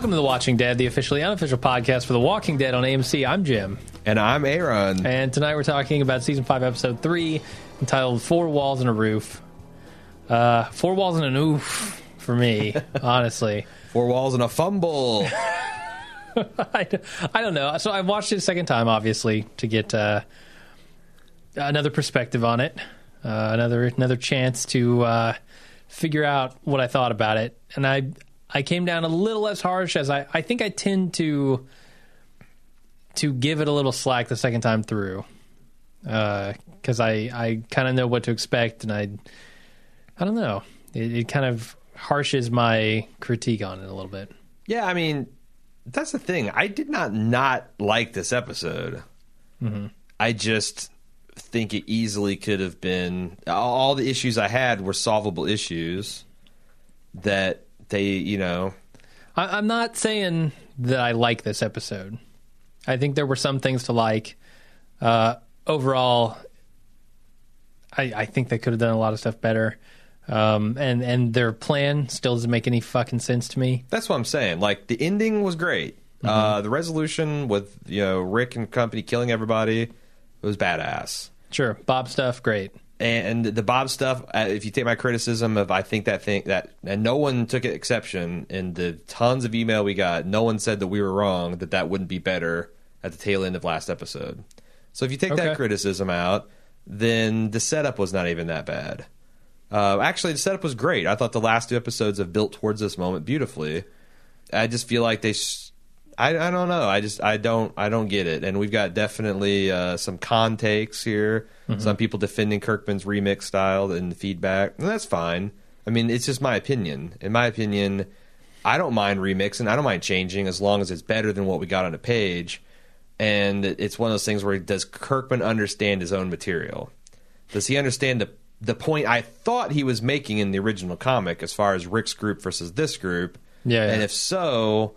Welcome to The Watching Dead, the officially unofficial podcast for The Walking Dead on AMC. I'm Jim. And I'm Aaron. And tonight we're talking about season 5, episode 3, entitled Four Walls and a Roof. Uh, four walls and an oof for me, honestly. Four walls and a fumble. I, I don't know. So I watched it a second time, obviously, to get uh, another perspective on it, uh, another another chance to uh, figure out what I thought about it. And I I came down a little less harsh as I, I think I tend to to give it a little slack the second time through because I I kind of know what to expect and I I don't know it, it kind of harshes my critique on it a little bit. Yeah, I mean that's the thing. I did not not like this episode. Mm-hmm. I just think it easily could have been all the issues I had were solvable issues that they, you know. I, I'm not saying that I like this episode. I think there were some things to like. Uh, overall, I, I think they could have done a lot of stuff better. Um, and and their plan still doesn't make any fucking sense to me. That's what I'm saying. Like the ending was great. Mm-hmm. Uh, the resolution with you know Rick and company killing everybody was badass. Sure, Bob stuff, great. And the Bob stuff, uh, if you take my criticism of, I think that thing that, and no one took exception in the tons of email we got. No one said that we were wrong that that wouldn't be better at the tail end of last episode. So if you take okay. that criticism out, then the setup was not even that bad. Uh, actually, the setup was great. I thought the last two episodes have built towards this moment beautifully. I just feel like they. I, I don't know. I just I don't I don't get it. And we've got definitely uh, some con takes here. Mm-hmm. Some people defending Kirkman's remix style and the feedback. And that's fine. I mean, it's just my opinion. In my opinion, I don't mind remixing. I don't mind changing as long as it's better than what we got on a page. And it's one of those things where does Kirkman understand his own material? Does he understand the the point I thought he was making in the original comic as far as Rick's group versus this group. Yeah, yeah. And if so,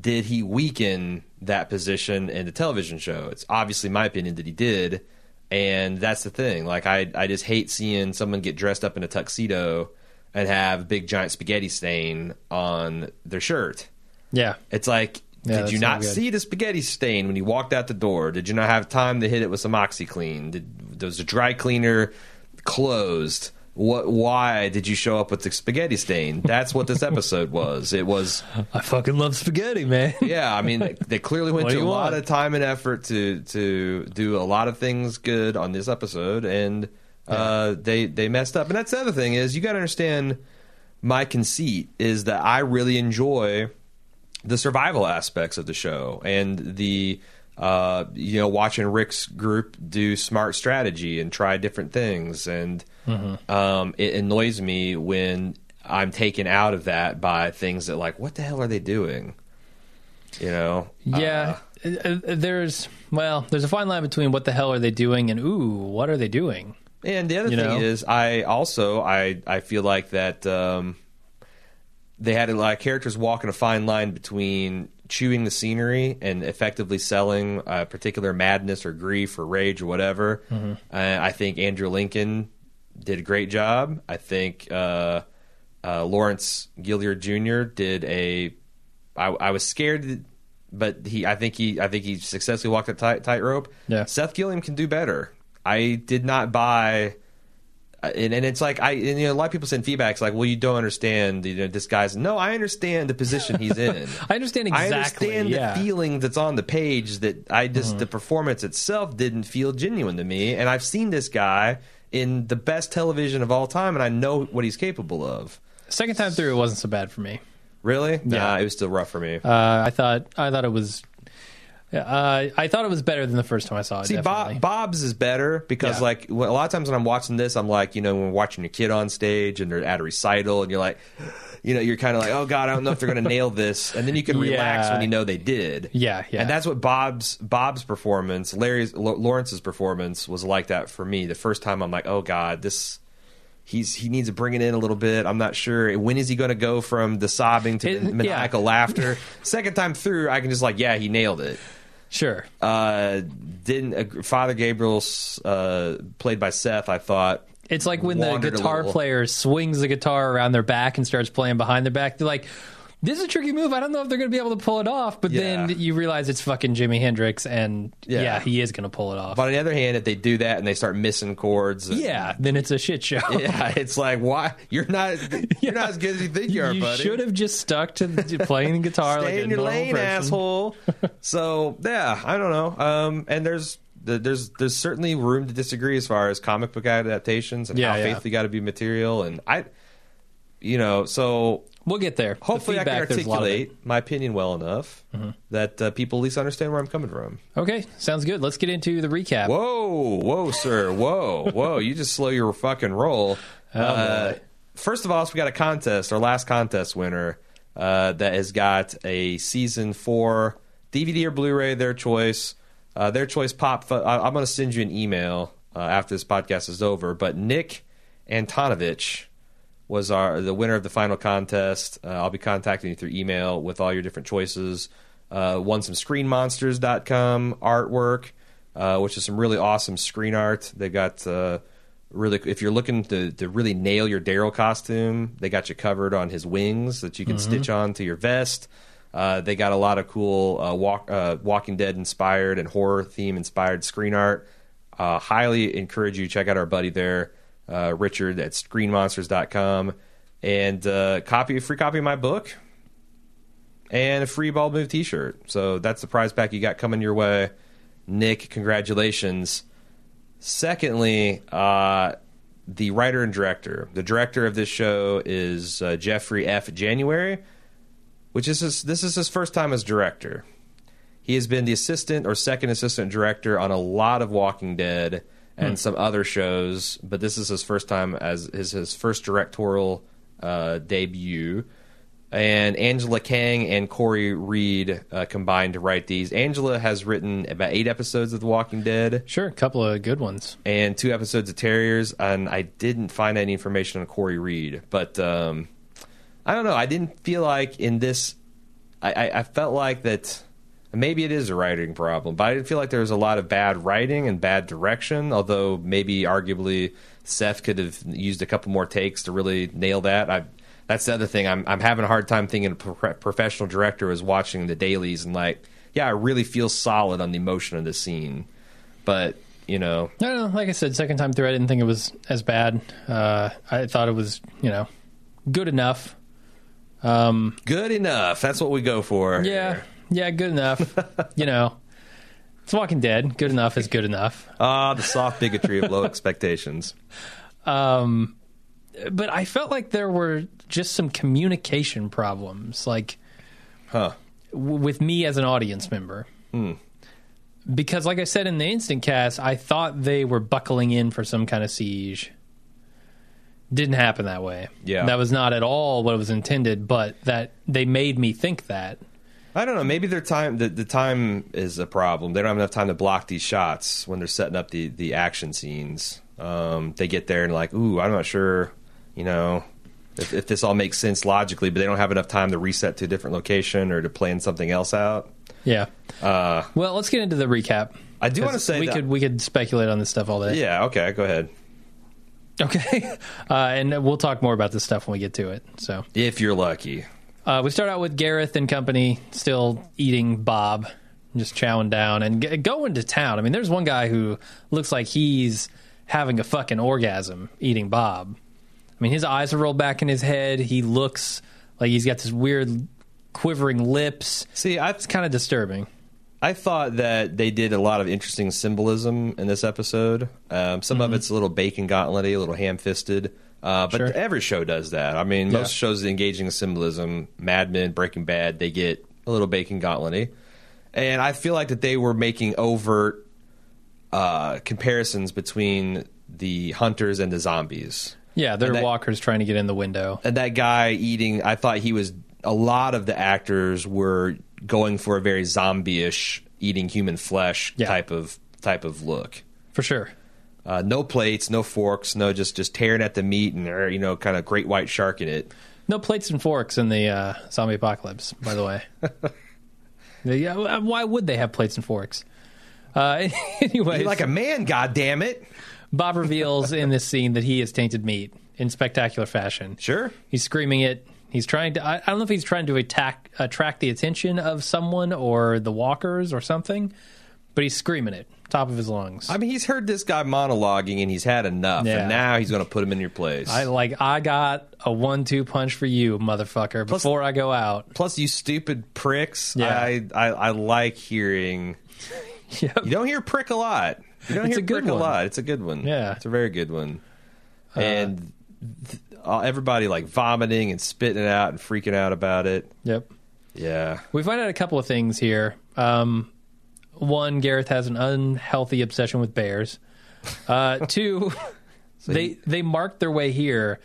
did he weaken that position in the television show? It's obviously my opinion that he did. And that's the thing. Like I I just hate seeing someone get dressed up in a tuxedo and have a big giant spaghetti stain on their shirt. Yeah. It's like yeah, did you not see the spaghetti stain when you walked out the door? Did you not have time to hit it with some OxiClean? Did was the dry cleaner closed? What? Why did you show up with the spaghetti stain? That's what this episode was. It was. I fucking love spaghetti, man. Yeah, I mean, they clearly went to a want? lot of time and effort to to do a lot of things good on this episode, and yeah. uh, they they messed up. And that's the other thing is you got to understand. My conceit is that I really enjoy the survival aspects of the show and the uh, you know watching Rick's group do smart strategy and try different things. And mm-hmm. um, it annoys me when I'm taken out of that by things that like what the hell are they doing? You know? Yeah. Uh, uh there's well there's a fine line between what the hell are they doing and ooh what are they doing? And the other you thing know? is I also I I feel like that um, they had a lot of characters walking a fine line between chewing the scenery and effectively selling a particular madness or grief or rage or whatever. Mm-hmm. Uh, I think Andrew Lincoln did a great job. I think uh, uh, Lawrence Gilliard Jr. did a. I, I was scared, but he. I think he. I think he successfully walked a tight tightrope. Yeah. Seth Gilliam can do better. I did not buy and, and it's like I and, you know a lot of people send feedbacks like, well, you don't understand you know, this guy's. No, I understand the position he's in. I understand exactly. I understand yeah. the feeling that's on the page that I just mm-hmm. the performance itself didn't feel genuine to me, and I've seen this guy in the best television of all time, and I know what he's capable of. Second time through, it wasn't so bad for me. Really? Yeah, nah, it was still rough for me. Uh, I thought I thought it was uh, I thought it was better than the first time I saw it. See, Bob, Bob's is better because, yeah. like, a lot of times when I'm watching this, I'm like, you know, when we're watching your kid on stage and they're at a recital, and you're like, you know, you're kind of like, oh god, I don't know if they're going to nail this, and then you can relax yeah. when you know they did. Yeah, yeah. And that's what Bob's Bob's performance, Larry's Lawrence's performance was like that for me. The first time, I'm like, oh god, this he's he needs to bring it in a little bit. I'm not sure when is he going to go from the sobbing to the maniacal yeah. laughter. Second time through, I can just like, yeah, he nailed it. Sure. Uh, didn't uh, Father Gabriel's uh, played by Seth? I thought it's like when the guitar player swings the guitar around their back and starts playing behind their back. They're like, this is a tricky move. I don't know if they're going to be able to pull it off. But Yeah. then you realize it's fucking Jimi Hendrix, and yeah, Yeah. he is going to pull it off. But on the other hand, if they do that and they start missing chords, and- yeah, then it's a shit show. yeah, it's like why you're not you're not as good as you think you are, you buddy. should have just stuck to playing the guitar like Stay a in your lane, person. asshole. so yeah, I don't know. Um, and there's there's there's certainly room to disagree as far as comic book adaptations and Yeah, how yeah. faithfully got to be material. And I, you know, so We'll get there. The hopefully I can feedback, there's a lot of it. Mm-hmm. articulate my opinion well enough that uh, people at least understand where I'm coming from. Okay, sounds good. Let's get into the recap. Whoa, whoa, sir, whoa, whoa! You just slow your fucking roll. Oh, uh, first of all, so we got a contest. Our last contest winner uh, that has got a season four DVD or Blu-ray, their choice. Uh, their choice pop. Fu- I- I'm going to send you an email uh, after this podcast is over. But Nick Antonovich was our the winner of the final contest. Uh, I'll be contacting you through email with all your different choices. Uh, won some ScreenMonsters.com artwork, uh, which is some really awesome screen art. They got uh, really if you're looking to, to really nail your Daryl costume, they got you covered on his wings that you can stitch on to your vest. Uh, they got a lot of cool uh, walk, uh, Walking Dead inspired and horror theme inspired screen art. Uh, highly encourage you check out our buddy there, uh, Richard at ScreenMonsters.com, and uh, copy free copy of my book and a free Bald Move T-shirt. So that's the prize pack you got coming your way. Nick, congratulations. Secondly, uh, the writer and director. The director of this show is uh, Jeffrey F. January, which is his, this is his first time as director. He has been the assistant or second assistant director on a lot of Walking Dead and some other shows, but this is his first time as his his first directorial uh, debut. And Angela Kang and Corey Reed uh, combined to write these. Angela has written about eight episodes of The Walking Dead Sure, a couple of good ones. and two episodes of Terriers, and I didn't find any information on Corey Reed. But um, I don't know. I didn't feel like in this. I, I, I felt like that. Maybe it is a writing problem, but I didn't feel like there was a lot of bad writing and bad direction. Although maybe arguably Seth could have used a couple more takes to really nail that. I, that's the other thing. I'm I'm having a hard time thinking a pro- professional director is watching the dailies and like, yeah, I really feel solid on the emotion of the scene, but you know, I don't. Like I said, second time through, I didn't think it was as bad. Uh, I thought it was, you know, good enough. Um, Good enough. That's what we go for. yeah, yeah, good enough. you know, it's Walking Dead. Good enough is good enough. Ah, the soft bigotry of low expectations. Um, but I felt like there were just some communication problems, like Huh. w- with me as an audience member. Because, like I said in the instant cast, I thought they were buckling in for some kind of siege. Didn't happen that way. Yeah. that was not at all what was intended. But that they made me think that. I don't know. Maybe their time, the, the time is a problem. They don't have enough time to block these shots when they're setting up the, the action scenes. Um, they get there and like, ooh, I'm not sure, you know, if, if this all makes sense logically, but they don't have enough time to reset to a different location or to plan something else out. Yeah. Uh, Well, let's get into the recap. I do 'Cause wanna say we that- could we could speculate on this stuff all day. yeah, okay, go ahead. Okay. Uh, and we'll talk more about this stuff when we get to it. So. If you're lucky. Uh, we start out with Gareth and company still eating Bob, just chowing down and g- going to town. I mean, there's one guy who looks like he's having a fucking orgasm eating Bob. I mean, his eyes are rolled back in his head. He looks like he's got this weird quivering lips. See, I It's kind of disturbing. I thought that they did a lot of interesting symbolism in this episode. Um, some of it's a little bacon gauntlet a little ham fisted. Uh, but Sure. every show does that. I mean, Yeah. most shows engaging in symbolism, Mad Men, Breaking Bad, they get a little bacon gauntlet And I feel like that they were making overt uh, comparisons between the hunters and the zombies. Yeah, they're that- walkers trying to get in the window. and that guy eating i thought he was a lot of the actors were going for a very zombie-ish eating human flesh Yeah. type of type of look For sure. Uh, no plates no forks no just just tearing at the meat and or, you know kind of great white shark in it No plates and forks in the uh, zombie apocalypse, by the way. yeah, uh, why would they have plates and forks? Uh, anyway, like a man god damn it Bob reveals in this scene that he is tainted meat in spectacular fashion. sure He's screaming it. He's trying to. I, I don't know if he's trying to attack, attract the attention of someone or the walkers or something, but he's screaming it top of his lungs. I mean, he's heard this guy monologuing and he's had enough, Yeah. and now he's going to put him in your place. I like. I got a one-two punch for you, motherfucker. Before I go out. Plus, you stupid pricks. Yeah. I, I I like hearing. Yep. You don't hear prick a lot. You don't It's hear a good prick one. a lot. It's a good one. Yeah. Uh, it's a very good one. And th- uh, everybody like vomiting and spitting it out and freaking out about it. Yep. Yeah. We find out a couple of things here. Um, one, Gareth has an unhealthy obsession with bears. Uh, two, they they marked their way here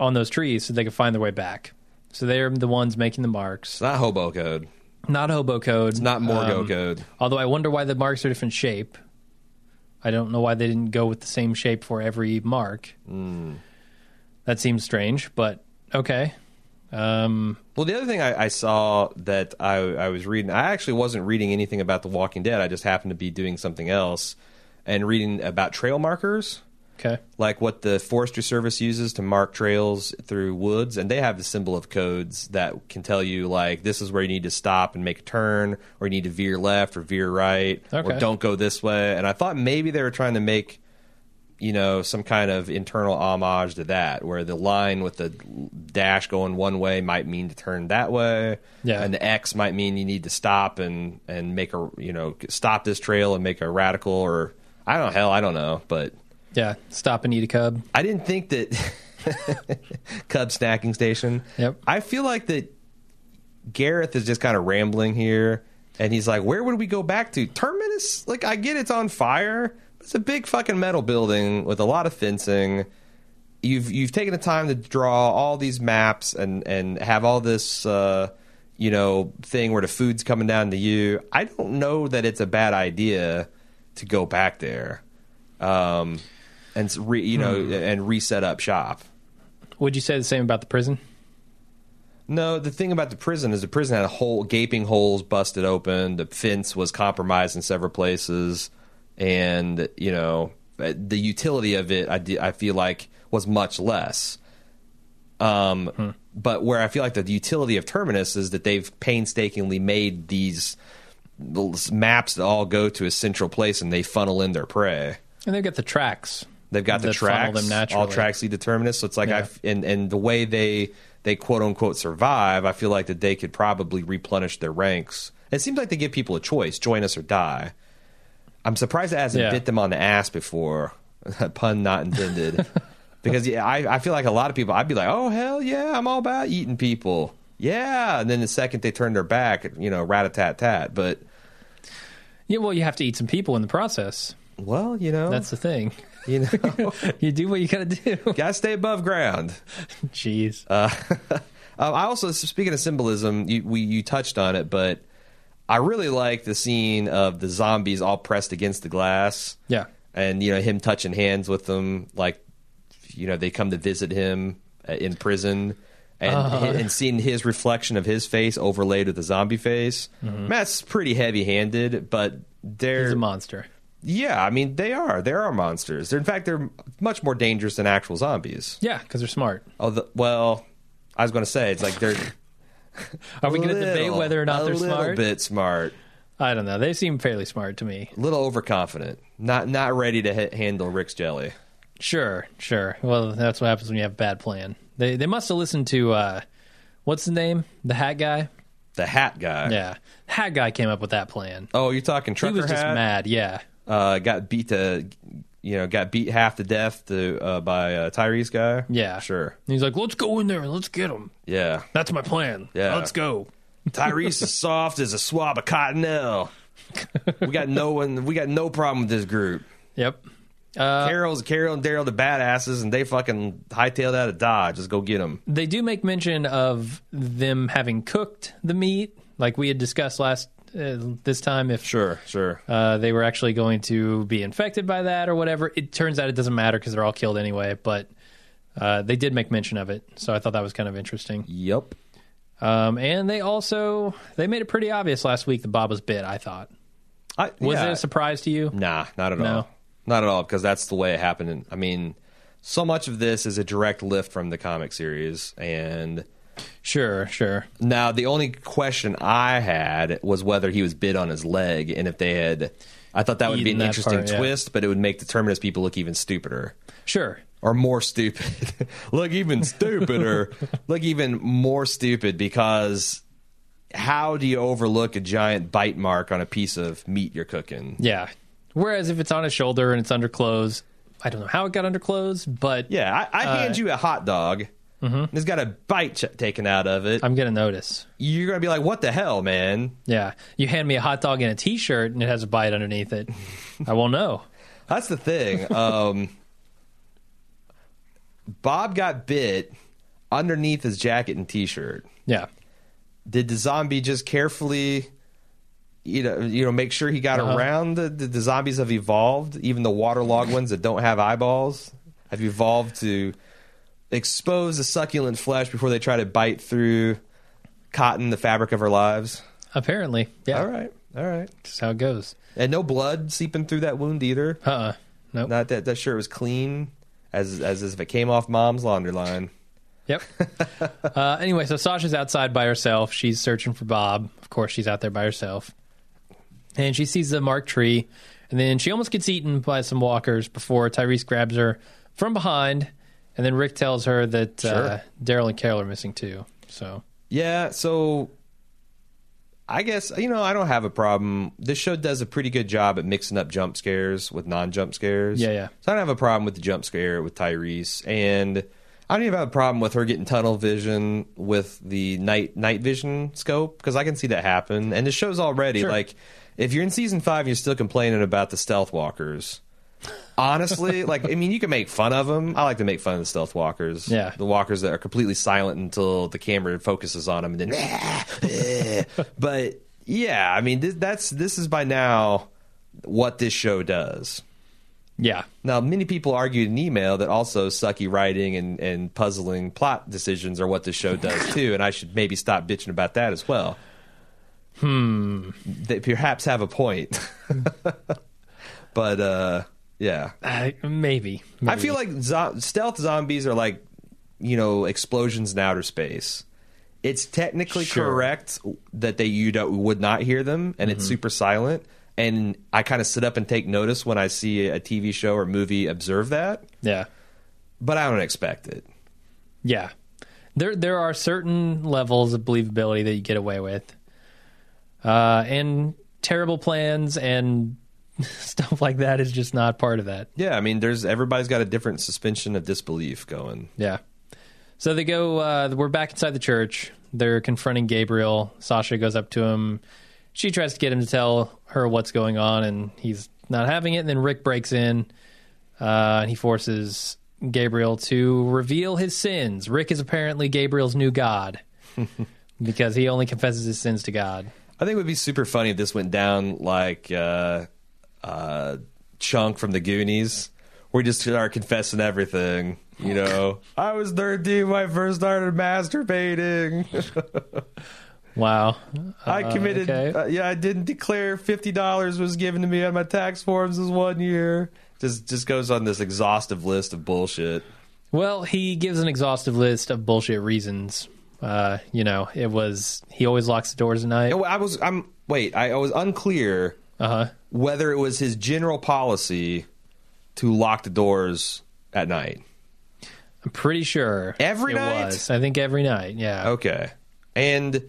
on those trees so they could find their way back. So they're the ones making the marks. It's not hobo code. Not hobo code. It's not Morgo Um, code. Although I wonder why the marks are different shape. I don't know why they didn't go with the same shape for every mark. Hmm. That seems strange, but okay. Um, Well, the other thing I, I saw that I, I was reading, I actually wasn't reading anything about The Walking Dead. I just happened to be doing something else and reading about trail markers. okay. like what the Forestry Service uses to mark trails through woods, and they have the symbol of codes that can tell you like this is where you need to stop and make a turn, or you need to veer left or veer right, Okay. or don't go this way. And I thought maybe they were trying to make you know some kind of internal homage to that, where the line with the dash going one way might mean to turn that way, Yeah. and the X might mean you need to stop and and make a you know stop this trail and make a radical or I don't hell I don't know, but. Yeah. Stop and eat a cub. I didn't think that Cub snacking station. Yep. I feel like that Gareth is just kind of rambling here, and he's like, "Where would we go back to? Terminus? Like, I get it's on fire. It's a big fucking metal building with a lot of fencing. You've you've taken the time to draw all these maps and and have all this." Uh, you know, thing where the food's coming down to you. I don't know that it's a bad idea to go back there, um, and re, you know, and reset up shop. Would you say the same about the prison? No, the thing about the prison is the prison had a hole, gaping holes busted open. The fence was compromised in several places, and you know uh, the utility of it. I, I feel like was much less. Um, but where I feel like the utility of Terminus is that they've painstakingly made these maps that all go to a central place and they funnel in their prey. And they've got the tracks. They've got the tracks, all tracks lead to terminus. So it's like Yeah. I've and and the way they they quote unquote survive, I feel like that they could probably replenish their ranks. It seems like they give people a choice: join us or die. I'm surprised it hasn't Yeah. bit them on the ass before. Pun not intended. because yeah, I I feel like a lot of people. I'd be like, oh hell yeah, I'm all about eating people. Yeah, and then the second they turn their back, you know, rat a tat tat. But Yeah, well, you have to eat some people in the process. well, you know, That's the thing. you know, You do what you gotta do. gotta stay above ground. Jeez. Uh, I also, speaking of symbolism, you, we you touched on it, but I really like the scene of the zombies all pressed against the glass, yeah. and you know him touching hands with them, like you know they come to visit him uh, in prison, and Uh-huh. and seeing his reflection of his face overlaid with the zombie face. Man, That's pretty heavy handed, but they're Mm-hmm. He's a monster. yeah, I mean they are they are monsters. They're in fact they're much more dangerous than actual zombies. Yeah, because they're smart. Oh, the, well, I was going to say it's like they're. Are we going to debate whether or not they're smart? A little bit smart, I don't know. They seem fairly smart to me. a little overconfident, not not ready to ha- handle Rick's jelly. Sure, sure. Well, that's what happens when you have a bad plan. They they must have listened to uh, what's the name? The Hat Guy. The hat guy. Yeah, Hat Guy came up with that plan. Oh, you're talking trucker. He was just mad. Yeah, Uh, got beat to, you know, got beat half to death to uh, by uh, Tyrese guy. yeah. sure. And he's like, "Let's go in there. and Let's get him." Yeah, That's my plan. Yeah. let's go. Tyrese is soft as a swab of cottonelle. We got no one. We got no problem with this group. Yep. Uh, Carol's Carol and Daryl the badasses, and they fucking hightailed out of Dodge. Just go get them. they do make mention of them having cooked the meat, like we had discussed last uh, this time. If Sure, sure. uh, they were actually going to be infected by that or whatever, it turns out it doesn't matter because they're all killed anyway. But uh, they did make mention of it, so I thought that was kind of interesting. Yep. Um, and they also they made it pretty obvious last week that Bob was bit. I thought I, was yeah. it a surprise to you? Nah, not at No. all. Not at all, because that's the way it happened. And, I mean, so much of this is a direct lift from the comic series, and Sure, sure. Now, the only question I had was whether he was bit on his leg, and if they had. I thought that would be an that interesting part, yeah. twist, but it would make the Terminus people look even stupider. Sure. Or more stupid. look even stupider. look even more stupid because how do you overlook a giant bite mark on a piece of meat you're cooking? Yeah. Whereas if it's on his shoulder and it's under clothes, I don't know how it got under clothes, but Yeah, I, I Uh, hand you a hot dog. Mm-hmm. It's got a bite ch- taken out of it. I'm to notice. you're gonna be like, "What the hell, man?" Yeah. You hand me a hot dog and a t shirt and it has a bite underneath it. I won't know. That's the thing. Um, Bob got bit underneath his jacket and t-shirt. Yeah. Did the zombie just carefully, you know, you know, make sure he got Uh-huh. around? The, the, the zombies have evolved. Even the waterlogged ones that don't have eyeballs have evolved to expose the succulent flesh before they try to bite through cotton, the fabric of our lives. Apparently. Yeah. All right, all right, Just how it goes. and no blood seeping through that wound either. Uh uh Nope. Not that that shirt was clean, as as if it came off mom's laundry line. Yep. uh, anyway, so Sasha's outside by herself. She's searching for Bob. Of course, she's out there by herself. And she sees the marked tree, and then she almost gets eaten by some walkers before Tyrese grabs her from behind. And then Rick tells her that uh, Daryl and Carol are missing too. So, Yeah, so I guess you know I don't have a problem. This show does a pretty good job at mixing up jump scares with non-jump scares. Yeah, yeah. So I don't have a problem with the jump scare with Tyrese, and I don't even have a problem with her getting tunnel vision with the night night vision scope because I can see that happen. And the show's already Sure. like, if you're in season five, and you're still complaining about the stealth walkers. Honestly, like I mean, you can make fun of them. I like to make fun of the stealth walkers. Yeah. the walkers that are completely silent until the camera focuses on them, and then. but yeah, I mean, that's this is by now what this show does. yeah. Now, many people argued in email that also sucky writing and, and puzzling plot decisions are what this show does too, and I should maybe stop bitching about that as well. Hmm. They perhaps have a point. but uh, yeah, Uh, maybe, I feel like zo- stealth zombies are like you know explosions in outer space. It's technically Sure. correct that they you don't, would not hear them, and Mm-hmm. it's super silent. And I kind of sit up and take notice when I see a TV show or movie observe that, Yeah. but I don't expect it. Yeah. There there are certain levels of believability that you get away with. Uh, and terrible plans and stuff like that is just not part of that. Yeah, I mean, there's everybody's got a different suspension of disbelief going. Yeah. So they go uh, we're back inside the church. They're confronting Gabriel. Sasha goes up to him. She tries to get him to tell her what's going on and he's not having it. And then Rick breaks in uh, and he forces Gabriel to reveal his sins. Rick is apparently Gabriel's new god because he only confesses his sins to God. I think it would be super funny if this went down like uh, uh, Chunk from the Goonies, we just start confessing everything. You know, I was 13 when I first started masturbating. Wow. I Uh, committed. okay. Uh, yeah, I didn't declare fifty dollars was given to me on my tax forms this one year. Just just goes on this exhaustive list of bullshit. Well, he gives an exhaustive list of bullshit reasons. Uh, you know, it was he always locks the doors at night. I was. I'm. Wait. I, I was unclear Uh huh. Whether it was his general policy to lock the doors at night. I'm pretty sure Every it night? Was. I think every night. Yeah. Okay, and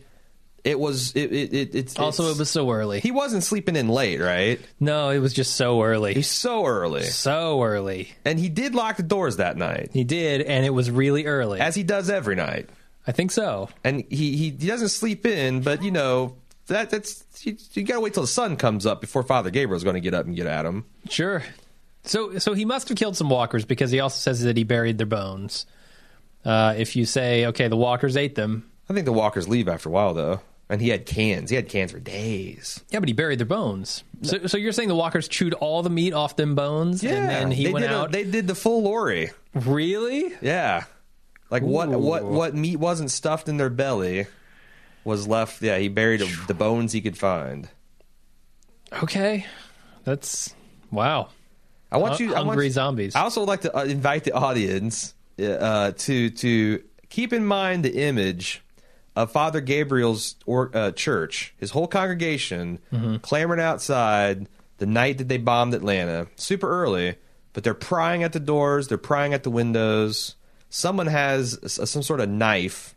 it was. It. It. it it's Also, it's- it was so early. He wasn't sleeping in late, right? no, it was just so early. He's so early, so early. and he did lock the doors that night, He did, and it was really early. as he does every night. I think so. and he, he he doesn't sleep in, but you know that that's you, you got to wait till the sun comes up before Father Gabriel's going to get up and get at him. Sure. So, so he must have killed some walkers because he also says that he buried their bones. Uh, if you say, okay, the walkers ate them, I think the walkers leave after a while though, and he had cans. He had cans for days. yeah, but he buried their bones. So, so you're saying the walkers chewed all the meat off them bones, and then he they went did a- out. they did the full lorry. really? Yeah, like what what what meat wasn't stuffed in their belly was left. Yeah, he buried the bones he could find. Okay, that's wow. I want you. I want hungry zombies. I also would like to uh, invite the audience uh, to to keep in mind the image of Father Gabriel's or, uh, church, his whole congregation clamoring outside the night that they bombed Atlanta, super early, but they're prying at the doors, they're prying at the windows. Someone has some sort of knife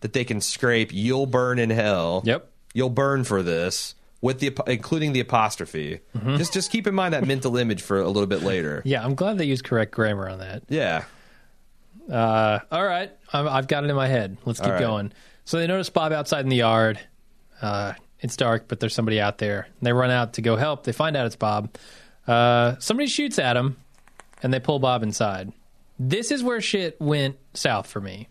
that they can scrape. You'll burn in hell. Yep. You'll burn for this. With the including the apostrophe, just just keep in mind that mental image for a little bit later. Yeah, I'm glad they used correct grammar on that. Yeah, Uh, all right, I'm, I've got it in my head. Let's keep right. going. So they notice Bob outside in the yard. Uh, it's dark, but there's somebody out there. They run out to go help. They find out it's Bob. Uh, somebody shoots at him, and they pull Bob inside. This is where shit went south for me.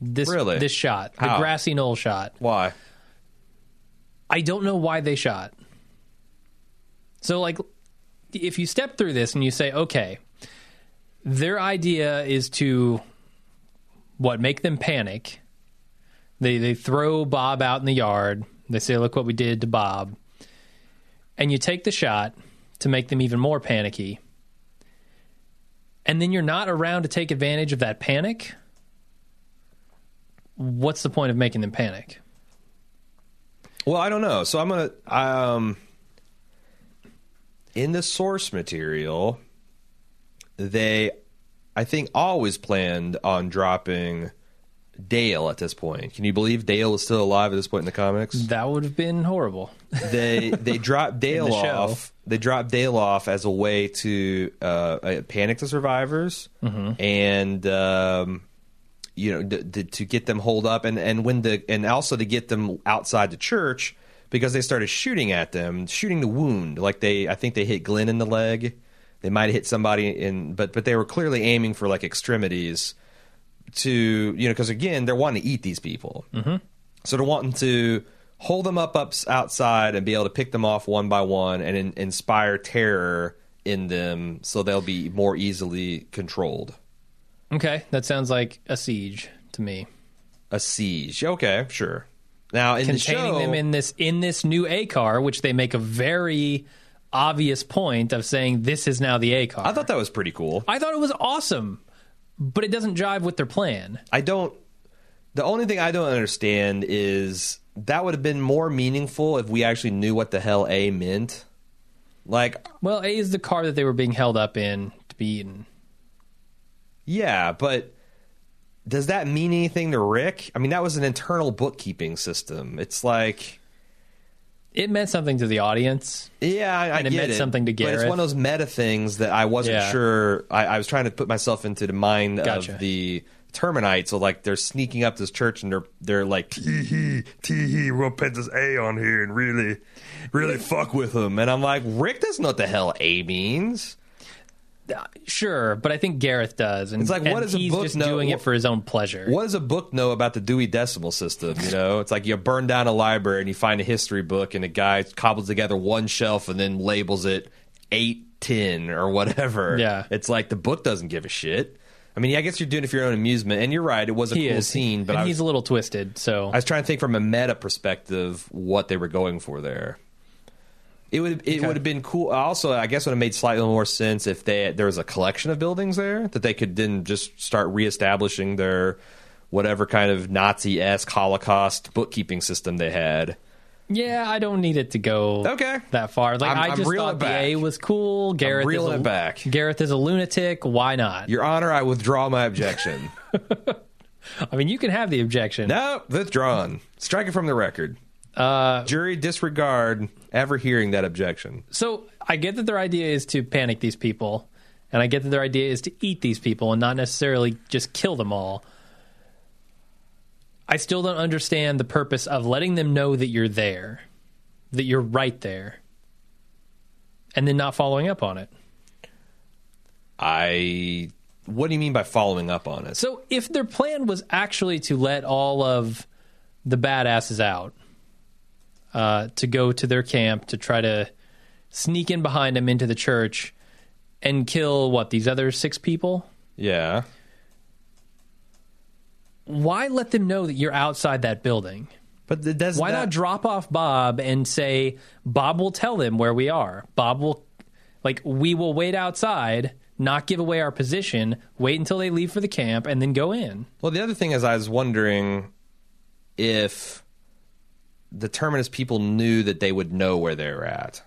This Really? this shot, the grassy knoll shot. why? I don't know why they shot. So, like, if you step through this and you say, okay, their idea is to what make them panic. They they throw Bob out in the yard. They say, "Look what we did to Bob," and you take the shot to make them even more panicky. And then you're not around to take advantage of that panic. What's the point of making them panic? Well, I don't know. So I'm gonna um in the source material, they I think always planned on dropping Dale at this point. Can you believe Dale is still alive at this point in the comics? That would have been horrible. they they dropped Dale the off. They dropped Dale off as a way to uh, panic the survivors and um, you know d- to get them holed up and and when the and also to get them outside the church because they started shooting at them, shooting the wound. Like they, I think they hit Glenn in the leg. They might have hit somebody in, but but they were clearly aiming for like extremities to you know because again they're wanting to eat these people. Mm-hmm. So they're wanting to hold them up, up outside and be able to pick them off one by one and in, inspire terror in them so they'll be more easily controlled. Okay, that sounds like a siege to me. A siege. Okay, sure. Now in Containing the show, them in this in this new A car, which they make a very obvious point of saying this is now the A car. I thought that was pretty cool. I thought it was awesome, but it doesn't jive with their plan. I don't. The only thing I don't understand is that would have been more meaningful if we actually knew what the hell A meant. Like, Well, A is the car that they were being held up in to be eaten. Yeah, but does that mean anything to Rick? I mean, that was an internal bookkeeping system. It's like, It meant something to the audience. yeah, I, I And it get meant it, something to But it's one of those meta things that I wasn't Yeah. sure. I, I was trying to put myself into the mind Gotcha. of the Terminites. So, like, they're sneaking up this church and they're they're like, tee hee, tee hee, we'll put this A on here and really, really fuck with them. And I'm like, Rick doesn't know what the hell A means. Sure, but I think Gareth does, and It's like, what does a he's book just know- doing it for his own pleasure. What does a book know about the Dewey Decimal System? You know, it's like you burn down a library and you find a history book, and a guy cobbles together one shelf and then labels it eight ten or whatever. Yeah. it's like the book doesn't give a shit. I mean, I guess you're doing it for your own amusement, and you're right. It was a He cool is, scene, but I he's a little twisted. So I was trying to think from a meta perspective what they were going for there. It would it Okay. would have been cool. Also, I guess it would have made slightly more sense if they there was a collection of buildings there that they could then just start reestablishing their whatever kind of Nazi esque Holocaust bookkeeping system they had. yeah, I don't need it to go Okay. that far. Like I'm- i just thought the. A was cool. Gareth is a, it back. Gareth is a lunatic. Why not? Your Honor, I withdraw my objection. I mean, you can have the objection. no, withdrawn. Strike it from the record. Uh, Jury disregard ever hearing that objection. So I get that their idea is to panic these people, and I get that their idea is to eat these people and not necessarily just kill them all. I still don't understand the purpose of letting them know that you're there, that you're right there, and then not following up on it. I. What do you mean by following up on it? So if their plan was actually to let all of the badasses out, uh, to go to their camp to try to sneak in behind them into the church and kill what these other six people, Yeah. why let them know that you're outside that building? But does Why that, not drop off Bob and say Bob will tell them where we are? Bob will like we will wait outside. not give away our position, wait until they leave for the camp, and then go in. Well, the other thing is, I was wondering if the Terminus people knew that they would know where they were at.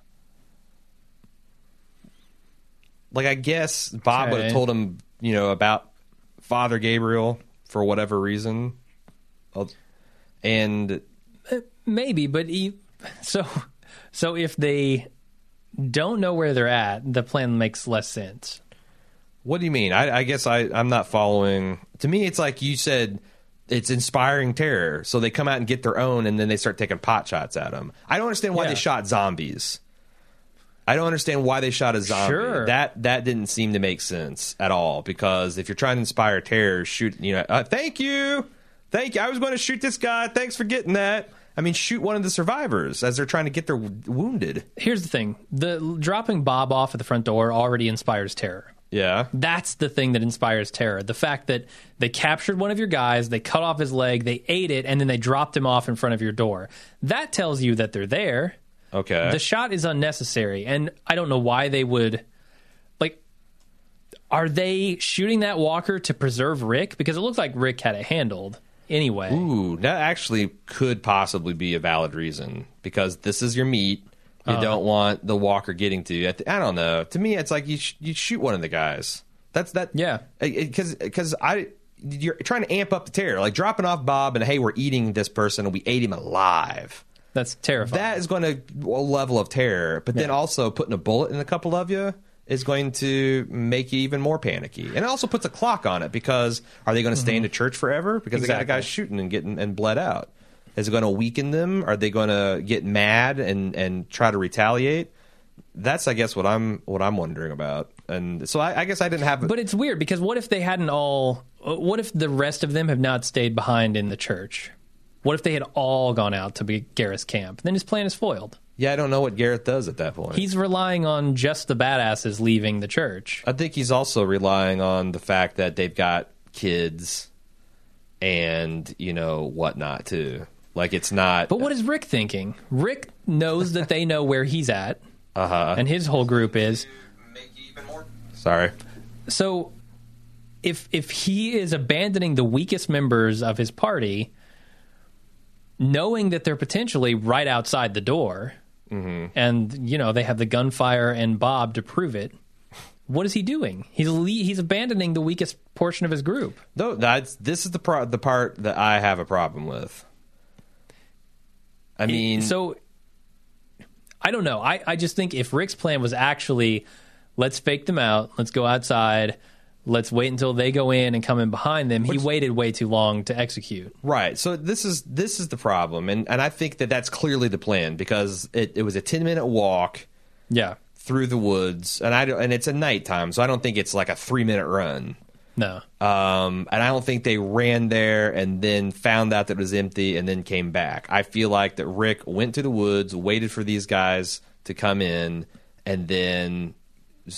Like, I guess Bob would have told him, you know, about Father Gabriel for whatever reason. Uh, And Maybe, but e so so if they don't know where they're at, the plan makes less sense. what do you mean? I, I guess I, I'm not following. To me, it's like you said, it's inspiring terror. So they come out and get their own, and then they start taking pot shots at them. I don't understand why Yeah. they shot zombies. I don't understand why they shot a zombie. Sure. That that didn't seem to make sense at all. Because if you're trying to inspire terror, shoot. You know, uh, thank you, thank you. I was going to shoot this guy. Thanks for getting that. I mean, shoot one of the survivors as they're trying to get their wounded. Here's the thing: the dropping Bob off at the front door already inspires terror. Yeah. That's the thing that inspires terror. The fact that they captured one of your guys, they cut off his leg, they ate it, and then they dropped him off in front of your door. That tells you that they're there. Okay. The shot is unnecessary, and I don't know why they would. Like, are they shooting that walker to preserve Rick? Because it looks like Rick had it handled anyway. Ooh, that actually could possibly be a valid reason because this is your meat. You Uh-huh. don't want the walker getting to you. I don't know. To me, it's like you sh- you shoot one of the guys. That's that. Yeah. Because because I you're trying to amp up the terror, like dropping off Bob and hey, we're eating this person and we ate him alive. That's terrifying. That is going to a level of terror. But then also putting a bullet in a couple of you is going to make you even more panicky. And it also puts a clock on it because are they going to stay in the church forever? Because they got a guy Mm-hmm. Shooting and getting and bled out. Is it going to weaken them? Are they going to get mad and and try to retaliate? That's I guess what I'm what I'm wondering about. And so I, I guess I didn't have. But it's weird because what if they hadn't all? What if the rest of them have not stayed behind in the church? What if they had all gone out to be Gareth's camp? Then his plan is foiled. yeah, I don't know what Gareth does at that point. He's relying on just the badasses leaving the church. I think he's also relying on the fact that they've got kids and you know whatnot too. Like it's not. But what is Rick thinking? Rick knows that they know where he's at, Uh huh. and his whole group is. Sorry. So, if if he is abandoning the weakest members of his party, knowing that they're potentially right outside the door, and you know they have the gunfire and Bob to prove it, what is he doing? He's le- he's abandoning the weakest portion of his group. No, that's this is the pro- the part that I have a problem with. I mean, so I don't know. I, I just think if Rick's plan was actually let's fake them out, let's go outside, let's wait until they go in and come in behind them, he waited way too long to execute. Right. So this is this is the problem, and and I think that that's clearly the plan because it, it was a ten minute walk Yeah. through the woods, and I and it's a nighttime, so I don't think it's like a three minute run. No. Um, and I don't think they ran there and then found out that it was empty and then came back. I feel like that Rick went to the woods, waited for these guys to come in, and then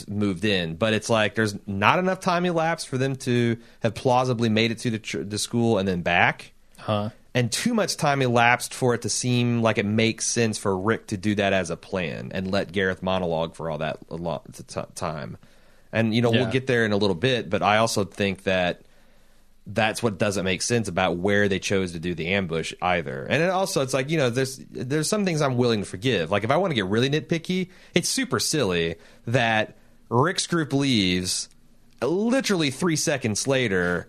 moved in. But it's like there's not enough time elapsed for them to have plausibly made it to the, ch- the school and then back. Huh. And too much time elapsed for it to seem like it makes sense for Rick to do that as a plan and let Gareth monologue for all that a lot time. And you know Yeah. we'll get there in a little bit, but I also think that that's what doesn't make sense about where they chose to do the ambush either. And it also it's like you know there's there's some things I'm willing to forgive. Like if I want to get really nitpicky, it's super silly that Rick's group leaves. Literally three seconds later,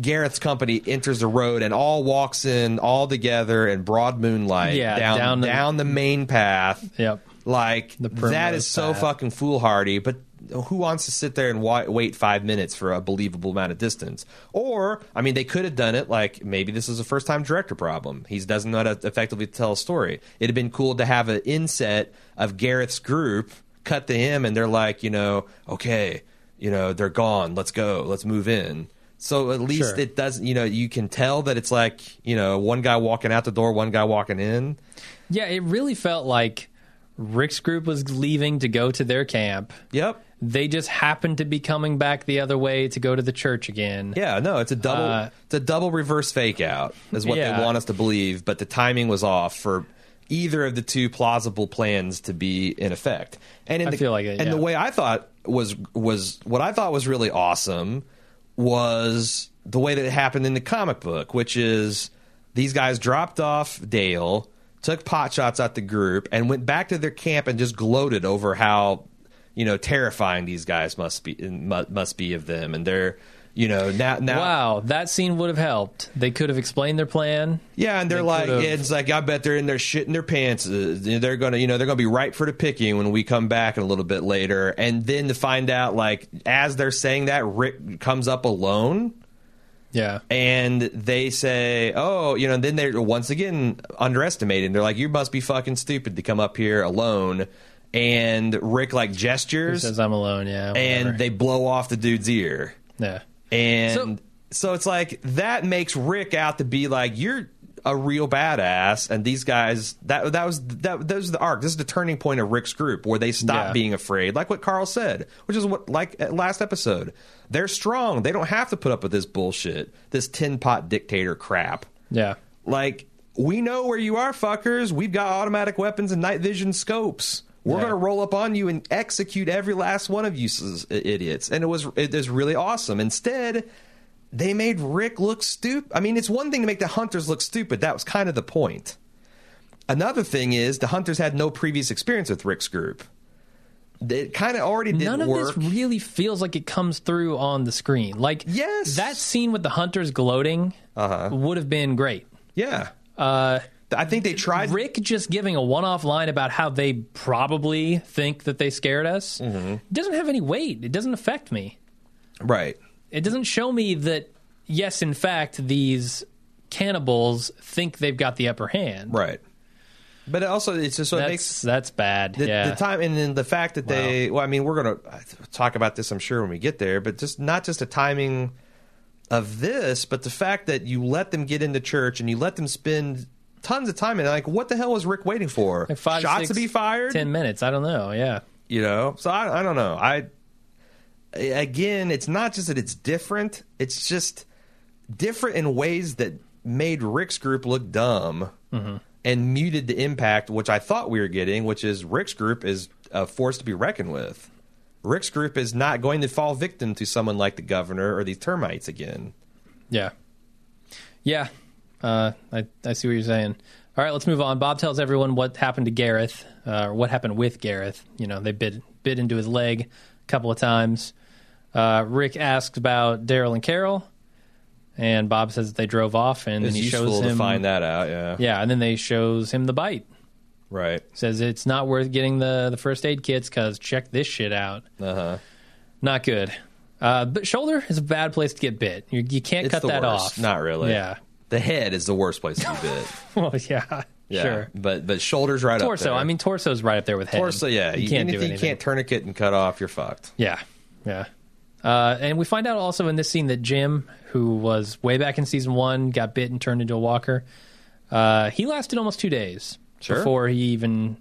Gareth's company enters the road and all walks in all together in broad moonlight Yeah, down down down the- the, main path. Yep. Like The that primrose so fucking foolhardy, but who wants to sit there and wait five minutes for a believable amount of distance? Or, I mean, they could have done it like maybe this is a first time director problem. He doesn't know how to effectively tell a story. It'd have been cool to have an inset of Gareth's group cut to him, and they're like, you know, okay, you know, they're gone. Let's go. Let's move in. So at least Sure. it doesn't, you know, you can tell that it's like, you know, one guy walking out the door, one guy walking in. Yeah, it really felt like Rick's group was leaving to go to their camp. Yep. They just happened to be coming back the other way to go to the church again. Yeah, no, it's a double Uh, it's a double reverse fake out is what Yeah. they want us to believe, but the timing was off for either of the two plausible plans to be in effect. And in I the, feel like it, and the way I thought was was what I thought was really awesome was the way that it happened in the comic book, which is these guys dropped off Dale, took pot shots at the group, and went back to their camp and just gloated over how you know terrifying these guys must be must be of them, and they're you know now now Wow, that scene would have helped. They could have explained their plan. yeah, and they're They like, could've- it's like I bet they're in there shitting their pants. Uh, They're gonna, you know, they're gonna be ripe for the picking when we come back a little bit later. And then to find out, like, as they're saying that, Rick comes up alone, Yeah. and they say, "Oh, you know." Then they're once again underestimated. They're like, "You must be fucking stupid to come up here alone." And Rick like He gestures, says I'm alone. Yeah. whatever. and they blow off the dude's ear. yeah. And so, it's like that makes Rick out to be like you're a real badass, and these guys that that was that was the arc. This is the turning point of Rick's group where they stop Yeah. being afraid, like what Carl said, which is what like last episode. They're strong. They don't have to put up with this bullshit, this tin pot dictator crap. Yeah. Like we know where you are, fuckers. We've got automatic weapons and night vision scopes. We're Yeah. gonna roll up on you and execute every last one of you idiots. And it was it is really awesome. Instead, they made Rick look stupid. I mean, it's one thing to make the hunters look stupid. That was kind of the point. Another thing is the hunters had no previous experience with Rick's group. It kind of already didn't None of work. this really feels like it comes through on the screen. Like Yes. that scene with the hunters gloating Uh-huh. would have been great. yeah, Uh, I think they tried. Rick just giving a one-off line about how they probably think that they scared us Mm-hmm. doesn't have any weight. It doesn't affect me. right. It doesn't show me that yes, in fact, these cannibals think they've got the upper hand. Right. But also, it's just so it That's makes that's bad. the, yeah. the time and then the fact that they well i mean we're going to talk about this i'm sure when we get there but just not just the timing of this but the fact that you let them get into church and you let them spend tons of time and like what the hell was rick waiting for Like five, shots six, to be fired Ten minutes. I don't know. Yeah. you know so I, I don't know i again it's not just that it's different it's just different in ways that made rick's group look dumb and muted the impact which i thought we were getting which is rick's group is a force to be reckoned with rick's group is not going to fall victim to someone like the governor or these termites again Yeah. Yeah. Uh, I, I see what you're saying. All right, let's move on. Bob tells everyone what happened to Gareth, uh, or what happened with Gareth. You know, they bit bit into his leg a couple of times. Uh, Rick asks about Daryl and Carol, and Bob says that they drove off, and it's then he useful shows to him. find that out yeah Yeah, and then they shows him the bite. right Says it's not worth getting the the first aid kits because check this shit out. uh-huh Not good. Uh, but shoulder is a bad place to get bit. You, you can't it's cut the that worst. off. not really Yeah. the head is the worst place to be bit well, yeah. yeah Sure. but but shoulders right up there. torso. there. I mean, torso's right up there with head. torso yeah you can't do anything you can't tourniquet and cut off you're fucked Yeah, yeah. Uh, and we find out also in this scene that Jim, who was way back in season one, got bit and turned into a walker. Uh, he lasted almost two days Sure. before he even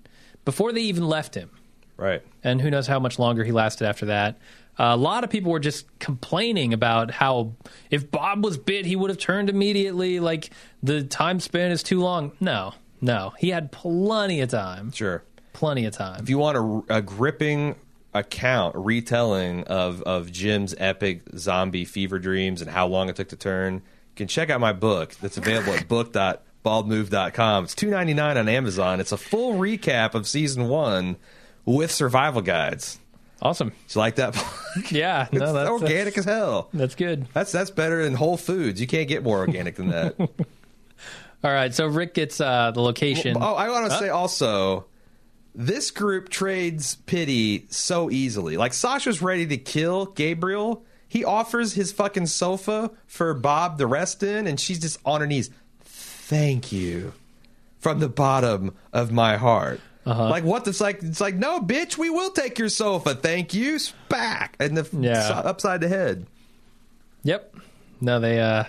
before they even left him, right and who knows how much longer he lasted after that. Uh, a lot of people were just complaining about how if Bob was bit, he would have turned immediately. Like the time span is too long. No, no, he had plenty of time. sure Plenty of time. if you want a, a gripping account retelling of of Jim's epic zombie fever dreams and how long it took to turn, you can check out my book that's available at book.baldmove.com. It's two ninety nine on Amazon. It's a full recap of season one with survival guides. Awesome. Do you like that? Book? Yeah, it's no, that's organic as hell. That's good. That's that's better than Whole Foods. You can't get more organic than that. All right, so Rick gets uh, the location. Oh, I want to say also, this group trades pity so easily. Like Sasha's ready to kill Gabriel. He offers his fucking sofa for Bob to rest in, and she's just on her knees. Thank you, from the bottom of my heart. Uh-huh. Like what? It's like it's like no, bitch. We will take your sofa. Thank you. Spack and the Yeah. upside the head. Yep. No, they. uh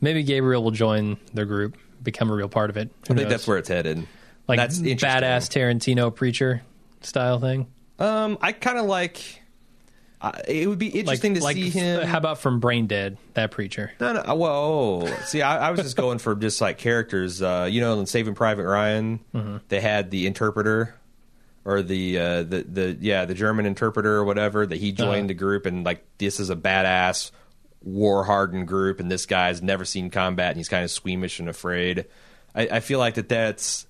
Maybe Gabriel will join their group, become a real part of it. Who I think knows? that's where it's headed. Like that's interesting. badass Tarantino preacher style thing. Um, I kind of like. I, it would be Like, interesting to like, see him. How about from Brain Dead, that preacher? No, no. Whoa. See, I, I was just going for just like characters. Uh, you know, in Saving Private Ryan, Mm-hmm. they had the interpreter or the uh, the the yeah the German interpreter or whatever that he joined Uh-huh. the group and like this is a badass war hardened group and this guy's never seen combat and he's kind of squeamish and afraid. I, I feel like that that's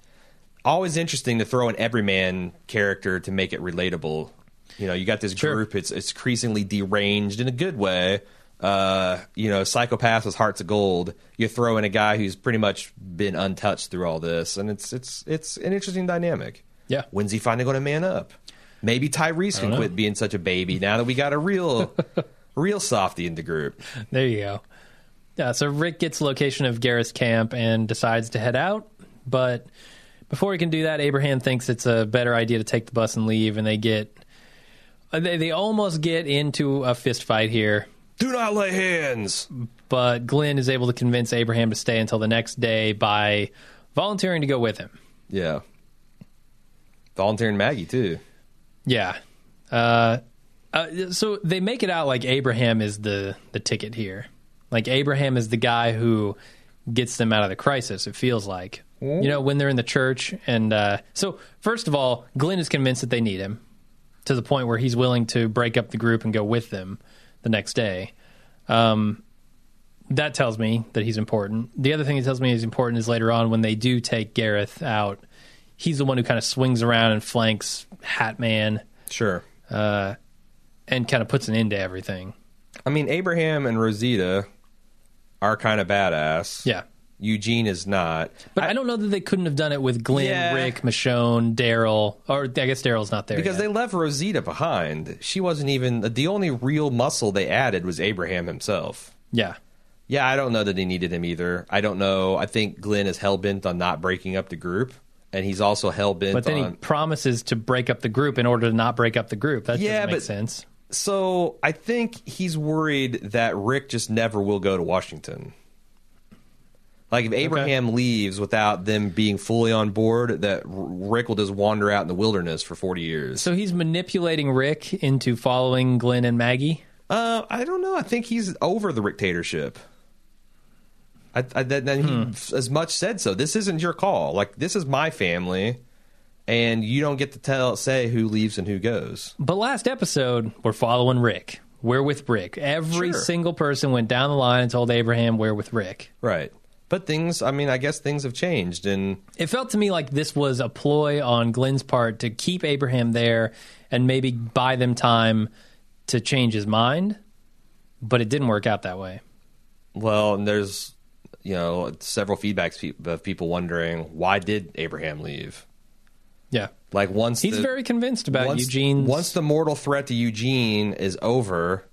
always interesting to throw an everyman character to make it relatable. You know, you got this Sure. group; it's it's increasingly deranged in a good way. Uh, you know, psychopaths with hearts of gold. You throw in a guy who's pretty much been untouched through all this, and it's it's it's an interesting dynamic. Yeah. When's he finally going to man up? Maybe Tyrese can know. quit being such a baby now that we got a real, real softy in the group. There you go. Yeah, so Rick gets the location of Gareth's camp and decides to head out, but before he can do that, Abraham thinks it's a better idea to take the bus and leave, and they get uh, they they almost get into a fist fight here, Do not lay hands. but Glenn is able to convince Abraham to stay until the next day by volunteering to go with him. Yeah. Volunteering Maggie too. Yeah. Uh, uh, so they make it out like Abraham is the the ticket here. Like Abraham is the guy who gets them out of the crisis. It feels like you know when they're in the church, and uh, so first of all, Glenn is convinced that they need him to the point where he's willing to break up the group and go with them the next day. Um, that tells me that he's important. The other thing that tells me he's important is later on when they do take Gareth out, he's the one who kind of swings around and flanks Hat Man Sure. and kind of puts an end to everything. I mean, Abraham and Rosita are kind of badass. Yeah. Eugene is not. But I, don't know that they couldn't have done it with Glenn, Yeah. Rick, Michonne, Daryl, or I guess Daryl's not there because yet. they left Rosita behind. She wasn't even the only real muscle they added was Abraham himself. yeah, Yeah, I don't know that they needed him either. I don't know. I think Glenn is hell bent on not breaking up the group, and he's also hell bent but then on. he promises to break up the group in order to not break up the group. That Yeah, doesn't make but- sense. So I think he's worried that Rick just never will go to Washington. Like if Abraham leaves without them being fully on board, that Rick will just wander out in the wilderness for forty years. So he's manipulating Rick into following Glenn and Maggie. Uh, I don't know. I think he's over the dictatorship. I, I then then Hmm. he as much said so. This isn't your call. Like this is my family, and you don't get to tell say who leaves and who goes. But last episode, we're following Rick. We're with Rick. Every Sure. single person went down the line and told Abraham we're with Rick. Right. But things. I mean, I guess things have changed, and It felt to me like this was a ploy on Glenn's part to keep Abraham there and maybe buy them time to change his mind, but it didn't work out that way. well, and there's you know several feedbacks pe- of people wondering why did Abraham leave. Yeah. Like once He's the- very convinced about once, Eugene's. Once the mortal threat to Eugene is over,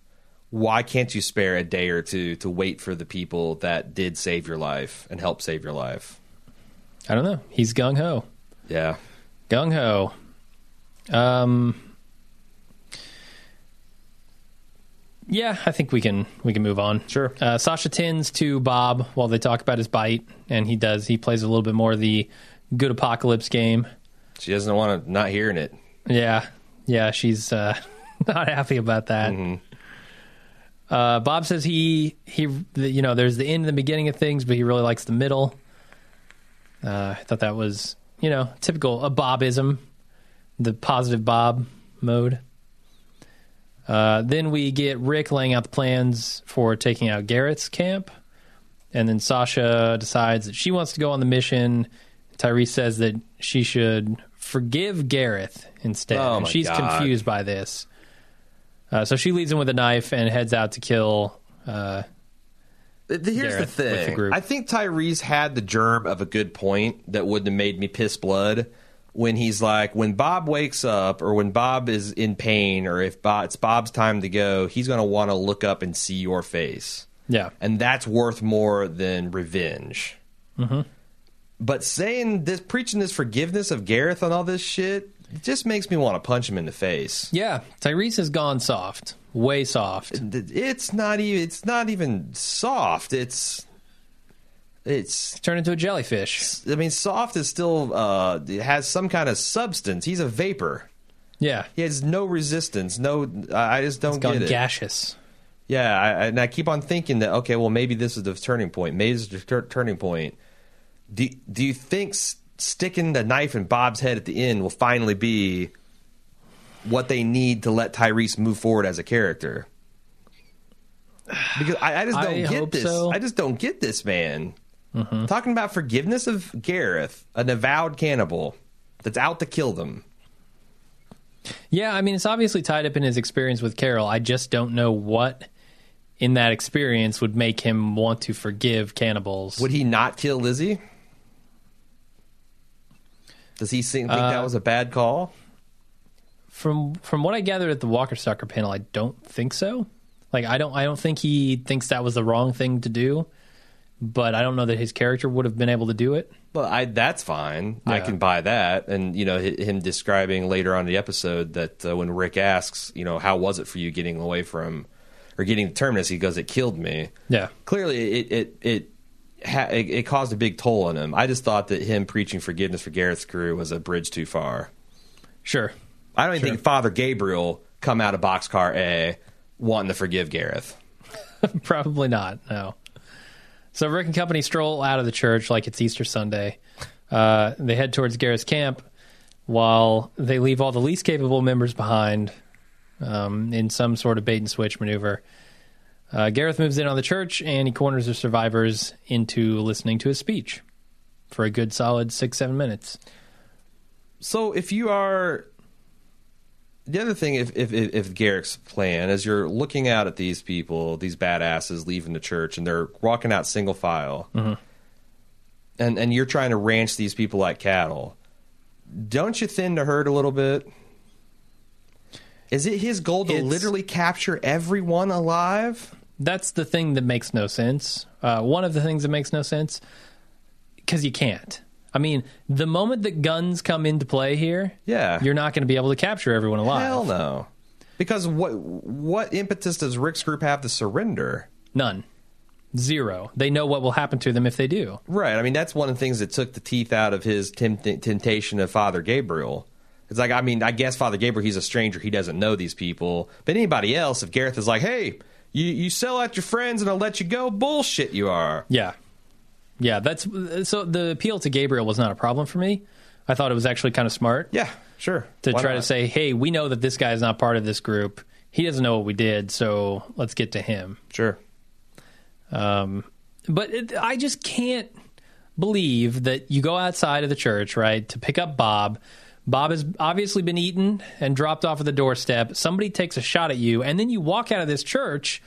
why can't you spare a day or two to wait for the people that did save your life and help save your life? I don't know. He's gung ho. Yeah. Gung ho. Um. Yeah, I think we can we can move on. Sure. Uh, Sasha tends to Bob while they talk about his bite, and he does. He plays a little bit more of the good apocalypse game. She doesn't want to not hearing it. Yeah, yeah, she's uh, not happy about that. Uh, Bob says he he the, you know there's the end and the beginning of things, but he really likes the middle. Uh, I thought that was you know typical a Bobism, the positive Bob mode. Uh, then we get Rick laying out the plans for taking out Gareth's camp, and then Sasha decides that she wants to go on the mission. Tyrese says that she should forgive Gareth instead. Oh, she's God. confused by this. Uh, so she leads him with a knife and heads out to kill. Uh, Here's Gareth the with the thing. group. I think Tyrese had the germ of a good point that wouldn't have made me piss blood when he's like, when Bob wakes up or when Bob is in pain or if Bob, it's Bob's time to go, he's going to want to look up and see your face. yeah, and that's worth more than revenge. Mm-hmm. But saying this, preaching this forgiveness of Gareth and all this shit, it just makes me want to punch him in the face. yeah. Tyrese has gone soft, way soft. It's not even. It's not even soft. It's. It's. Turned into a jellyfish. I mean, soft is still. Uh, it has some kind of substance. He's a vapor. Yeah. He has no resistance. No, I just don't get it. gaseous. Yeah, I, and I keep on thinking that okay, well, maybe this is the turning point. Maybe this is the tur- turning point. Do Do you think sticking the knife in Bob's head at the end will finally be what they need to let Tyrese move forward as a character? Because I, I just don't I get this. so. I just don't get this man Mm-hmm. talking about forgiveness of Gareth, an avowed cannibal that's out to kill them. Yeah, I mean, it's obviously tied up in his experience with Carol. I just don't know what in that experience would make him want to forgive cannibals. Would he not kill Lizzie? Does he think, think Uh, that was a bad call? from from what I gathered at the Walker Stalker panel, I don't think so. Like, I don't I don't think he thinks that was the wrong thing to do. But I don't know that his character would have been able to do it. Well, I, that's fine. I can buy that. And you know, him describing later on in the episode that uh, when Rick asks, you know, how was it for you getting away from or getting the terminus, he goes, "It killed me." Yeah. Clearly, it it it, ha- it it caused a big toll on him. I just thought that him preaching forgiveness for Gareth's crew was a bridge too far. Sure. I don't even Sure. think Father Gabriel come out of Boxcar A wanting to forgive Gareth. Probably not. No. So Rick and company stroll out of the church like it's Easter Sunday. Uh, they head towards Gareth's camp while they leave all the least capable members behind um, in some sort of bait and switch maneuver. Uh, Gareth moves in on the church and he corners the survivors into listening to his speech for a good solid six, seven minutes. So if you are the other thing, if if if Garrick's plan, as you're looking out at these people, these badasses leaving the church, and they're walking out single file, and and you're trying to ranch these people like cattle, don't you thin the herd a little bit? Is it his goal to It's- literally capture everyone alive? That's the thing that makes no sense. Uh, one of the things that makes no sense because you can't. I mean, the moment that guns come into play here, Yeah. you're not going to be able to capture everyone alive. Hell no. Because what what impetus does Rick's group have to surrender? None. Zero. They know what will happen to them if they do. Right. I mean, that's one of the things that took the teeth out of his tempt- temptation of Father Gabriel. It's like, I mean, I guess Father Gabriel, he's a stranger. He doesn't know these people. But anybody else, if Gareth is like, hey, you, you sell out your friends and I'll let you go, bullshit you are. Yeah. Yeah, that's so the appeal to Gabriel was not a problem for me. I thought it was actually kind of smart Yeah, sure. to Why try to say, "Hey, we know that this guy is not part of this group. He doesn't know what we did, so let's get to him." Sure. Um, but it, I just can't believe that you go outside of the church, right, to pick up Bob. Bob has obviously been eaten and dropped off at the doorstep. Somebody takes a shot at you, and then you walk out of this church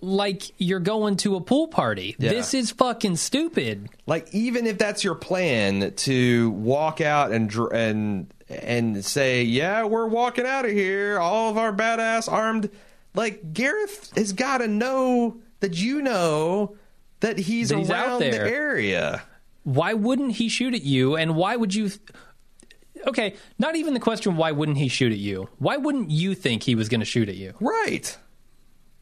like you're going to a pool party. Yeah. This is fucking stupid. Like, even if that's your plan to walk out and and and say, yeah, we're walking out of here, all of our badass armed, like Gareth has got to know that you know that he's, That he's around the area. Why wouldn't he shoot at you? And why would you? Okay, not even the question. Why wouldn't he shoot at you? Why wouldn't you think he was going to shoot at you? Right.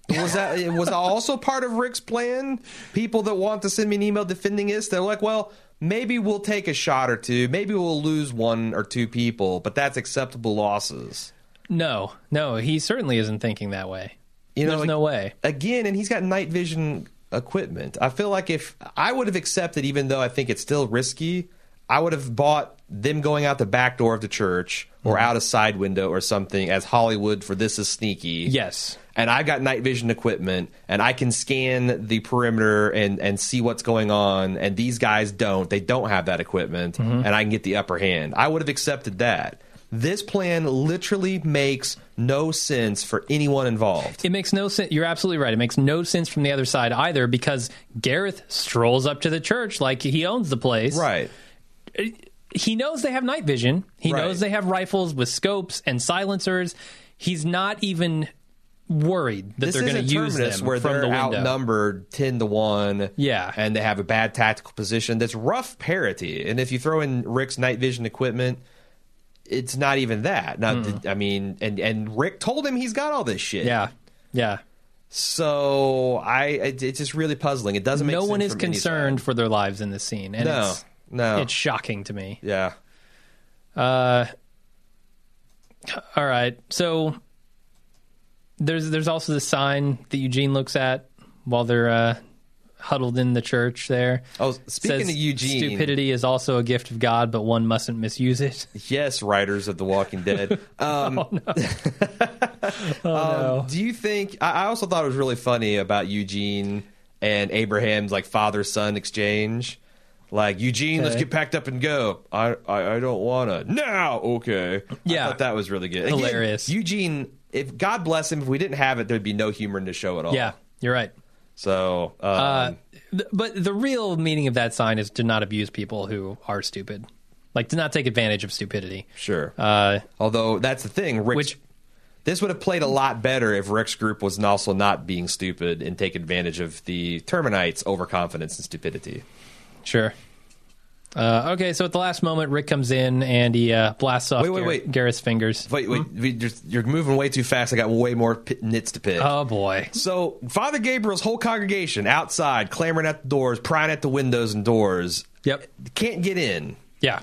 Was that was that also part of Rick's plan? People that want to send me an email defending us, they're like, well, maybe we'll take a shot or two, maybe we'll lose one or two people, but that's acceptable losses. No, no, he certainly isn't thinking that way. You know, There's no way. Again, and he's got night vision equipment. I feel like if I would have accepted, even though I think it's still risky, I would have bought them going out the back door of the church or mm-hmm. out a side window or something as Hollywood for this is sneaky. Yes. and I've got night vision equipment and I can scan the perimeter and and see what's going on and these guys don't they don't have that equipment mm-hmm. and I can get the upper hand I would have accepted that this plan literally makes no sense for anyone involved It makes no sense. You're absolutely right. It makes no sense from the other side either because Gareth strolls up to the church like he owns the place. right He knows they have night vision. He Right. knows they have rifles with scopes and silencers. He's not even worried that this they're going to use them where from they're the window. outnumbered 10 to 1 Yeah. and they have a bad tactical position that's rough parity and if you throw in Rick's night vision equipment it's not even that not the- I mean and and Rick told him he's got all this shit. Yeah. Yeah. So I, it, it's just really puzzling. It doesn't make No one is concerned for their lives in this scene. And No, it's, no, it's shocking to me. yeah, Uh, All right. So there's there's also the sign that Eugene looks at while they're uh, huddled in the church there. Oh, speaking Says of Eugene, stupidity is also a gift of God, but one mustn't misuse it. yes, writers of The Walking Dead. Um, Oh no! Um, do you think? I, I also thought it was really funny about Eugene and Abraham's like father son exchange. Like Eugene, let's get packed up and go. I I, I don't wanna now. Okay, Yeah. I thought that was really good. Again, Hilarious. Eugene, if God bless him, if we didn't have it, there'd be no humor in the show at all. yeah, you're right. So, um, Uh, th- but the real meaning of that sign is to not abuse people who are stupid, like to not take advantage of stupidity. sure. Uh, Although that's the thing, Rick's, Which- this would have played a lot better if Rick's group was also not being stupid and take advantage of the Terminites' overconfidence and stupidity. Sure. Uh, okay, so at the last moment, Rick comes in and he uh, blasts off Wait, wait, Gar- wait. Gareth's fingers. Wait, wait, we just, you're moving way too fast. I got way more pit, nits to pick. Oh boy! so, Father Gabriel's whole congregation outside, clamoring at the doors, prying at the windows and doors, Yep. can't get in. Yeah.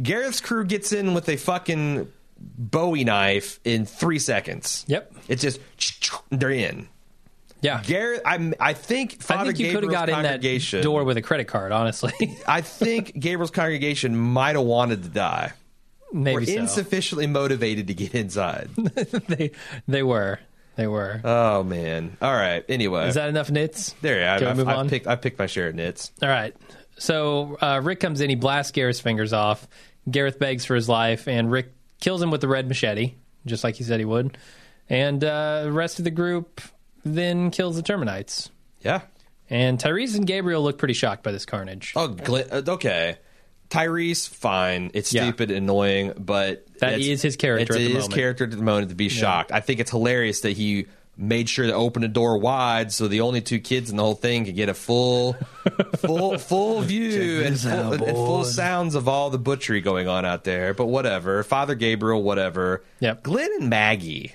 Gareth's crew gets in with a fucking Bowie knife in three seconds. Yep. It's just they're in. Yeah. Gareth, I I think Father I think you could have got in that door with a credit card. Honestly, I think Gabriel's congregation might have wanted to die. Maybe so. insufficiently motivated to get inside. they they were they were. oh man! All right. Anyway, Is that enough nits? there? Yeah, Can I've, move I've on? picked. I picked my share of nits. All right. So uh, Rick comes in. He blasts Gareth's fingers off. Gareth begs for his life, and Rick kills him with the red machete, just like he said he would. And uh, the rest of the group then kills the Terminites. Yeah. And Tyrese and Gabriel look pretty shocked by this carnage. Oh, Glenn, uh, okay. Tyrese, fine. It's Yeah. stupid, annoying, but That it's- is his character It's at the his moment. character at the moment to be shocked. I think it's hilarious that he made sure to open the door wide so the only two kids in the whole thing could get a full, full, full view and full, out, and full sounds of all the butchery going on out there. But whatever, Father Gabriel, whatever. Yep. Glenn and Maggie,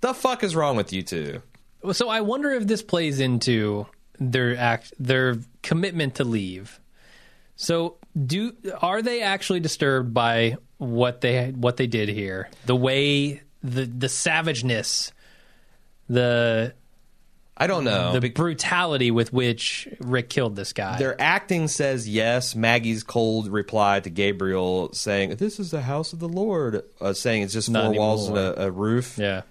the fuck is wrong with you two? So I wonder if this plays into their act, their commitment to leave. So do are they actually disturbed by what they what they did here? The way the the savageness, the I don't know. the brutality with which Rick killed this guy. Their acting says yes. Maggie's cold reply to Gabriel saying, "This is the house of the Lord," uh, saying it's just Not four walls and a, a roof. yeah,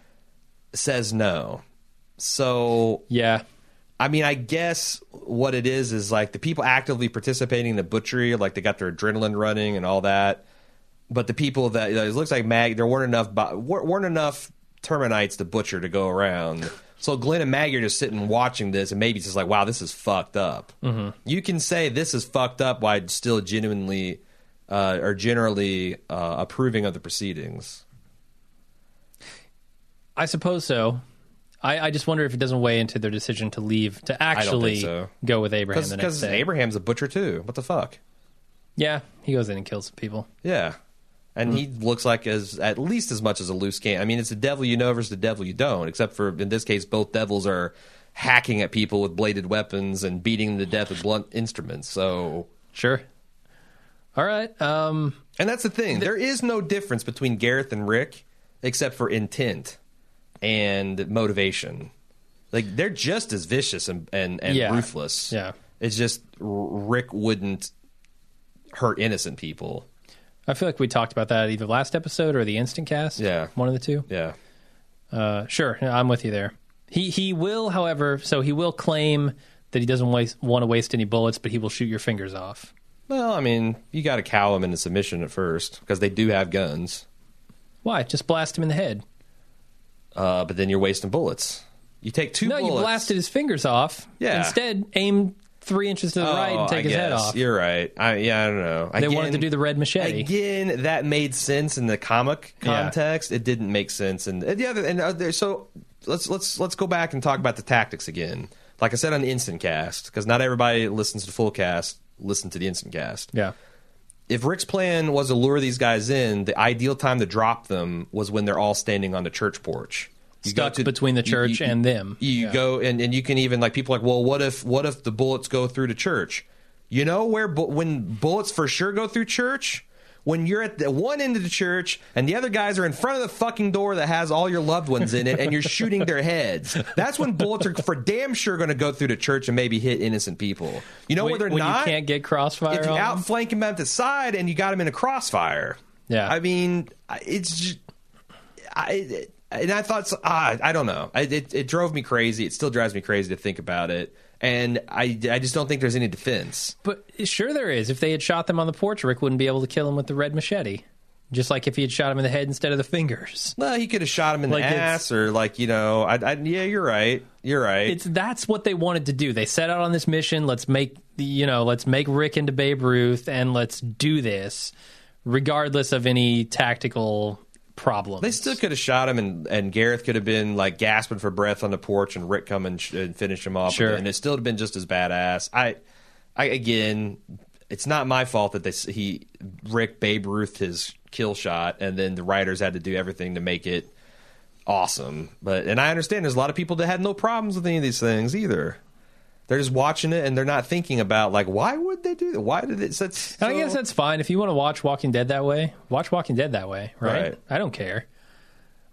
Says no. So yeah, I mean, I guess what it is is like the people actively participating in the butchery, like they got their adrenaline running and all that. But the people that it looks like Mag, there weren't enough weren't enough terminites to butcher to go around. So Glenn and Maggie are just sitting watching this, and maybe it's just like, wow, this is fucked up. Mm-hmm. You can say this is fucked up while still genuinely uh, or generally uh, approving of the proceedings. I suppose so. I, I just wonder if it doesn't weigh into their decision to leave to actually so. go with Abraham the next Because day. Abraham's a butcher too. What the fuck? yeah, he goes in and kills some people. Yeah. And he looks like as at least as much as a loose cannon. I mean, it's the devil you know versus the devil you don't. Except for in this case, both devils are hacking at people with bladed weapons and beating them to death with blunt instruments. So, Sure. All right. Um, and that's the thing. There is no difference between Gareth and Rick, except for intent and motivation. Like they're just as vicious and and, and Yeah. ruthless. Yeah. It's just Rick wouldn't hurt innocent people. I feel like we talked about that either last episode or the instant cast. Yeah. One of the two. Yeah. Uh, sure. I'm with you there. He he will, however, so he will claim that he doesn't waste, want to waste any bullets, but he will shoot your fingers off. Well, I mean, you got to cow him into submission at first because they do have guns. Why? Just blast him in the head. Uh, but then you're wasting bullets. You take two No, bullets. you blasted his fingers off. Yeah. Instead, aim three inches to the Oh, right and take I his head off. You're right. I, yeah, I don't know. They wanted to do the red machete. Again, that made sense in the comic Yeah. context. It didn't make sense, and and the other and uh, there- so let's let's let's go back and talk about the tactics again. Like I said on the instant cast, because not everybody listens to full cast. Listen to the instant cast. Yeah. If Rick's plan was to lure these guys in, the ideal time to drop them was when they're all standing on the church porch. You Stuck between the church and them. You Yeah. go and, and you can even like people are like, well, what if what if the bullets go through the church? You know where bu- when bullets for sure go through church when you're at the one end of the church and the other guys are in front of the fucking door that has all your loved ones in it and you're shooting their heads. That's when bullets are for damn sure going to go through the church and maybe hit innocent people. You know when, where they're when not? you can't get crossfire if you outflank them at the side and you got them in a crossfire. Yeah. I mean, it's just, I and I thought so- ah, I don't know. I, it it drove me crazy. It still drives me crazy to think about it. And I, I just don't think there's any defense. But sure, there is. If they had shot them on the porch, Rick wouldn't be able to kill him with the red machete. Just like if he had shot him in the head instead of the fingers. Well, he could have shot him in Like, the ass, or like you know, I, I, yeah, you're right. You're right. It's that's what they wanted to do. They set out on this mission. Let's make you know, let's make Rick into Babe Ruth, and let's do this, regardless of any tactical problems. They still could have shot him, and, and Gareth could have been like gasping for breath on the porch, and Rick come and, sh- and finish him off. Sure. and it still would have been just as badass. I, I again, it's not my fault that they he Rick Babe Ruth his kill shot, and then the writers had to do everything to make it awesome. But and I understand there's a lot of people that had no problems with any of these things either. They're just watching it and they're not thinking about like why would they do that? Why did it? And I guess that's fine if you want to watch Walking Dead that way. Watch Walking Dead that way, right? Right. I don't care.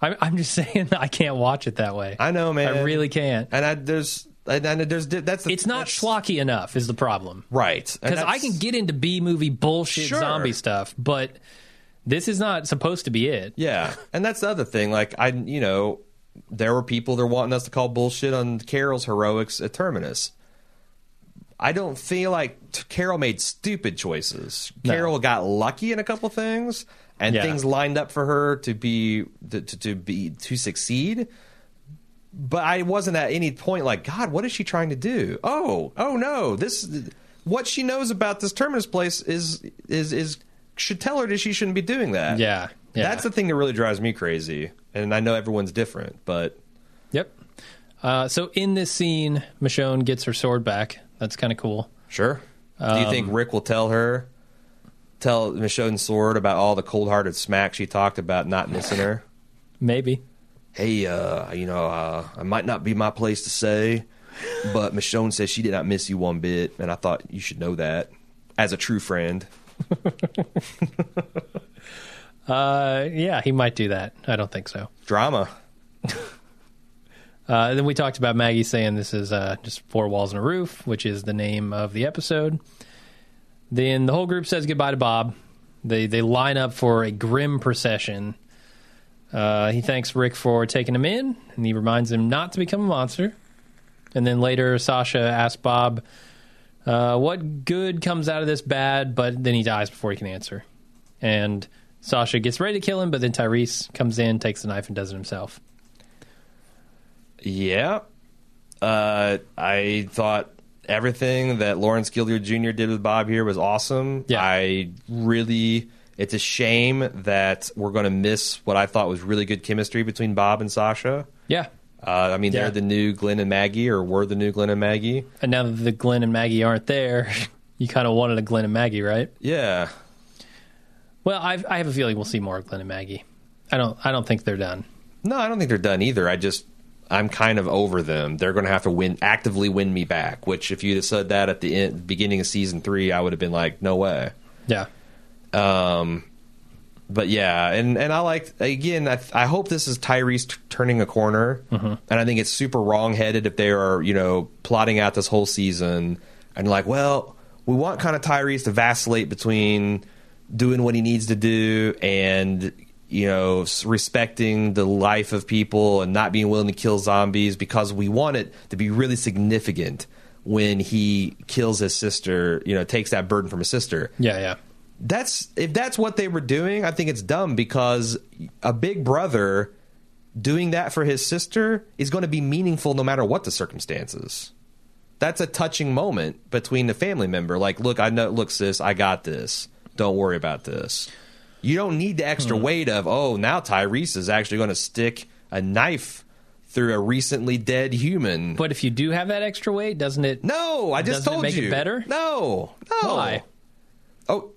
I'm, I'm just saying I can't watch it that way. I know, man. I really can't. and I there's and, and there's that's the, It's not that's- schlocky enough is the problem. right Because I can get into B movie bullshit Sure. zombie stuff, but this is not supposed to be it. Yeah, and that's the other thing. Like I, you know, there were people that are wanting us to call bullshit on Carol's heroics at Terminus. I don't feel like Carol made stupid choices. No. Carol got lucky in a couple things, and Yeah. things lined up for her to be to, to, to be to succeed. But I wasn't at any point like, God, what is she trying to do? Oh, oh no, this what she knows about this Terminus place is is is should tell her that she shouldn't be doing that. Yeah, yeah. That's the thing that really drives me crazy. And I know everyone's different, but Yep. Uh, so in this scene, Michonne gets her sword back. That's kind of cool. sure. Do you Um, think Rick will tell her, tell Michonne Sword about all the cold hearted smack she talked about not missing her? Maybe. Hey, uh, you know, uh, it might not be my place to say, but Michonne says she did not miss you one bit, and I thought you should know that as a true friend. Uh, yeah, he might do that. I don't think so. Drama. Uh, then we talked about Maggie saying this is uh, just four walls and a roof, which is the name of the episode. Then the whole group says goodbye to Bob. They they line up for a grim procession. Uh, he thanks Rick for taking him in, and he reminds him not to become a monster. And then later, Sasha asks Bob, uh, "What good comes out of this bad?" But then he dies before he can answer. And Sasha gets ready to kill him, but then Tyrese comes in, takes the knife, and does it himself. Yeah. Uh, I thought everything that Lawrence Gilliard Jr. did with Bob here was awesome. Yeah. I really, it's a shame that we're going to miss what I thought was really good chemistry between Bob and Sasha. Yeah, Uh, I mean, Yeah. they're the new Glenn and Maggie, or were the new Glenn and Maggie. And now that the Glenn and Maggie aren't there, you kind of wanted a Glenn and Maggie, right? Yeah. Well, I've, I have a feeling we'll see more of Glenn and Maggie. I don't. I don't think they're done. No, I don't think they're done either. I just, I'm kind of over them. They're going to have to win, actively win me back. Which, if you'd said that at the end, beginning of season three, I would have been like, no way. Yeah. Um, but yeah, and and I like again. I, I hope this is Tyrese t- turning a corner, and I think it's super wrong-headed if they are you know plotting out this whole season and like, well, we want kind of Tyrese to vacillate between doing what he needs to do and you know respecting the life of people and not being willing to kill zombies because we want it to be really significant when he kills his sister. You know, takes that burden from his sister Yeah. Yeah. that's if that's what they were doing, I think it's dumb because a big brother doing that for his sister is going to be meaningful no matter what the circumstances. That's a touching moment between the family member. Like, look, I know, look, sis, I got this. Don't worry about this. You don't need the extra hmm. weight of, oh, now Tyrese is actually going to stick a knife through a recently dead human. But if you do have that extra weight, doesn't it? no, I just Doesn't it told make it you. better? No, no. Why? Oh,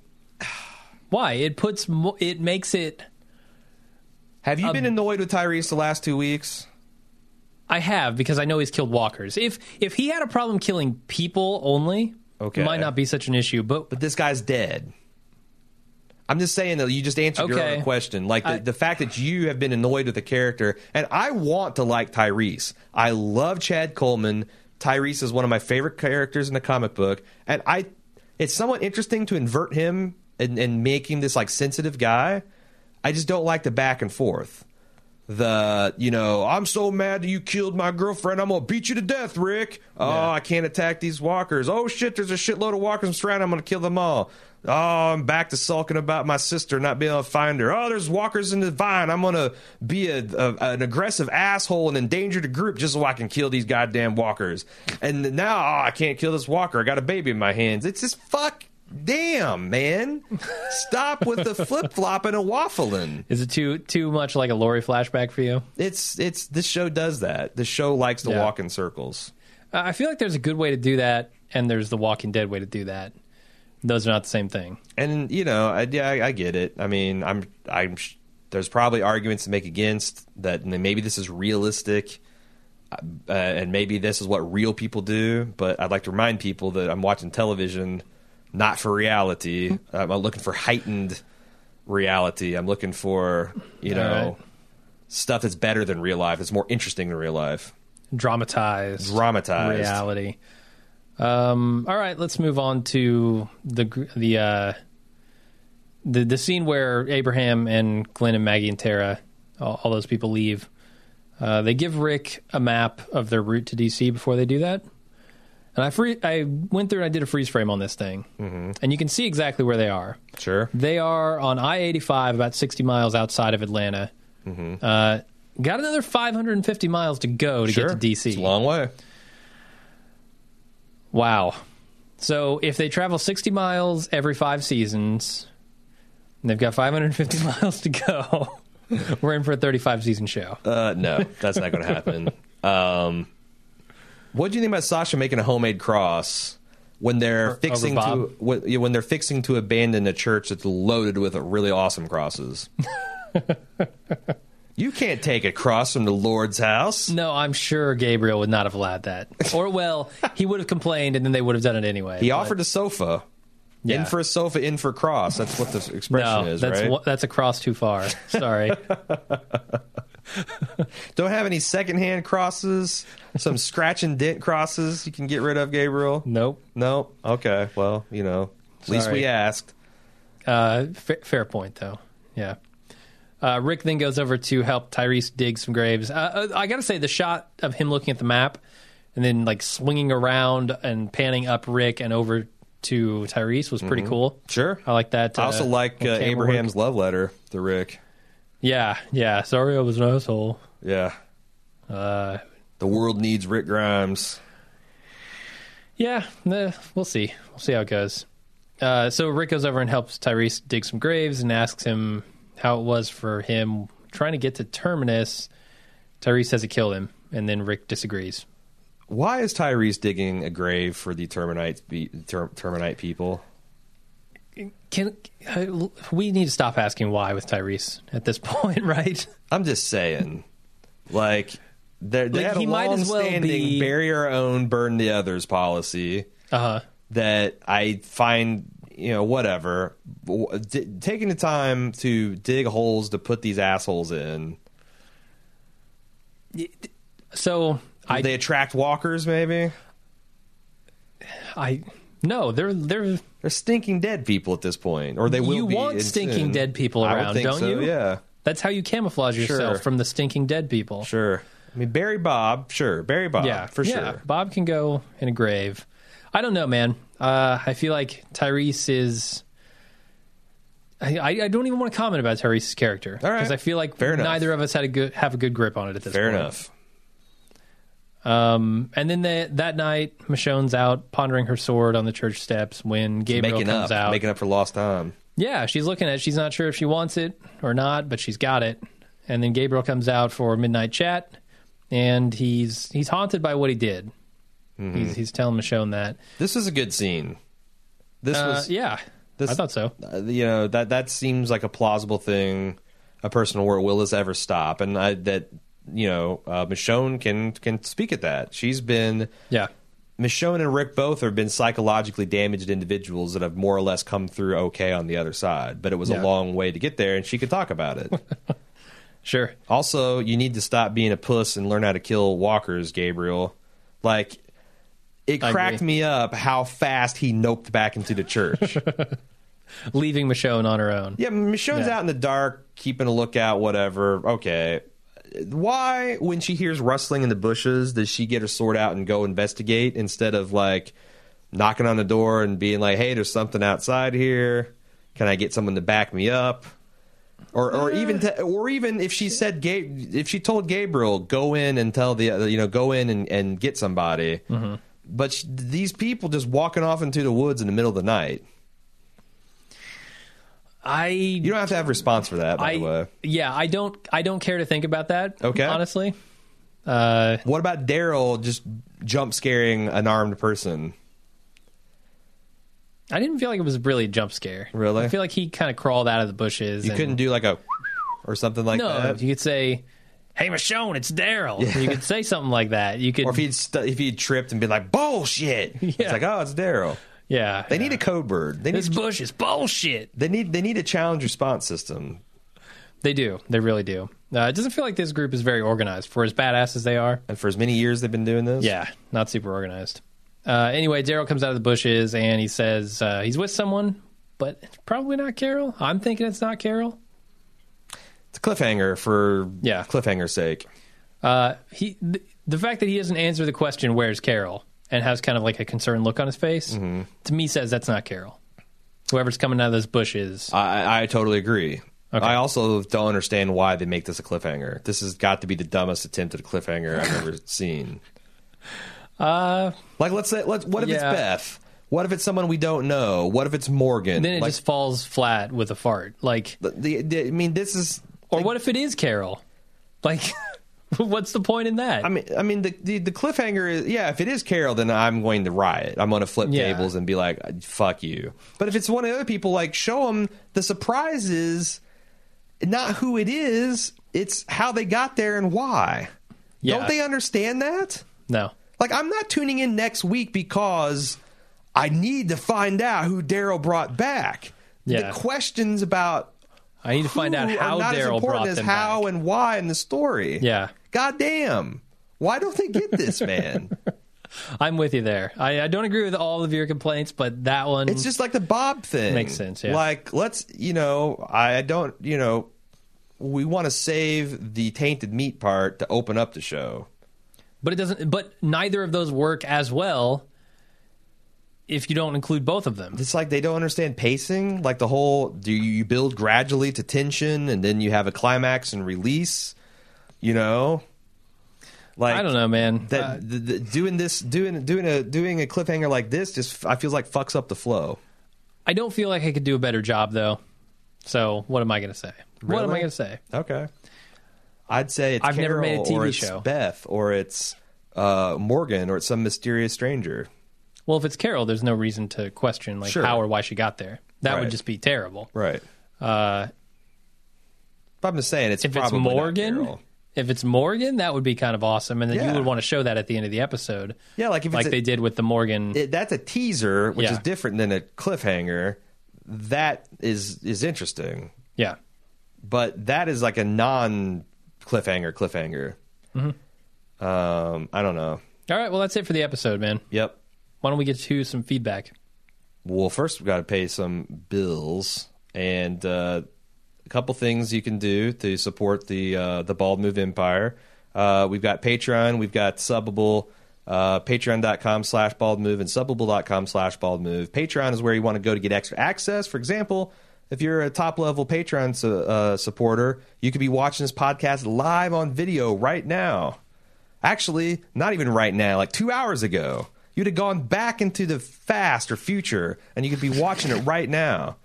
Why? It puts. Mo- it makes it. have you been annoyed with Tyrese the last two weeks? I have because I know he's killed walkers. If if he had a problem killing people only, Okay. it might not be such an issue. But but this guy's dead. I'm just saying that you just answered your own question. Like the, I- the fact that you have been annoyed with the character, and I want to like Tyrese. I love Chad Coleman. Tyrese is one of my favorite characters in the comic book, and I. It's somewhat interesting to invert him and, and make him this like sensitive guy. I just don't like the back and forth. The you know I'm so mad that you killed my girlfriend. I'm gonna beat you to death, Rick. Oh, Yeah. I can't attack these walkers. Oh shit, there's a shitload of walkers surrounded. I'm gonna kill them all. Oh, I'm back to sulking about my sister not being able to find her. Oh, there's walkers in the vine. I'm gonna be a, a an aggressive asshole and endanger the group just so I can kill these goddamn walkers. And now oh, I can't kill this walker. I got a baby in my hands. It's just fuck. Damn, man. Stop with the flip flopping and a waffling. Is it too too much like a Lori flashback for you? It's it's this show does that. The show likes to Yeah. walk in circles. I feel like there's a good way to do that, and there's the Walking Dead way to do that. Those are not the same thing. And you know, I, yeah, I, I get it. I mean, I'm I'm sh- there's probably arguments to make against that. Maybe this is realistic, uh, and maybe this is what real people do. But I'd like to remind people that I'm watching television, not for reality. I'm looking for heightened reality. I'm looking for you know right. stuff that's better than real life. It's more interesting than real life. Dramatized, Dramatized. reality. Um, all right, let's move on to the the uh, the the scene where Abraham and Glenn and Maggie and Tara, all, all those people leave. Uh, they give Rick a map of their route to DC before they do that. And I free, I went through and I did a freeze frame on this thing, mm-hmm. and you can see exactly where they are. Sure. They are on I 85, about 60 miles outside of Atlanta. Uh, got another 550 miles to go to Sure. get to DC. It's a long way. Wow. So if they travel 60 miles every five seasons, and they've got 550 miles to go, we're in for a 35 season show. Uh, no, that's not going to happen. Um, what do you think about Sasha making a homemade cross when they're over fixing to when, when they're fixing to abandon a church that's loaded with really awesome crosses? You can't take a cross from the Lord's house. No, I'm sure Gabriel would not have allowed that. Or, well, he would have complained and then they would have done it anyway. He but- offered a sofa. Yeah. In for a sofa, in for cross. That's what the expression No, is, that's right? that's a cross too far. Sorry. Don't have any secondhand crosses, some scratch and dent crosses you can get rid of, Gabriel. nope. Nope. Okay. Well, you know, at least we asked. Uh, fa- fair point, though. Yeah. Uh, Rick then goes over to help Tyrese dig some graves. Uh, uh, I got to say, the shot of him looking at the map and then like swinging around and panning up Rick and over to Tyrese was pretty cool. Sure. I like that. I also uh, like uh, camera work. Abraham's love letter to Rick. Yeah, yeah. Sorry, I was an asshole. Yeah. Uh, The world needs Rick Grimes. Yeah, we'll see. We'll see how it goes. Uh, so Rick goes over and helps Tyrese dig some graves and asks him how it was for him trying to get to Terminus. Tyrese says it killed him, and then Rick disagrees. Why is Tyrese digging a grave for the Terminite, be- ter- Terminite people? Can we need to stop asking why with Tyrese at this point, right? I'm just saying. Like, they Like, had a as well long-standing be- bury our own, burn the others policy Uh huh. that I find, you know, whatever. D- taking the time to dig holes to put these assholes in. So I, they attract walkers, maybe? I no, they're they're They're stinking dead people at this point, or they will You be want stinking soon. dead people around, don't so, you? Yeah, that's how you camouflage yourself Sure. from the stinking dead people. sure. I mean, bury Bob, sure. bury Bob, yeah, for yeah. sure. Bob can go in a grave. I don't know, man. Uh, I feel like Tyrese is. I, I don't even want to comment about Tyrese's character All right. because I feel like Fair enough. neither of us had a good have a good grip on it at this point. Fair point. enough. Um, and then the, that night, Michonne's out pondering her sword on the church steps when Gabriel Making comes up, out. making up for lost time. Yeah, she's looking at it. She's not sure if she wants it or not, but she's got it. And then Gabriel comes out for a midnight chat, and he's he's haunted by what he did. Mm-hmm. He's he's telling Michonne that. This was a good scene. This Uh, was, yeah, this- I thought so. uh, you know, that that seems like a plausible thing a person where will this ever stop, and I, that you know, uh, Michonne can can speak at that. She's been Yeah, Michonne and Rick both have been psychologically damaged individuals that have more or less come through okay on the other side, but it was Yeah. a long way to get there, and she could talk about it. Sure. also, you need to stop being a puss and learn how to kill walkers, Gabriel. Like, it cracked me up how fast he noped back into the church. Leaving Michonne on her own. yeah, Michonne's Yeah. out in the dark, keeping a lookout, whatever. Okay. Why, when she hears rustling in the bushes, does she get her sword out and go investigate instead of like knocking on the door and being like, "Hey, there's something outside here. Can I get someone to back me up?" Or, or eh. even, to, or even if she said, Ga- if she told Gabriel, go in and tell the, you know, go in and, and get somebody. Mm-hmm. But sh these people just walking off into the woods in the middle of the night. I You don't have to have a response for that, by the way. Yeah, I don't I don't care to think about that. Okay. Honestly. Uh What about Daryl just jump scaring an armed person? I didn't feel like it was really a jump scare. Really? I feel like he kind of crawled out of the bushes. You and- couldn't do like a or something like that. no, that. you could say, "Hey, Michonne, it's Daryl." You could say something like that. You could, Or if he'd stu if he'd tripped and been like bullshit, it's like oh, it's Daryl. yeah. They yeah. need a code word. They this need bush is bullshit. they need they need a challenge response system. They do. They really do. Uh, it doesn't feel like this group is very organized for as badass as they are. And for as many years they've been doing this, Yeah, not super organized. Uh, anyway, Daryl comes out of the bushes and he says uh, he's with someone, but it's probably not Carol. I'm thinking it's not Carol. It's a cliffhanger for Yeah. cliffhanger's sake. Uh, he th- the fact that he doesn't answer the question "Where's Carol?" and has kind of like a concerned look on his face Mm-hmm. to me says that's not Carol. Whoever's coming out of those bushes. I, I totally agree. Okay. I also don't understand why they make this a cliffhanger. This has got to be the dumbest attempt at a cliffhanger I've ever seen. Uh, Like, let's say, let's. What if it's Beth? What if it's someone we don't know? What if it's Morgan? then it like, just falls flat with a fart. Like, the, the- I mean, this is. Or what if it is Carol? Like, what's the point in that? I mean, I mean, the, the the cliffhanger is yeah. If it is Carol, then I'm going to riot. I'm going to flip Yeah. tables and be like, "Fuck you." But if it's one of the other people, like show them the surprise is not who it is. It's how they got there and why. Yeah. Don't they understand that? no. Like, I'm not tuning in next week because I need to find out who Daryl brought back. Yeah. The questions about I need to find out how as Daryl important brought as them how back. and why in the story. Yeah. God damn. Why don't they get this, man? I'm with you there. I, I don't agree with all of your complaints, but that one, it's just like the Bob thing. Makes sense, yeah. Like, let's, you know, I don't, you know, we want to save the tainted meat part to open up the show. but it doesn't. But neither of those work as well if you don't include both of them. It's like they don't understand pacing. Like the whole, do you build gradually to tension and then you have a climax and release? You know, like I don't know, man. that Uh, the, the, doing this, doing doing a doing a cliffhanger like this, just I feel like fucks up the flow. I don't feel like I could do a better job though. So what am I going to say? What am I going to say? Okay, I'd say it's I've never made a Carol, or it's show. Beth, or it's uh, Morgan, or it's some mysterious stranger. Well, if it's Carol, there's no reason to question like Sure. how or why she got there. That Right. would just be terrible. Right. Uh, But I'm just saying it's if it's probably not Morgan, Carol. if it's Morgan, that would be kind of awesome, and then Yeah. you would want to show that at the end of the episode, Yeah, like if like it's a- they did with the Morgan. it, that's a teaser, which Yeah. is different than a cliffhanger. That is is interesting, yeah, but that is like a non cliffhanger cliffhanger. Mm-hmm. Um, I don't know. all right. Well, that's it for the episode, man. Yep. Why don't we get to some feedback? Well, first we've got to pay some bills and uh, a couple things you can do to support the uh, the Bald Move Empire. Uh, we've got Patreon, we've got Subbable, uh, patreon.com slash bald move and subbable.com slash bald move. Patreon is where you want to go to get extra access. For example, if you're a top level Patreon su- uh, supporter, you could be watching this podcast live on video right now. Actually, not even right now, like two hours ago. You'd have gone back into the past or future, and you could be watching it right now.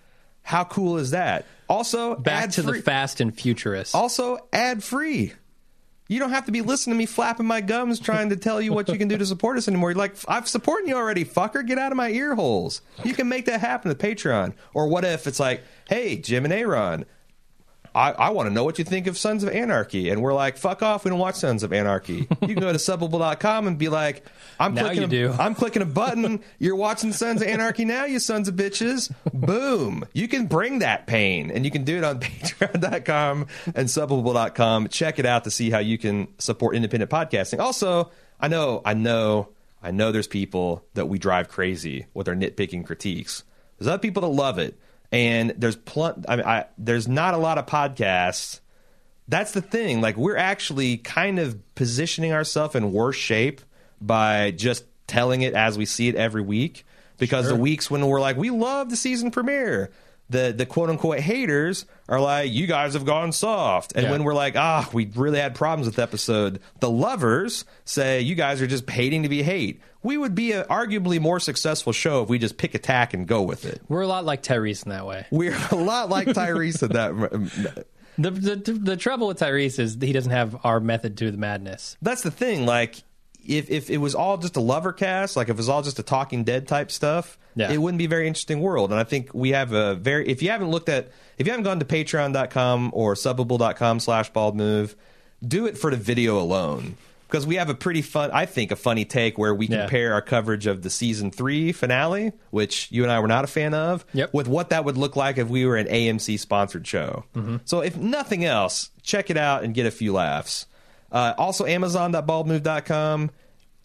How cool is that? Also, Back to ad-free- the fast and futurist. also ad free. You don't have to be listening to me flapping my gums trying to tell you what you can do to support us anymore. You're like, I've supported you already, fucker. Get out of my ear holes. You can make that happen with Patreon. Or what if it's like, hey, Jim and Aaron, I, I want to know what you think of Sons of Anarchy. And we're like, fuck off. We don't watch Sons of Anarchy. You can go to subbable.com and be like, I'm Now clicking, a, do. I'm clicking a button. You're watching Sons of Anarchy now, you sons of bitches. Boom. You can bring that pain and you can do it on patreon.com and subbable.com. Check it out to see how you can support independent podcasting. Also, I know, I know, I know there's people that we drive crazy with our nitpicking critiques. There's other people that love it. And there's pl- I mean, I, there's not a lot of podcasts that's the thing. Like we're actually kind of positioning ourselves in worse shape by just telling it as we see it every week. Because Sure. the weeks when we're like, we love the season premiere, the the quote unquote haters are like, you guys have gone soft. And Yeah. when we're like, ah, we really had problems with the episode, the lovers say you guys are just hating to be hate. We would be a arguably more successful show if we just pick attack and go with it. We're a lot like Tyrese in that way. We're a lot like Tyrese in that. The, the the trouble with Tyrese is he doesn't have our method to the madness. that's the thing. Like, if if it was all just a lover cast, like if it was all just a Talking Dead type stuff, Yeah. it wouldn't be a very interesting world. And I think we have a very. If you haven't looked at, if you haven't gone to Patreon.com or Subbable.com slash Bald Move, do it for the video alone because we have a pretty fun. I think a funny take where we Yeah. compare our coverage of the season three finale, which you and I were not a fan of, Yep. with what that would look like if we were an AMC sponsored show. Mm-hmm. So if nothing else, check it out and get a few laughs. Uh, also, Amazon.baldmove.com.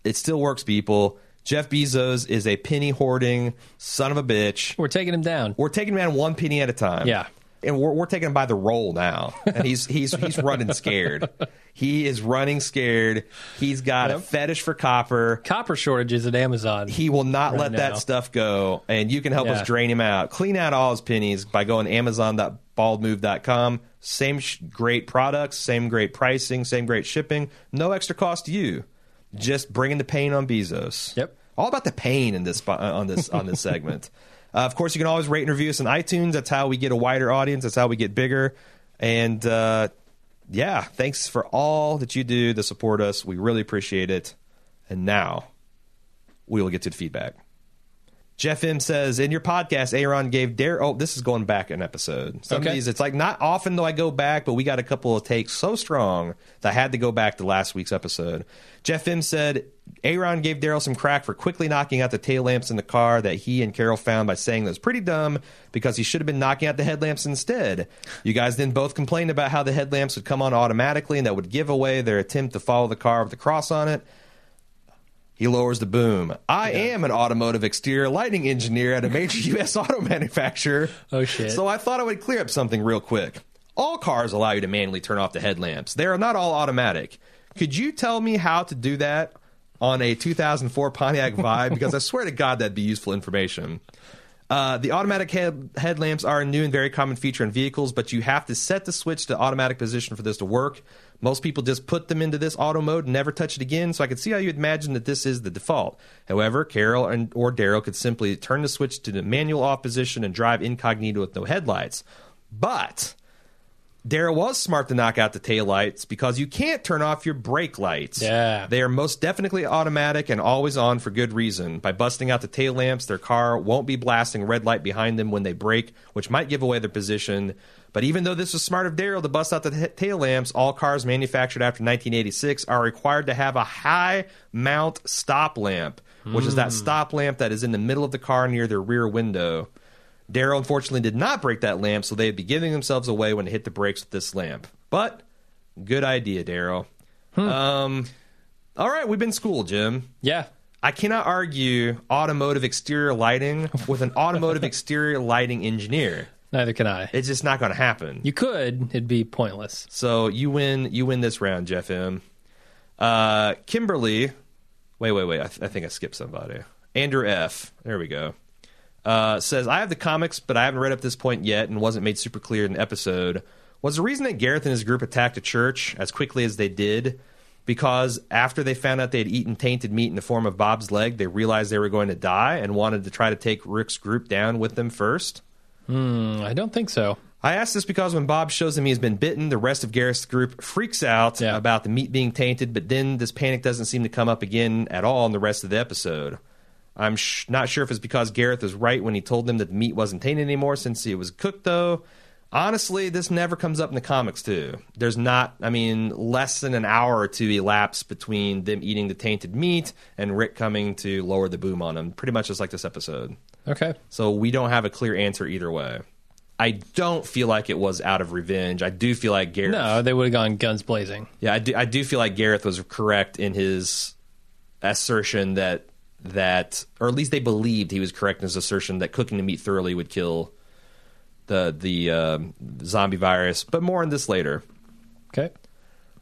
It still works, people. Jeff Bezos is a penny hoarding son of a bitch. We're taking him down. We're taking him down one penny at a time. Yeah. And we're, we're taking him by the roll now. And he's he's he's running scared. He is running scared. He's got a fetish for copper. Copper shortages at Amazon. He will not Right let now. that stuff go. And you can help Yeah. us drain him out. Clean out all his pennies by going to amazon.baldmove.com. Same sh- great products, same great pricing, same great shipping. No extra cost to you. Just bringing the pain on Bezos. Yep. All about the pain in this on this on this segment. Uh, of course, you can always rate and review us on iTunes. That's how we get a wider audience. That's how we get bigger. And uh, yeah, thanks for all that you do to support us. We really appreciate it. And now we will get to the feedback. Jeff M says, in your podcast, Aaron gave Dare. Oh, this is going back an episode. Some Okay. of these, it's like not often do I go back, but we got a couple of takes so strong that I had to go back to last week's episode. Jeff M said, Aaron gave Daryl some crack for quickly knocking out the tail lamps in the car that he and Carol found by saying that was pretty dumb because he should have been knocking out the headlamps instead. You guys then both complained about how the headlamps would come on automatically and that would give away their attempt to follow the car with the cross on it. He lowers the boom. I am an automotive exterior lighting engineer at a major U.S. auto manufacturer. Oh, shit. So I thought I would clear up something real quick. All cars allow you to manually turn off the headlamps. They are not all automatic. Could you tell me how to do that on a 2004 Pontiac Vibe? Because I swear to God, that'd be useful information. Uh, the automatic head- headlamps are a new and very common feature in vehicles, but you have to set the switch to automatic position for this to work. Most people just put them into this auto mode and never touch it again, so I could see how you'd imagine that this is the default. However, Carol and, or Daryl could simply turn the switch to the manual off position and drive incognito with no headlights. But Daryl was smart to knock out the taillights because you can't turn off your brake lights. Yeah. They are most definitely automatic and always on for good reason. By busting out the tail lamps, their car won't be blasting red light behind them when they brake, which might give away their position. But even though this was smart of Daryl to bust out the he- tail lamps, all cars manufactured after 1986 are required to have a high mount stop lamp, which is that stop lamp that is in the middle of the car near their rear window. Daryl unfortunately did not break that lamp, so they'd be giving themselves away when they hit the brakes with this lamp. But good idea, Daryl. Um, all right, we've been schooled, Jim. yeah. I cannot argue automotive exterior lighting with an automotive exterior lighting engineer. Neither can I. It's just not going to happen. You could. It'd be pointless. So you win. You win this round, Jeff M. Uh, Kimberly. Wait, wait, wait. I, th- I think I skipped somebody. Andrew F. There we go. Uh, says I have the comics, but I haven't read up this point yet, and wasn't made super clear in the episode. Was the reason that Gareth and his group attacked a church as quickly as they did because after they found out they had eaten tainted meat in the form of Bob's leg, they realized they were going to die and wanted to try to take Rick's group down with them first? Hmm, I don't think so. I ask this because when Bob shows him he's been bitten, the rest of Gareth's group freaks out Yeah. about the meat being tainted, but then this panic doesn't seem to come up again at all in the rest of the episode. I'm sh- not sure if it's because Gareth was right when he told them that the meat wasn't tainted anymore since it was cooked, though. Honestly, this never comes up in the comics too. There's not, I mean, less than an hour or two elapse between them eating the tainted meat and Rick coming to lower the boom on them. Pretty much just like this episode. Okay. So we don't have a clear answer either way. I don't feel like it was out of revenge. I do feel like Gareth. No, they would have gone guns blazing. Yeah, I do. I do feel like Gareth was correct in his assertion that that, or at least they believed he was correct in his assertion that cooking the meat thoroughly would kill the the uh, zombie virus. But more on this later. Okay.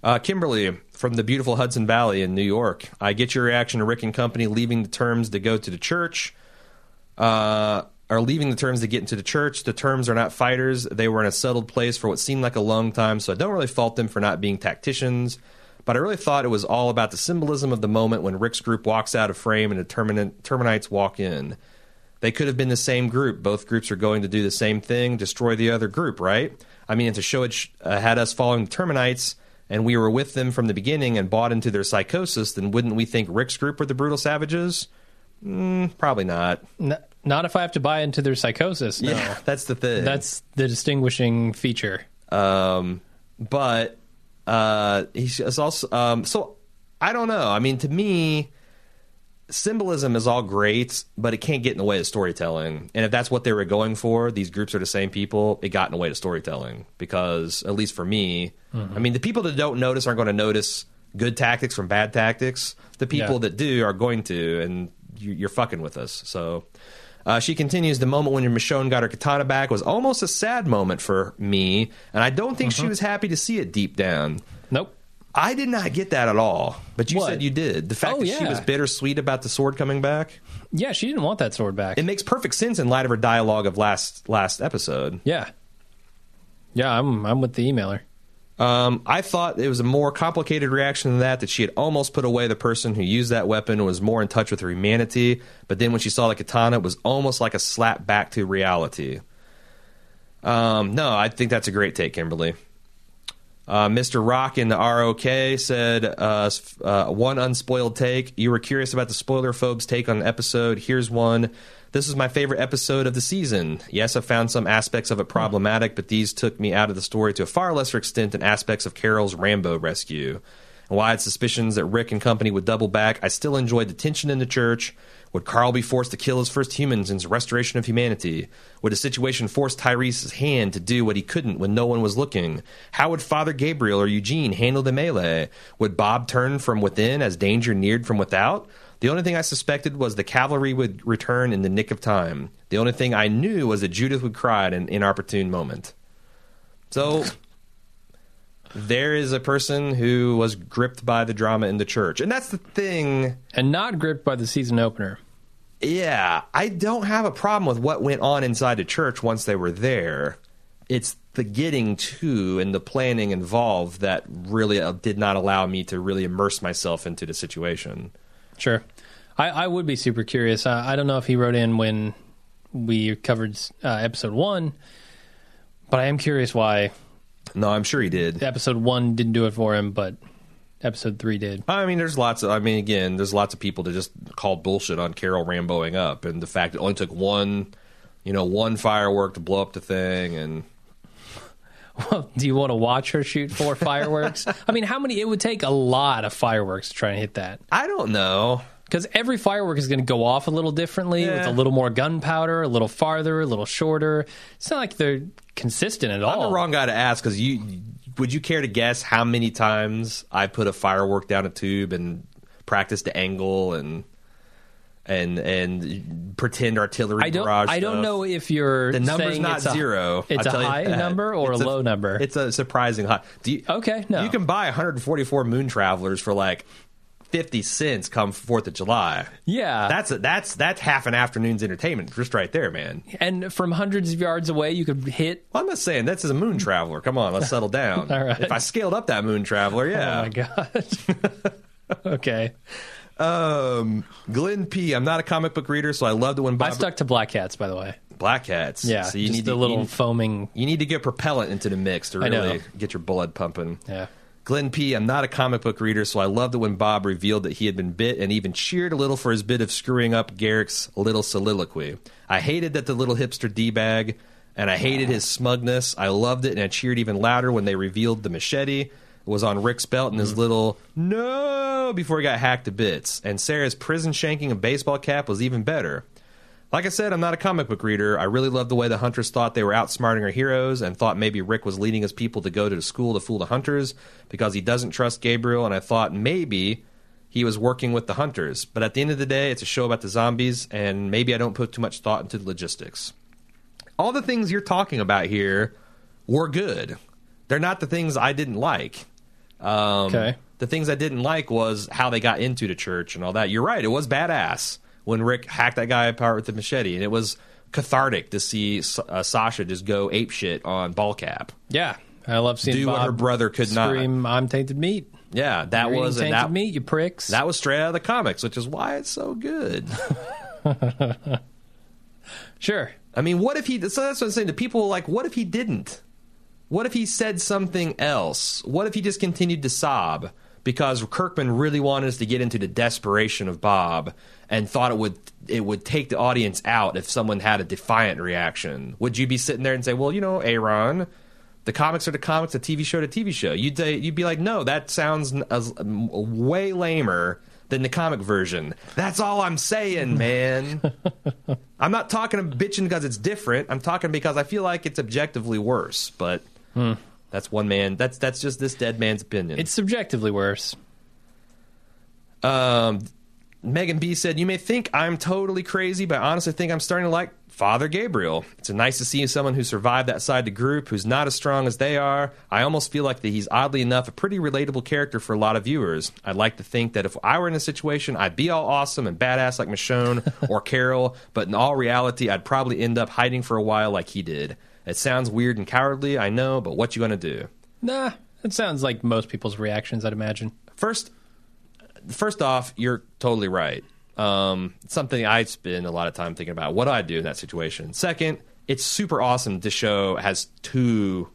Uh, Kimberly from the beautiful Hudson Valley in New York. I get your reaction to Rick and Company leaving the terms to go to the church. Uh, are leaving the terms to get into the church. The terms are not fighters. They were in a settled place for what seemed like a long time, so I don't really fault them for not being tacticians. But I really thought it was all about the symbolism of the moment when Rick's group walks out of frame and the Termin- Terminites walk in. They could have been the same group. Both groups are going to do the same thing, destroy the other group, right? I mean, to show it sh- uh, had us following the Terminites and we were with them from the beginning and bought into their psychosis, then wouldn't we think Rick's group were the brutal savages? Mm, probably not. N- not if I have to buy into their psychosis. No. Yeah, that's the thing. That's the distinguishing feature. Um, but uh, he's also um, so I don't know. I mean, to me, symbolism is all great, but it can't get in the way of storytelling. And if that's what they were going for, these groups are the same people. It got in the way of storytelling because, at least for me, I mean, the people that don't notice aren't going to notice good tactics from bad tactics. The people Yeah. that do are going to, and you're fucking with us. So. Uh, she continues, the moment when Michonne got her katana back was almost a sad moment for me, and I don't think she was happy to see it deep down. Nope. I did not get that at all, but you What? said you did. The fact Oh, that she was bittersweet about the sword coming back, Yeah, she didn't want that sword back. it makes perfect sense in light of her dialogue of last last episode. yeah. Yeah, I'm I'm with the emailer. Um, I thought it was a more complicated reaction than that, that she had almost put away the person who used that weapon and was more in touch with her humanity. But then when she saw the katana, it was almost like a slap back to reality. Um, no, I think that's a great take, Kimberly. Uh, Mr. Rock in the ROK said, uh, uh, one unspoiled take. You were curious about the spoiler phobes take on the episode. Here's one. This is my favorite episode of the season. Yes, I found some aspects of it problematic, but these took me out of the story to a far lesser extent than aspects of Carol's Rambo rescue. And while I had suspicions that Rick and company would double back, I still enjoyed the tension in the church. Would Carl be forced to kill his first humans in his restoration of humanity? Would the situation force Tyrese's hand to do what he couldn't when no one was looking? How would Father Gabriel or Eugene handle the melee? Would Bob turn from within as danger neared from without? The only thing I suspected was the cavalry would return in the nick of time. The only thing I knew was that Judith would cry at an inopportune moment. So there is a person who was gripped by the drama in the church. And that's the thing. And not gripped by the season opener. Yeah, I don't have a problem with what went on inside the church once they were there. It's the getting to and the planning involved that really uh, did not allow me to really immerse myself into the situation. Sure. I, I would be super curious. I, I don't know if he wrote in when we covered uh, episode one, but I am curious why No, I'm sure he did. episode one didn't do it for him, but episode three did. I mean, there's lots of. I mean, again, there's lots of people that just called bullshit on Carol Ramboing up, and the fact it only took one, you know, one firework to blow up the thing, and Well, do you want to watch her shoot four fireworks? I mean, how many? It would take a lot of fireworks to try and hit that. I don't know. Because every firework is going to go off a little differently with a little more gunpowder, a little farther, a little shorter. It's not like they're consistent at I'm all. the wrong guy to ask because you would you care to guess how many times I put a firework down a tube and practice the angle and and and pretend artillery I don't. barrage I don't stuff? know if you're The number's not it's a- zero. It's I'll a high number or It's a low number. It's a surprising high. Do you, Okay, no. You can buy 144 moon travelers for like 50 cents come Fourth of July. yeah, That's a, that's that's half an afternoon's entertainment just right there, man. and from hundreds of yards away, you could hit. Well, I'm not saying that's is a moon traveler. Come on, let's settle down. All right. If I scaled up that moon traveler, yeah. Oh my god. okay, Um, Glenn P. I'm not a comic book reader, so I loved it when I stuck to black cats, by the way. Black Hats. Yeah, so you need the to, little you, foaming. you need to get propellant into the mix to really get your blood pumping. Yeah, Glenn P. I'm not a comic book reader, so I loved it when Bob revealed that he had been bit and even cheered a little for his bit of screwing up Gareth's little soliloquy. I hated that the little hipster D bag and I hated his smugness. I loved it, and I cheered even louder when they revealed the machete was on Rick's belt and his mm. little no before he got hacked to bits. And Sasha's prison shanking a baseball cap was even better. Like I said, I'm not a comic book reader. I really loved the way the hunters thought they were outsmarting our heroes and thought maybe Rick was leading his people to go to the school to fool the hunters because he doesn't trust Gabriel. And I thought maybe he was working with the hunters. But at the end of the day, it's a show about the zombies, and maybe I don't put too much thought into the logistics. All the things you're talking about here were good. They're not the things I didn't like. Um, Okay. The things I didn't like was how they got into the church and all that. You're right. It was badass when Rick hacked that guy apart with the machete, and it was cathartic to see uh, Sasha just go ape shit on Ballcap. Yeah, I love seeing Do what her brother could not. scream, "I'm tainted meat." Yeah, that You're was tainted that, meat, you pricks. that was straight out of the comics, which is why it's so good. sure. I mean, what if he? So that's what I'm saying. To people like, what if he didn't? What if he said something else? What if he just continued to sob because Kirkman really wanted us to get into the desperation of Bob and thought it would it would take the audience out if someone had a defiant reaction? Would you be sitting there and say, "Well, you know, Aaron"? The comics are the comics, the TV show to TV show. You'd say, you'd be like, no, that sounds as- way lamer than the comic version. That's all I'm saying, man. I'm not talking bitching because it's different. I'm talking because I feel like it's objectively worse. But that's one man. That's that's just this dead man's opinion. It's subjectively worse. Um, Megan B said, "You may think I'm totally crazy, but I honestly think I'm starting to like Father Gabriel. It's nice to see someone who survived that side of the group, who's not as strong as they are. I almost feel like that he's oddly enough a pretty relatable character for a lot of viewers. I'd like to think that if I were in a situation, I'd be all awesome and badass like Michonne or Carol, but in all reality, I'd probably end up hiding for a while like he did. It sounds weird and cowardly, I know, but what you gonna do?" Nah, it sounds like most people's reactions. I'd imagine. First, first off, you're totally right. Um, something I spend a lot of time thinking about. What do I do in that situation? Second, it's super awesome. This show has two,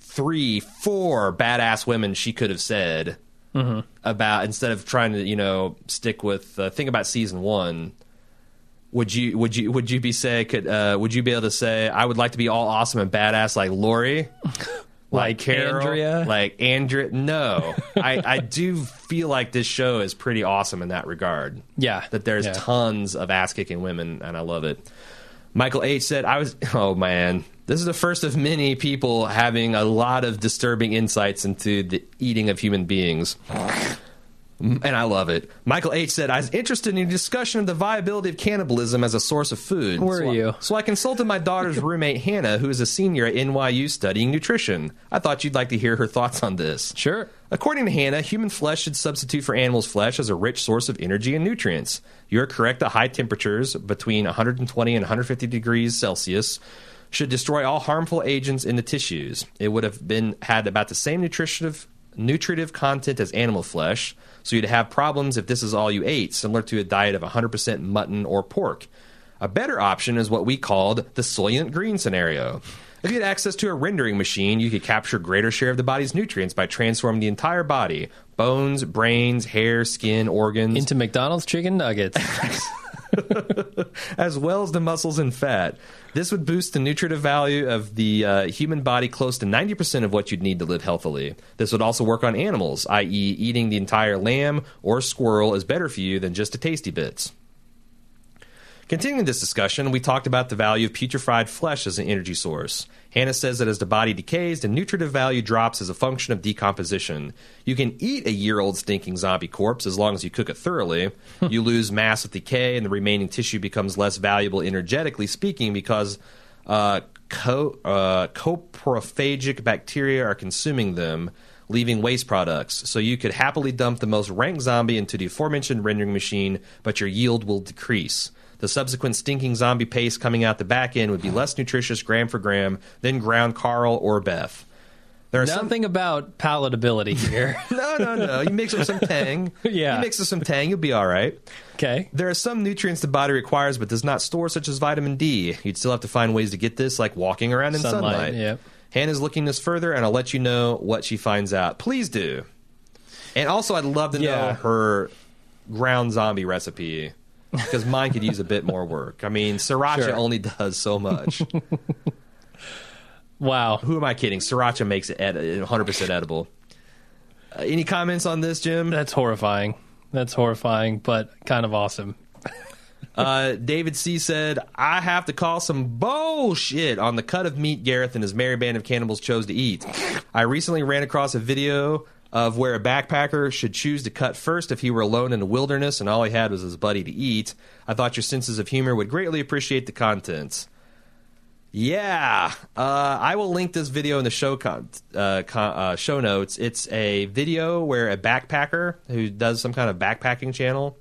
three, four badass women she could have said about instead of trying to you know stick with. Uh, think about season one. Would you would you would you be say could uh, would you be able to say I would like to be all awesome and badass like Lori? Like Carol, Andrea? like Andrea. No, I, I do feel like this show is pretty awesome in that regard. Yeah, that there's yeah. tons of ass kicking women, and I love it. Michael H said, "I was oh man, this is the first of many people having a lot of disturbing insights into the eating of human beings." And I love it. Michael H said, I was interested in a discussion of the viability of cannibalism as a source of food. Were so I- you? so I consulted my daughter's roommate, Hannah, who is a senior at NYU studying nutrition. I thought you'd like to hear her thoughts on this. Sure. According to Hannah, human flesh should substitute for animals' flesh as a rich source of energy and nutrients. You are correct that high temperatures, between 120 and 150 degrees Celsius, should destroy all harmful agents in the tissues. It would have been had about the same nutritive nutritive content as animal flesh, so you'd have problems if this is all you ate, similar to a diet of 100% mutton or pork. A better option is what we called the Soylent Green scenario. If you had access to a rendering machine, you could capture a greater share of the body's nutrients by transforming the entire body bones, brains, hair, skin, organs, Into McDonald's chicken nuggets. as well as the muscles and fat. This would boost the nutritive value of the uh, human body close to 90% of what you'd need to live healthily. This would also work on animals, i.e., eating the entire lamb or squirrel is better for you than just the tasty bits. Continuing this discussion, we talked about the value of putrefied flesh as an energy source. Hannah says that as the body decays, the nutritive value drops as a function of decomposition. You can eat a year old stinking zombie corpse as long as you cook it thoroughly. you lose mass with decay, and the remaining tissue becomes less valuable energetically speaking because uh, co- uh, coprophagic bacteria are consuming them, leaving waste products. So you could happily dump the most rank zombie into the aforementioned rendering machine, but your yield will decrease. The subsequent stinking zombie paste coming out the back end would be less nutritious gram for gram than ground Carl or Beth. There are some about palatability here. no, no, no. You mix with some tang. Yeah. You mix with some tang, you'll be all right. okay. There are some nutrients the body requires but does not store, such as vitamin D. You'd still have to find ways to get this, like walking around in Sunlight, sunlight. yeah. Hannah's looking this further, and I'll let you know what she finds out. Please do. And also, I'd love to know her ground zombie recipe because mine could use a bit more work. I mean, sriracha Sure. only does so much. Wow. Who am I kidding? Sriracha makes it ed- 100% edible. Uh, any comments on this, Jim? That's horrifying. That's horrifying, but kind of awesome. Uh, David C said, I have to call some bullshit on the cut of meat Gareth and his merry band of cannibals chose to eat. I recently ran across a video of where a backpacker should choose to cut first if he were alone in the wilderness and all he had was his buddy to eat. I thought your senses of humor would greatly appreciate the contents. Yeah, uh, I will link this video in the show con- uh, con- uh, show notes. It's a video where a backpacker who does some kind of backpacking channel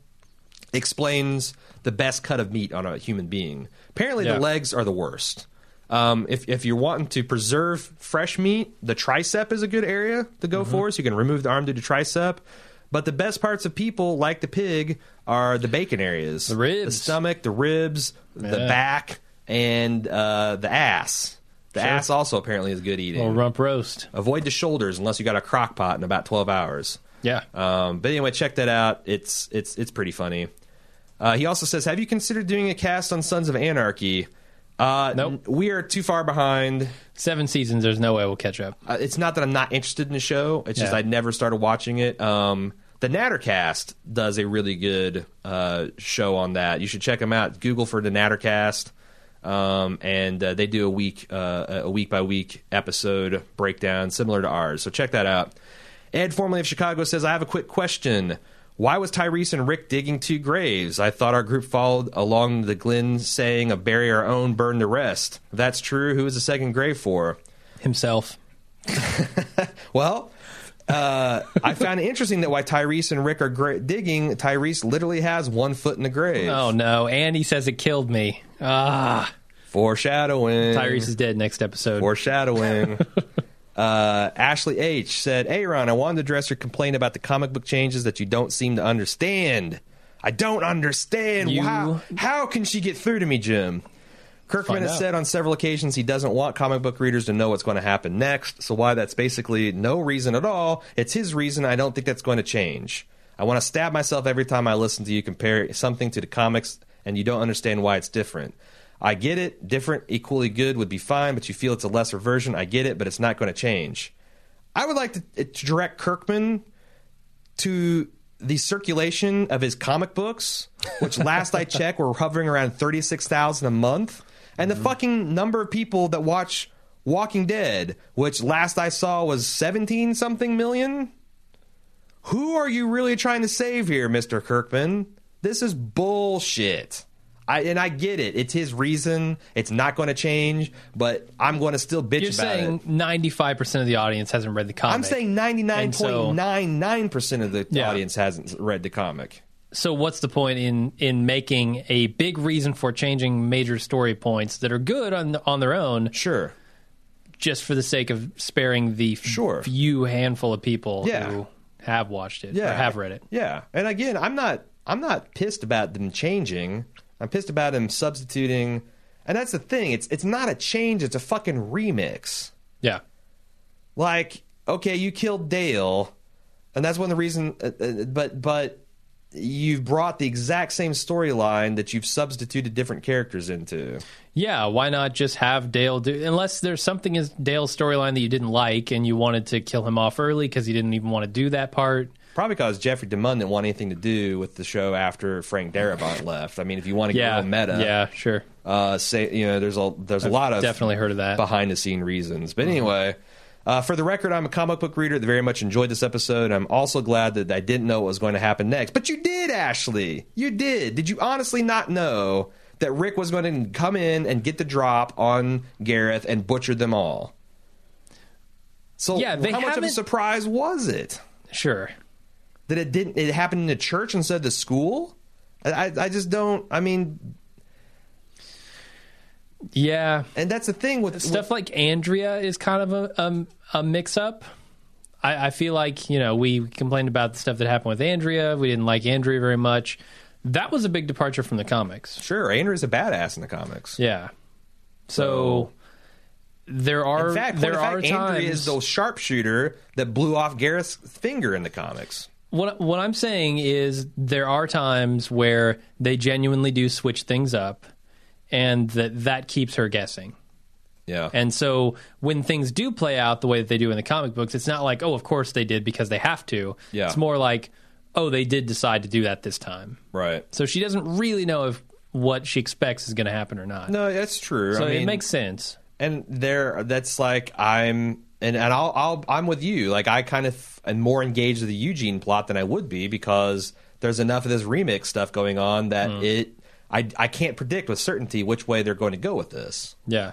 explains the best cut of meat on a human being. Apparently, Yeah. the legs are the worst. Um, if if you're wanting to preserve fresh meat, the tricep is a good area to go Mm-hmm. for. So you can remove the arm due to tricep. But the best parts of people, like the pig, are the bacon areas, the ribs. the stomach, the ribs, the back, and uh, the ass. The Sure. ass also apparently is good eating. Little rump roast. Avoid the shoulders unless you got a crock pot in about twelve hours. Yeah. Um, but anyway, check that out. It's it's it's pretty funny. Uh, he also says, "Have you considered doing a cast on Sons of Anarchy?" Uh, Nope. we are too far behind. Seven seasons. There's no way we'll catch up. Uh, it's not that I'm not interested in the show. It's just Yeah. I never started watching it. Um, the Nattercast does a really good uh, show on that. You should check them out. Google for the Nattercast, um, and uh, they do a week uh, a week by week episode breakdown similar to ours. So check that out. Ed, formerly of Chicago, says I have a quick question. Why was Tyrese and Rick digging two graves? I thought our group followed along the Glenn saying of bury our own, burn the rest. If that's true, who is the second grave for? Himself. Well, uh, I found it interesting that why Tyrese and Rick are gra- digging, Tyrese literally has one foot in the grave. Oh no. And he says it killed me. Ah. Foreshadowing. Tyrese is dead next episode. Foreshadowing. uh, Ashley H said, "Hey Ron, I wanted to address your complaint about the comic book changes that you don't seem to understand. I don't understand. You- How, how can she get through to me, Jim? Kirkman has said on several occasions he doesn't want comic book readers to know what's going to happen next. So why that's basically no reason at all. It's his reason. I don't think that's going to change. I want to stab myself every time I listen to you compare something to the comics and you don't understand why it's different. I get it. Different, equally good would be fine, but you feel it's a lesser version. I get it, but it's not going to change. I would like to, uh, to direct Kirkman to the circulation of his comic books, which last I checked were hovering around 36,000 a month, and the mm-hmm. fucking number of people that watch Walking Dead, which last I saw was 17 something million. Who are you really trying to save here, Mr. Kirkman? This is bullshit. I, and I get it. It's his reason. It's not going to change, but I'm going to still bitch You're about it. saying 95% of the audience hasn't read the comic. I'm saying 99.99% of the Yeah. audience hasn't read the comic. So what's the point in in making a big reason for changing major story points that are good on on their own Sure. just for the sake of sparing the f- Sure. few handful of people Yeah. who have watched it Yeah. or have read it? Yeah. And again, I'm not I'm not pissed about them changing. I'm pissed about him substituting. And that's the thing. It's it's not a change, it's a fucking remix. Yeah. Like, okay, you killed Dale, and that's one of the reason uh, uh, but but you've brought the exact same storyline that you've substituted different characters into. Yeah, why not just have Dale do unless there's something in Dale's storyline that you didn't like and you wanted to kill him off early because he didn't even want to do that part. Probably because Jeffrey DeMunn didn't want anything to do with the show after Frank Darabont left. I mean, if you want to get Yeah. a little meta, Yeah, sure. uh, say you know, there's a there's a lot of definitely heard of that. behind the scene reasons. But anyway, uh, for the record, I'm a comic book reader that very much enjoyed this episode. I'm also glad that I didn't know what was going to happen next. But you did, Ashley. You did. Did you honestly not know that Rick was going to come in and get the drop on Gareth and butcher them all? So Yeah, how much of a surprise was it? Sure. That it didn't it happened in the church instead of the school I, I just don't i mean Yeah. and that's the thing with Stuff like Andrea is kind of a um, a mix up. I, I feel like you know we complained about the stuff that happened with Andrea. We didn't like Andrea very much. That was a big departure from the comics. sure andrea's a badass in the comics Yeah. So, there are in fact, there in are fact times andrea is the sharpshooter that blew off gareth's finger in the comics what what I'm saying is there are times where they genuinely do switch things up, and that that keeps her guessing. Yeah. And so when things do play out the way that they do in the comic books, it's not like, oh, of course they did because they have to. Yeah. It's more like, oh, they did decide to do that this time. Right. So she doesn't really know if what she expects is going to happen or not. No, that's true. so I mean, it makes sense. and there that's like I'm and and I'll, I'll I'm with you. Like I kind of am more engaged with the Eugene plot than I would be because there's enough of this remix stuff going on that Hmm. it I I can't predict with certainty which way they're going to go with this. Yeah.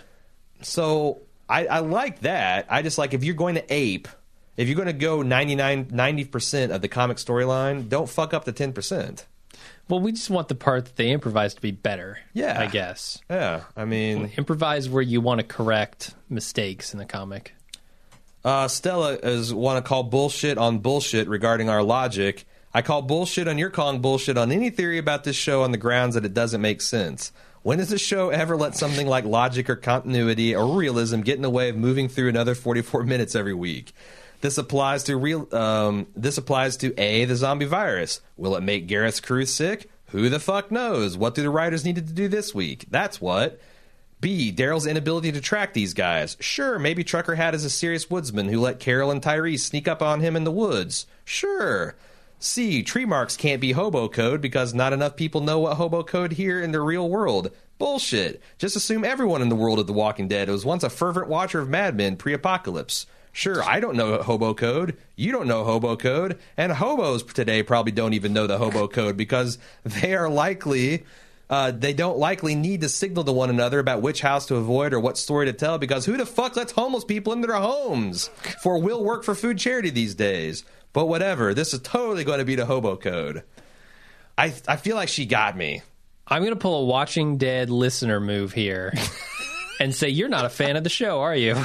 So I, I like that. I just like if you're going to ape, if you're going to go 99 90% of the comic storyline, don't fuck up the 10%. Well, we just want the part that they improvise to be better. Yeah. I guess. Yeah, I mean, Improvise where you want to correct mistakes in the comic. Uh, Stella is want to call bullshit on bullshit regarding our logic. I call bullshit on your calling bullshit on any theory about this show on the grounds that it doesn't make sense. When does the show ever let something like logic or continuity or realism get in the way of moving through another 44 minutes every week? This applies to real. Um, this applies to a the zombie virus. Will it make Gareth's crew sick? Who the fuck knows? What do the writers need to do this week? That's what. B. Daryl's inability to track these guys. Sure, maybe Trucker Hat is a serious woodsman who let Carol and Tyrese sneak up on him in the woods. Sure. C. Tree marks can't be hobo code because not enough people know what hobo code here in the real world. Bullshit. Just assume everyone in the world of The Walking Dead was once a fervent watcher of Mad Men pre apocalypse. Sure, I don't know hobo code. You don't know hobo code. And hobos today probably don't even know the hobo code because they are likely uh, they don't likely need to signal to one another about which house to avoid or what story to tell because who the fuck lets homeless people into their homes for will work for food charity these days? But whatever, this is totally going to be the hobo code. I I feel like she got me. I'm going to pull a Watching Dead listener move here and say, You're not a fan of the show, are you?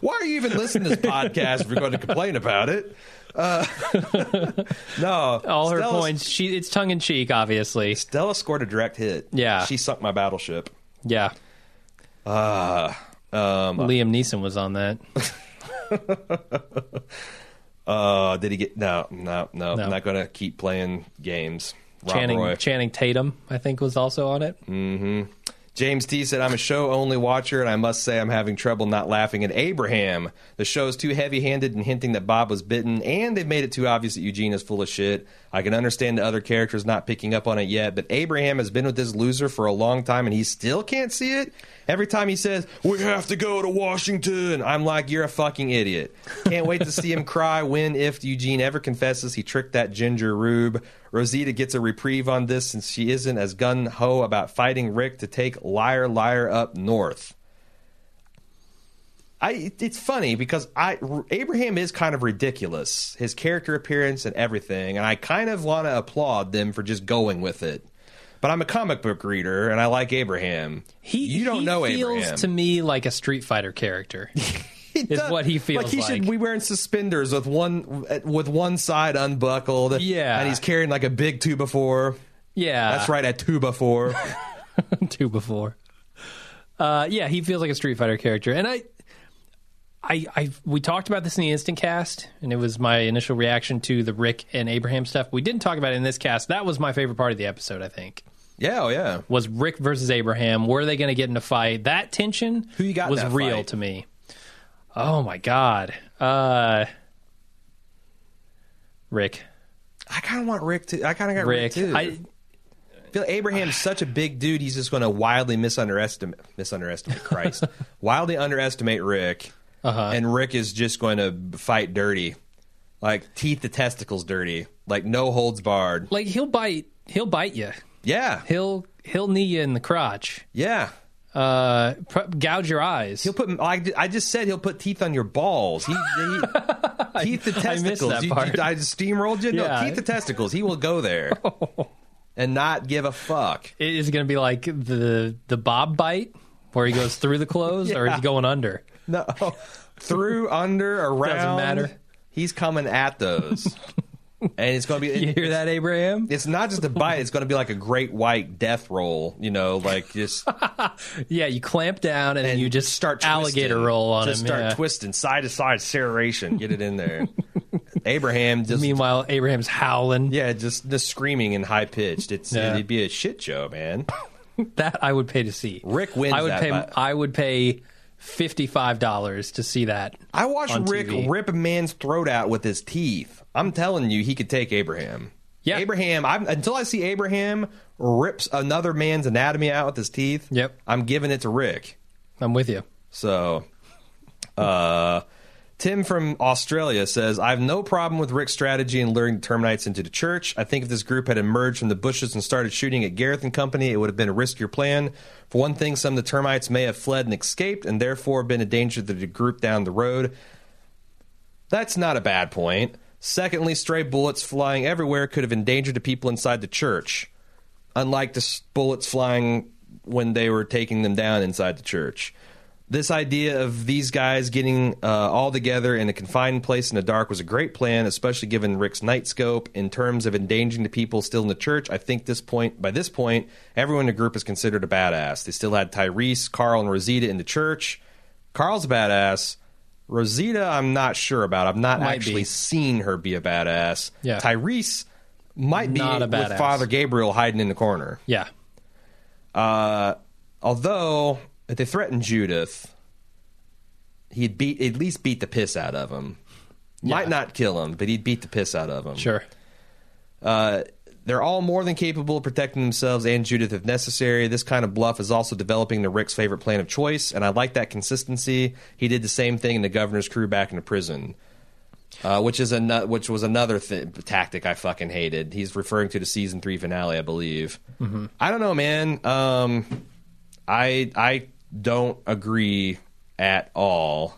Why are you even listening to this podcast if you're going to complain about it? Uh, no, All her Stella's- points. She It's tongue in cheek, obviously. Stella scored a direct hit. Yeah. she sunk my battleship. Yeah. Uh, um, Liam Neeson was on that. uh, did he get? No, no, no. No. I'm not going to keep playing games. Rob Channing, Roy. Channing Tatum, I think, was also on it. James T said, I'm a show only watcher, and I must say I'm having trouble not laughing at Abraham. The show is too heavy handed in hinting that Bob was bitten, and they've made it too obvious that Eugene is full of shit. I can understand the other characters not picking up on it yet, but Abraham has been with this loser for a long time, and he still can't see it? Every time he says, We have to go to Washington, I'm like, You're a fucking idiot. Can't wait to see him cry when, if Eugene ever confesses he tricked that ginger rube. Rosita gets a reprieve on this since she isn't as gun ho about fighting Rick to take Liar Liar up north. I it's funny because I Abraham is kind of ridiculous, his character appearance and everything, and I kind of want to applaud them for just going with it. But I'm a comic book reader and I like Abraham. He, you don't he know feels Abraham. to me like a Street Fighter character. Is what he feels like. He should be wearing suspenders with one with one side unbuckled. Yeah. and he's carrying like a big two before. yeah, That's right, a two before. two before. Uh, yeah, he feels like a Street Fighter character, and I, I, I, we talked about this in the instant cast, and it was my initial reaction to the Rick and Abraham stuff. We didn't talk about it in this cast. That was my favorite part of the episode. I think yeah, oh yeah. was Rick versus Abraham. Were they going to get in a fight? That tension Who you got was real fight? to me. Oh my god, uh, Rick, I kind of want Rick to. I kind of got Rick, Rick. too. I, I feel Abraham's such a big dude. He's just going to wildly misunderestimate, misunderestimate Christ, wildly underestimate Rick, Uh-huh. and Rick is just going to fight dirty, like teeth to testicles dirty, like no holds barred. like he'll bite, he'll bite you. Yeah, He'll he'll knee you in the crotch. yeah. uh, pr- gouge your eyes. He'll put. I, I just said he'll put teeth on your balls. He, he teeth to I missed testicles. that You- part. you- I steamrolled you. No, Yeah. teeth to testicles. He will go there and not give a fuck. It is going to be like the the Bob bite, where he goes through the clothes, or Yeah. he's going under. No, through, under, around. Doesn't matter. He's coming at those, and it's going to be. You hear that, Abraham? It's not just a bite. It's going to be like a great white death roll. You know, like just Yeah, you clamp down and, and you just start alligator twisting. roll on just him. start yeah. twisting side to side, serration. Get it in there. Abraham just Meanwhile, Abraham's howling. Yeah, just just screaming and high pitched. It's Yeah. it'd be a shit show, man. that I would pay to see. Rick wins I would that pay. by- I would pay fifty five dollars to see that. I watched Rick TV. rip a man's throat out with his teeth. I'm telling you, he could take Abraham. Yeah. Abraham. I'm, until I see Abraham rips another man's anatomy out with his teeth. Yep. I'm giving it to Rick. I'm with you. So, uh, Tim from Australia says, I have no problem with Rick's strategy in luring the Terminites into the church. I think if this group had emerged from the bushes and started shooting at Gareth and company, it would have been a riskier plan. For one thing, some of the termites may have fled and escaped and therefore been a danger to the group down the road. That's not a bad point. Secondly, stray bullets flying everywhere could have endangered the people inside the church, unlike the bullets flying when they were taking them down inside the church. This idea of these guys getting uh, all together in a confined place in the dark was a great plan, especially given Rick's night scope. In terms of endangering the people still in the church, I think this point by this point, everyone in the group is considered a badass. They still had Tyrese, Carl, and Rosita in the church. Carl's a badass. Rosita, I'm not sure about. I've not Might actually be. seen her be a badass. Yeah. Tyrese might be Not a with. Father Gabriel hiding in the corner. Yeah. Uh, although if they threatened Judith, he'd beat at least beat the piss out of him. Might not kill him, but he'd beat the piss out of him. Sure. Uh, they're all more than capable of protecting themselves and Judith if necessary. This kind of bluff is also developing the Rick's favorite plan of choice, and I like that consistency. He did the same thing in the governor's crew back in the prison. Uh, which is a which was another th- tactic I fucking hated. He's referring to the season three finale, I believe. I don't know, man. Um, I I don't agree at all,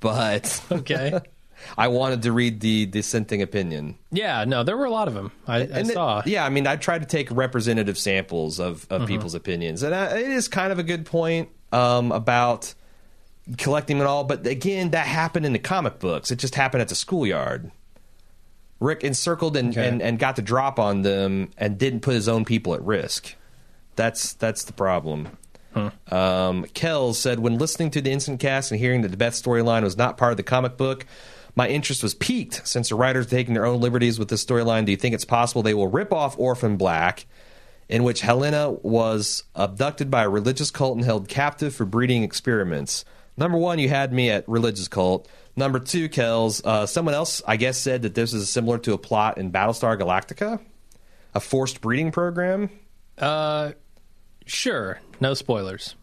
but Okay. I wanted to read the dissenting opinion. yeah. No, there were a lot of them. I, I it- saw. yeah, I mean, I tried to take representative samples of, of people's opinions, and I, it is kind of a good point um, about collecting it all. But again, that happened in the comic books. It just happened at the schoolyard. Rick encircled and, Okay. and, and got the drop on them, and didn't put his own people at risk. That's that's the problem. Um, Kells said, when listening to the instant cast and hearing that the Beth storyline was not part of the comic book, my interest was piqued. Since the writers are taking their own liberties with this storyline, do you think it's possible they will rip off Orphan Black, in which Helena was abducted by a religious cult and held captive for breeding experiments? Number one, you had me at religious cult. Number two, Kells, uh, someone else, I guess, said that this is similar to a plot in Battlestar Galactica, a forced breeding program. Uh, sure. No spoilers.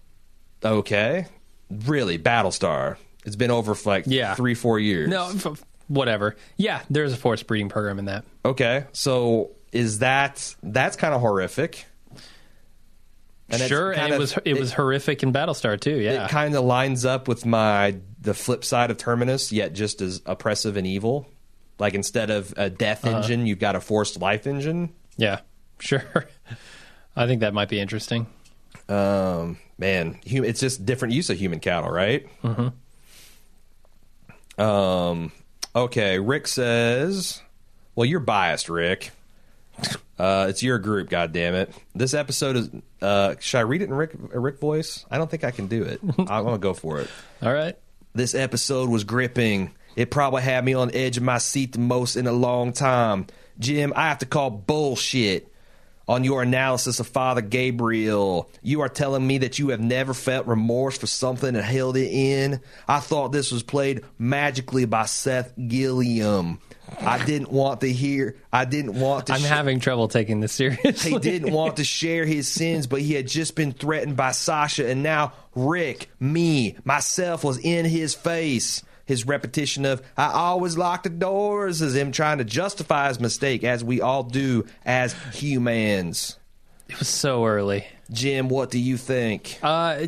Okay. Really, Battlestar. It's been over for like Yeah. three, four years. No, f- whatever. Yeah, there's a forced breeding program in that. Okay. So is that that's kind of horrific? And sure, and it was it was horrific in Battlestar too. Yeah. It kind of lines up with my the flip side of Terminus, yet just as oppressive and evil. Like instead of a death Uh-huh. engine, you've got a forced life engine. yeah. Sure. I think that might be interesting. Um, man, it's just different use of human cattle, right? Mm-hmm. Um, okay. Rick says, "Well, you're biased, Rick. Uh, it's your group, God damn it. This episode is. Uh, should I read it in Rick a Rick voice? I don't think I can do it. I want to go for it. All right. This episode was gripping. It probably had me on the edge of my seat the most in a long time. Jim, I have to call bullshit on your analysis of Father Gabriel. You are telling me that you have never felt remorse for something and held it in. I thought this was played magically by Seth Gilliam. I didn't want to hear. I didn't want to. I'm sh- having trouble taking this seriously. he didn't want to share his sins, but he had just been threatened by Sasha, and now Rick, me, myself was in his face. His repetition of "I always lock the doors" is him trying to justify his mistake, as we all do as humans. It was so early. Jim, what do you think? Uh,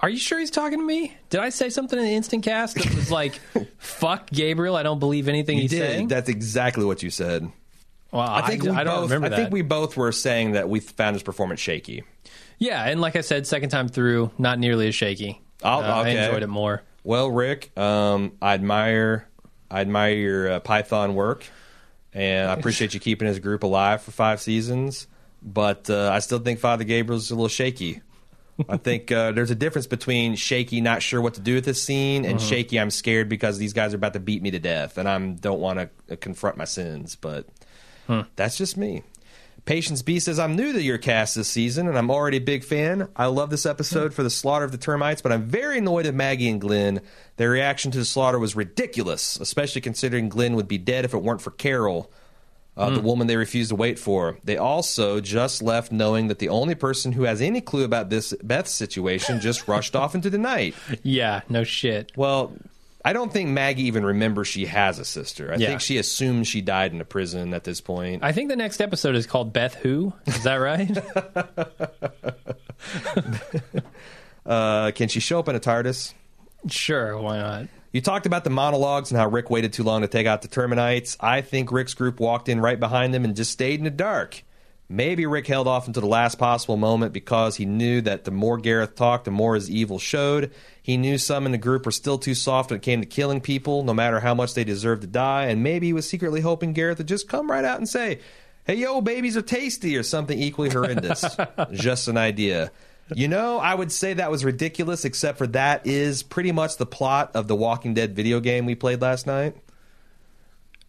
are you sure he's talking to me? Did I say something in the instant cast that was like, "Fuck Gabriel"? I don't believe anything he's saying. That's exactly what you said. well, I think I, we I don't both. remember I that. think we both were saying that we found his performance shaky. yeah, and like I said, second time through, not nearly as shaky. Oh, Uh, I enjoyed it more. Well, Rick, um, I admire I admire your uh, Python work, and I appreciate you keeping his group alive for five seasons. But uh, I still think Father Gabriel's a little shaky. I think uh, there's a difference between shaky, not sure what to do with this scene, and shaky, I'm scared because these guys are about to beat me to death, and I don't want to confront my sins. But that's just me. Patience B says, I'm new to your cast this season, and I'm already a big fan. I love this episode for the slaughter of the termites, but I'm very annoyed at Maggie and Glenn. Their reaction to the slaughter was ridiculous, especially considering Glenn would be dead if it weren't for Carol, uh, the woman they refused to wait for. They also just left knowing that the only person who has any clue about this Beth's situation just rushed off into the night. Yeah, no shit. Well, I don't think Maggie even remembers she has a sister. I Yeah. think she assumes she died in a prison at this point. I think the next episode is called Beth Who. Is that right? Uh, can she show up in a TARDIS? sure, why not? You talked about the monologues and how Rick waited too long to take out the Terminites. I think Rick's group walked in right behind them and just stayed in the dark. Maybe Rick held off until the last possible moment because he knew that the more Gareth talked, the more his evil showed. He knew some in the group were still too soft when it came to killing people, no matter how much they deserved to die, and maybe he was secretly hoping Gareth would just come right out and say, Hey, yo, babies are tasty, or something equally horrendous. just an idea. You know, I would say that was ridiculous, except for that is pretty much the plot of the Walking Dead video game we played last night.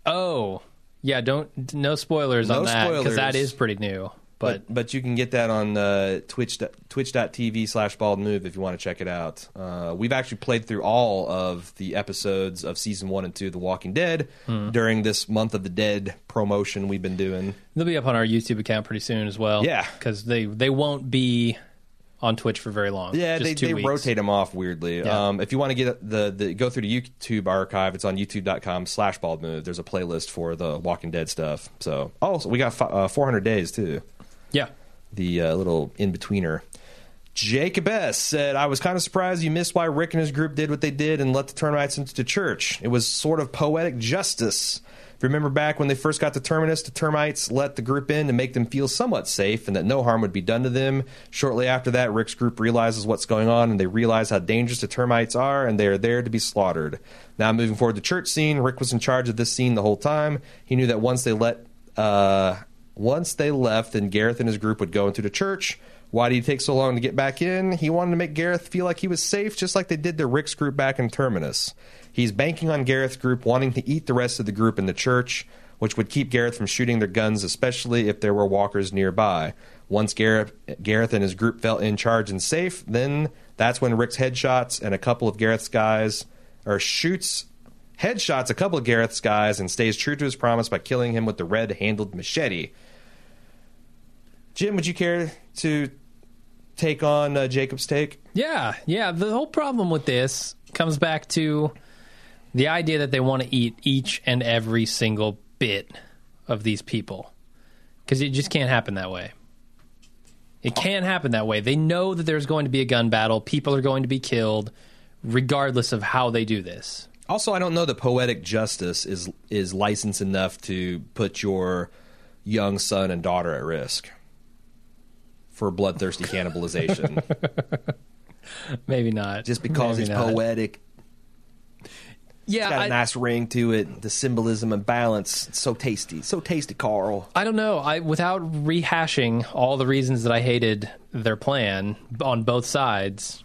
Oh, yeah. Don't no spoilers No on that because that spoilers. is pretty new. But But but you can get that on uh, Twitch twitch.tv slash bald move if you want to check it out. Uh, we've actually played through all of the episodes of season one and two of The Walking Dead Hmm. during this month of the dead promotion we've been doing. they'll be up on our YouTube account pretty soon as well. Yeah. because they they won't be on Twitch for very long. Yeah, they, they weeks. rotate them off weirdly. Yeah. Um, if you want to get the, the go through the YouTube archive, it's on youtube.com slash bald move. There's a playlist for the Walking Dead stuff. So oh, so we got fi- uh, 400 days too. Yeah, the uh, little in betweener. Jacob S said, I was kind of surprised you missed why Rick and his group did what they did and let the termites into the church. It was sort of poetic justice. Remember back when they first got to Terminus, the termites let the group in to make them feel somewhat safe and that no harm would be done to them. Shortly after that, Rick's group realizes what's going on and they realize how dangerous the termites are and they are there to be slaughtered. Now, moving forward to the church scene, Rick was in charge of this scene the whole time. He knew that once they let uh, once they left, then Gareth and his group would go into the church. Why did he take so long to get back in? He wanted to make Gareth feel like he was safe, just like they did to Rick's group back in Terminus. He's banking on Gareth's group wanting to eat the rest of the group in the church, which would keep Gareth from shooting their guns, especially if there were walkers nearby. Once Gareth, Gareth and his group felt in charge and safe, then that's when Rick's headshots and a couple of Gareth's guys, or shoots headshots a couple of Gareth's guys and stays true to his promise by killing him with the red handled machete. Jim, would you care to take on uh, Jacob's take? yeah, yeah. The whole problem with this comes back to the idea that they want to eat each and every single bit of these people because it just can't happen that way. It can't happen that way. They know that there's going to be a gun battle. People are going to be killed, regardless of how they do this. Also, I don't know that poetic justice is is licensed enough to put your young son and daughter at risk for bloodthirsty cannibalization Maybe not. just because Maybe it's not. poetic. Yeah, It's got a I- nice ring to it. The symbolism and balance. It's so tasty. So tasty, Carl. I don't know. I without rehashing all the reasons that I hated their plan on both sides.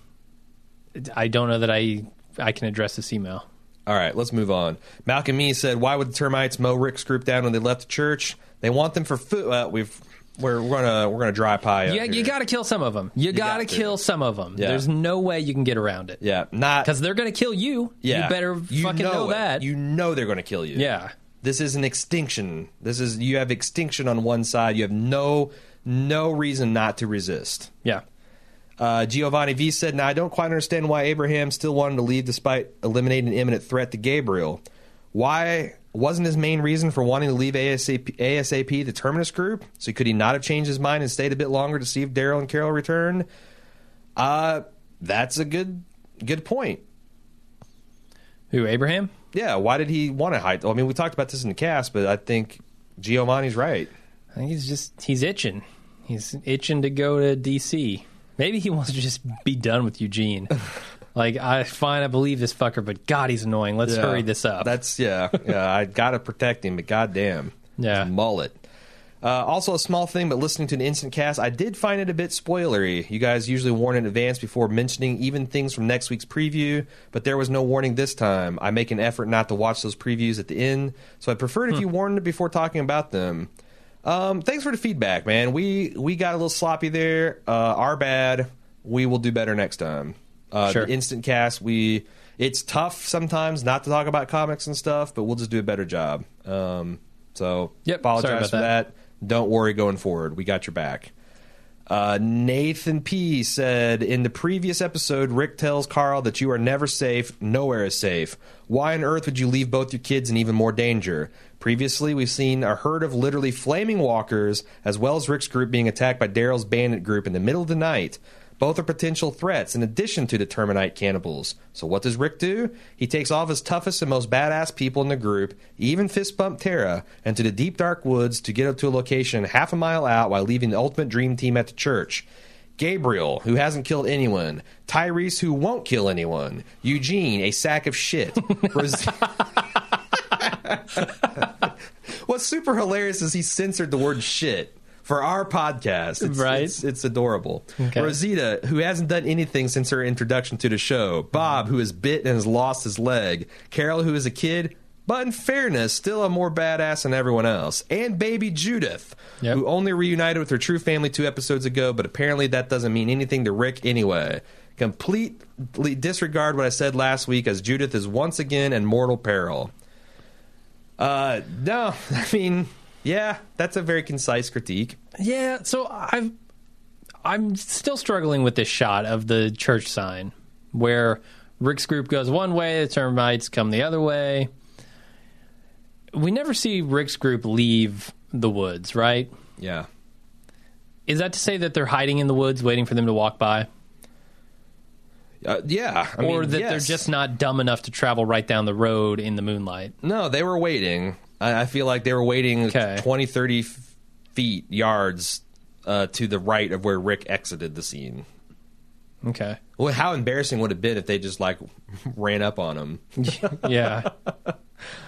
I don't know that I I can address this email. All right, let's move on. Malcolm Me said, "Why would the termites mow Rick's group down when they left the church? They want them for food. We've we're, we're gonna we're gonna dry pie. you here. got to kill some of them. You, got to kill some of them. Yeah. There's no way you can get around it. yeah, not because they're to kill you. yeah. you better fucking know, it. that. You know they're gonna kill you. yeah, this is an extinction. This is you have extinction on one side. You have no no reason not to resist." yeah. Uh, Giovanni V said, Now, I don't quite understand why Abraham still wanted to leave despite eliminating an imminent threat to Gabriel. Why wasn't his main reason for wanting to leave ASAP, ASAP the Terminus group? So could he not have changed his mind and stayed a bit longer to see if Daryl and Carol return? Uh, that's a good good point. Who Abraham? Yeah, why did he want to hide? I mean, we talked about this in the cast, but I think Giovanni's right. I think he's just he's itching. He's itching to go to DC. Maybe he wants to just be done with Eugene. like I fine, I believe this fucker, but God, he's annoying. Let's Yeah. hurry this up. That's yeah, yeah. I gotta protect him, but goddamn, Yeah. Mullet. Uh, also, a small thing, but listening to an instant cast, I did find it a bit spoilery. You guys usually warn in advance before mentioning even things from next week's preview, but there was no warning this time. I make an effort not to watch those previews at the end, so I preferred if you warned before talking about them. Um, thanks for the feedback, man. We we got a little sloppy there. Uh, our bad. We will do better next time. Uh, Sure. The instant cast, we it's tough sometimes not to talk about comics and stuff, but we'll just do a better job. Um, so Yep, apologize for that. that. Don't worry going forward. We got your back. Uh, Nathan P said in the previous episode, Rick tells Carl that you are never safe, nowhere is safe. Why on earth would you leave both your kids in even more danger? Previously, we've seen a herd of literally flaming walkers, as well as Rick's group being attacked by Daryl's bandit group in the middle of the night. Both are potential threats in addition to the Terminite cannibals. So what does Rick do? He takes all of his toughest and most badass people in the group, even fist bump Tara, into the deep dark woods to get up to a location half a mile out while leaving the ultimate dream team at the church. Gabriel, who hasn't killed anyone. Tyrese, who won't kill anyone. Eugene, a sack of shit. Ros- What's super hilarious is he censored the word shit for our podcast. It's, Right. It's, it's adorable. Okay. Rosita, who hasn't done anything since her introduction to the show. Bob, who is bit and has lost his leg. Carol, who is a kid, but in fairness, still a more badass than everyone else. And baby Judith, Yep. who only reunited with her true family two episodes ago, but apparently that doesn't mean anything to Rick anyway. Completely disregard what I said last week, as Judith is once again in mortal peril. Uh, no, I mean, yeah, that's a very concise critique. Yeah, so I've I'm still struggling with this shot of the church sign where Rick's group goes one way, the termites come the other way. We never see Rick's group leave the woods, right? Yeah. Is that to say that they're hiding in the woods waiting for them to walk by? Uh, yeah. I or mean, that yes. they're just not dumb enough to travel right down the road in the moonlight? No, they were waiting. I, I feel like they were waiting Okay. 20, 30 feet, yards uh, to the right of where Rick exited the scene. Okay. Well, how embarrassing would it have been if they just like ran up on him? Yeah.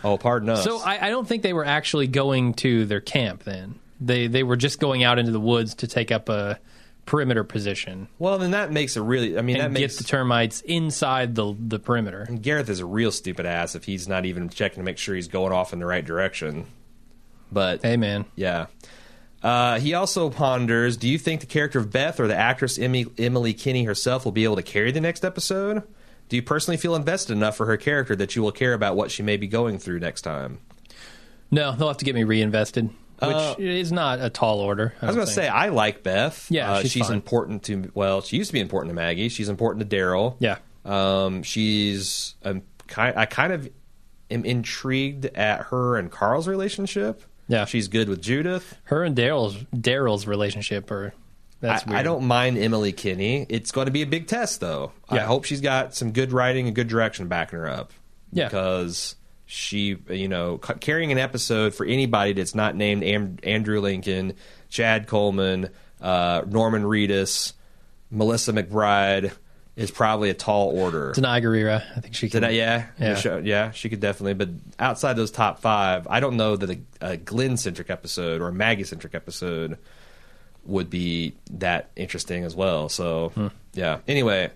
Oh, pardon us. So I, I don't think they were actually going to their camp then. They they were just going out into the woods to take up a perimeter position well, then that makes it really. I mean, that and makes the termites inside the the perimeter. Gareth is a real stupid ass if he's not even checking to make sure he's going off in the right direction. But Hey man. Yeah. Uh, he also ponders Do you think the character of Beth or the actress Emily, Emily Kinney herself will be able to carry the next episode? Do you personally feel invested enough for her character that you will care about what she may be going through next time? No, they'll have to get me reinvested, which Uh, is not a tall order. I was going to say, I like Beth. Yeah, Uh, she's she's important to, well, she used to be important to Maggie. She's important to Daryl. Yeah. Um, she's, um, ki I kind of am intrigued at her and Carl's relationship. Yeah. She's good with Judith. her and Daryl's Daryl's relationship are that's I, weird. I don't mind Emily Kinney. It's going to be a big test, though. Yeah. I hope she's got some good writing and good direction backing her up. Yeah. Because she, you know, carrying an episode for anybody that's not named Am- Andrew Lincoln, Chad Coleman, uh, Norman Reedus, Melissa McBride is probably a tall order. Danai Gurira. I think she could. Yeah, Yeah. Show- yeah, she could definitely. But outside those top five, I don't know that a, a Glenn centric episode or a Maggie centric episode would be that interesting as well. So Hmm. yeah. Anyway,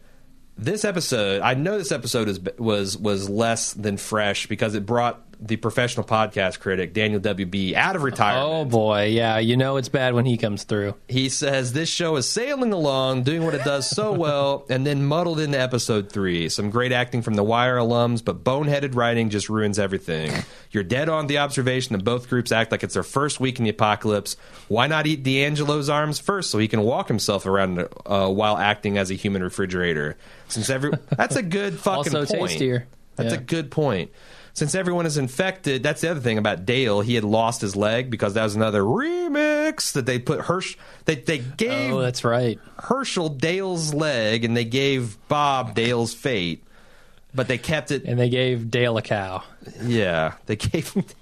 this episode, I know this episode is was was less than fresh because it brought the professional podcast critic Daniel WB out of retirement. Oh boy, yeah. You know it's bad when he comes through. He says this show is sailing along, doing what it does so well, and then muddled into episode three. Some great acting from the Wire alums, but boneheaded writing just ruins everything. You're dead on the observation that both groups act like it's their first week in the apocalypse. Why not eat D'Angelo's arms first so he can walk himself around uh, while acting as a human refrigerator? Since every that's a good fucking Also point. tastier. That's Yeah. a good point. Since everyone is infected, that's the other thing about Dale. He had lost his leg because that was another remix that they put Hirsch. They they gave Oh, that's right. Hershel Dale's leg and they gave Bob Dale's fate, but they kept it. And they gave Dale a cow. Yeah, they gave. him.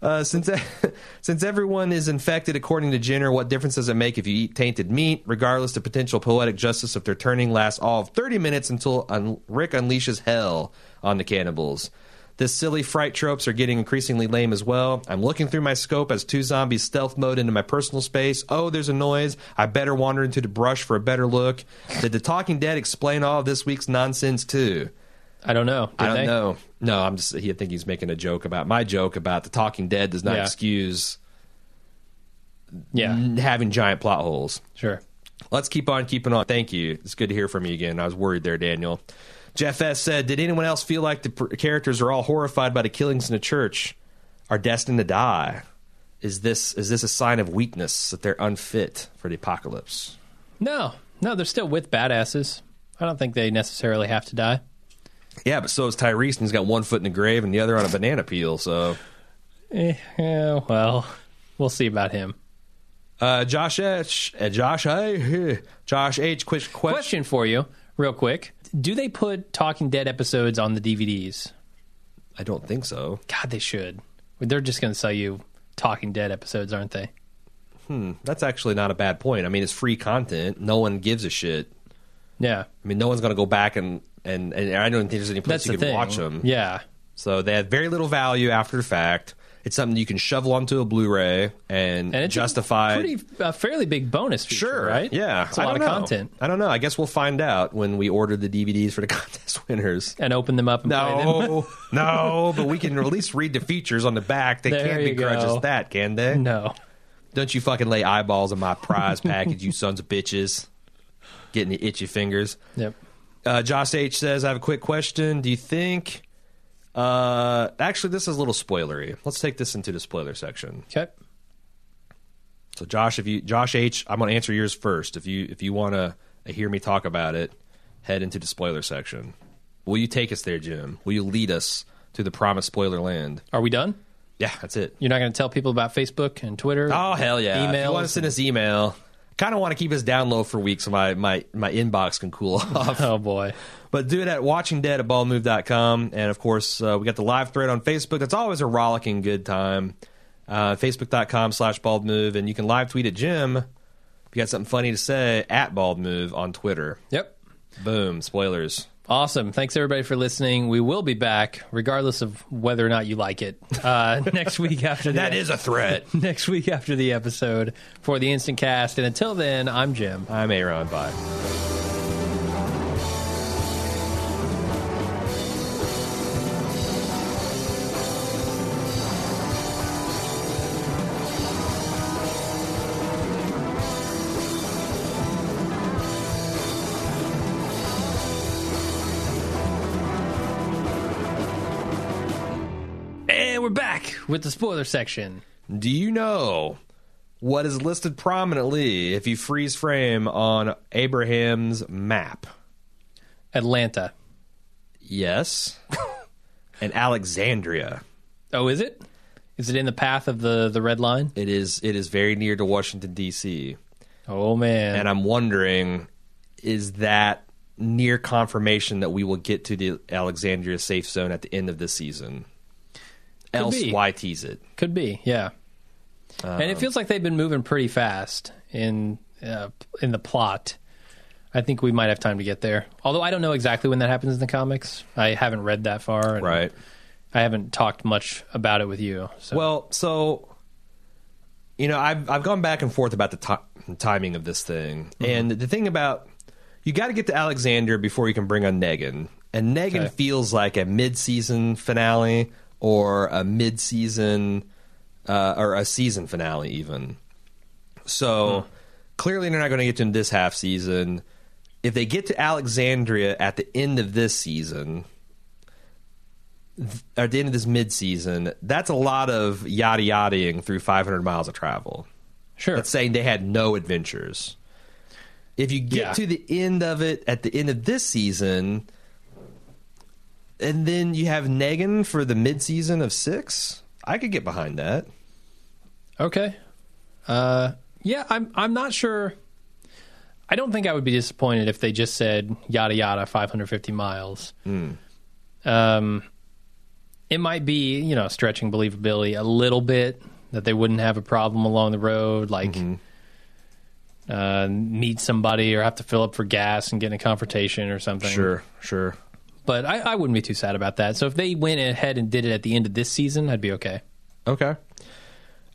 Uh, since since everyone is infected according to Jenner, what difference does it make if you eat tainted meat? Regardless, the potential poetic justice of their turning lasts all of 30 minutes until un- Rick unleashes hell on the cannibals. This silly fright tropes are getting increasingly lame as well. I'm looking through my scope as two zombies stealth mode into my personal space. Oh, there's a noise. I better wander into the brush for a better look. Did the Talking Dead explain all of this week's nonsense too? I don't know. I don't they? know. No, I'm just. He I think he's making a joke about my joke about the Talking Dead does not Yeah. excuse Yeah, n- having giant plot holes. sure. Let's keep on keeping on. Thank you. It's good to hear from you again. I was worried there, Daniel. Jeff S said, "Did anyone else feel like the pr- characters are all horrified by the killings in the church, are destined to die? Is this is this a sign of weakness that they're unfit for the apocalypse?" No, no, they're still with badasses. I don't think they necessarily have to die. Yeah, but so is Tyrese, and he's got one foot in the grave and the other on a banana peel. So, Eh, yeah, well, we'll see about him. uh, Josh H, uh, Josh, I, Josh H, quick question. Question for you, real quick: Do they put Talking Dead episodes on the DVDs? I don't think so. God, they should. They're just going to sell you Talking Dead episodes, aren't they? Hmm, that's actually not a bad point. I mean, it's free content. No one gives a shit. Yeah, I mean, no one's going to go back and, and and I don't think there's any place that's you the can thing. watch them. Yeah, So they have very little value after the fact. It's something you can shovel onto a Blu-ray and, and it's justify. a pretty a fairly big bonus feature, sure, right? Yeah, it's a I lot of know. content. I don't know. I guess we'll find out when we order the DVDs for the contest winners. And open them up and play them. No, no, but we can at least read the features on the back. They There can't begrudge go. us that, can they? No. Don't you fucking lay eyeballs on my prize package, you sons of bitches. Getting the itchy fingers. Yep. Uh, Josh H says, I have a quick question. Do you think. Uh, actually, this is a little spoilery. Let's take this into the spoiler section. Okay. So, Josh, if you Josh H, I'm going to answer yours first. If you if you want to hear me talk about it, head into the spoiler section. Will you take us there, Jim? Will you lead us to the promised spoiler land? Are we done? Yeah, that's it. You're not going to tell people about Facebook and Twitter? Oh hell yeah! Email. you want to send us email, kind of want to keep us down low for weeks so my my my inbox can cool off. Oh boy. But do it at watchingdead at. And of course, uh, we got the live thread on Facebook. That's always a rollicking good time. Uh, Facebook.com slash bald move. And you can live tweet at Jim if you got something funny to say at bald move on Twitter. Yep. Boom. Spoilers. Awesome. Thanks everybody for listening. We will be back, regardless of whether or not you like it, uh, next week after the, That is a threat. next week after the episode for the instant cast. And until then, I'm Jim. I'm Aaron. Bye. With the spoiler section. Do you know what is listed prominently if you freeze frame on Abraham's map? Atlanta. Yes. and Alexandria. Oh, is it? Is it in the path of the the red line? It is it is very near to Washington D.C. Oh man. and I'm wondering is that near confirmation that we will get to the Alexandria safe zone at the end of this season? Else, be. why tease it? Could be, yeah. and it feels like they've been moving pretty fast in uh, in the plot. I think we might have time to get there. Although I don't know exactly when that happens in the comics. I haven't read that far. and Right. I haven't talked much about it with you. So. Well, so you know, I've I've gone back and forth about the ti- timing of this thing, and the thing about you got to get to Alexander before you can bring on Negan, and Negan Okay. feels like a mid-season finale or a mid-season uh, or a season finale, even. So clearly, they're not going to get to this half season. If they get to Alexandria at the end of this season, at the end of this mid-season, that's a lot of yada yadaing through 500 miles of travel. sure. That's saying they had no adventures. If you get Yeah. to the end of it at the end of this season, and then you have Negan for the mid-season of six, I could get behind that. Okay. Uh, yeah, I'm. I'm not sure. I don't think I would be disappointed if they just said yada yada 550 miles. Um, it might be you know stretching believability a little bit that they wouldn't have a problem along the road, like uh, meet somebody or have to fill up for gas and get in a confrontation or something. Sure, sure. But I, I wouldn't be too sad about that. So if they went ahead and did it at the end of this season, I'd be okay. Okay.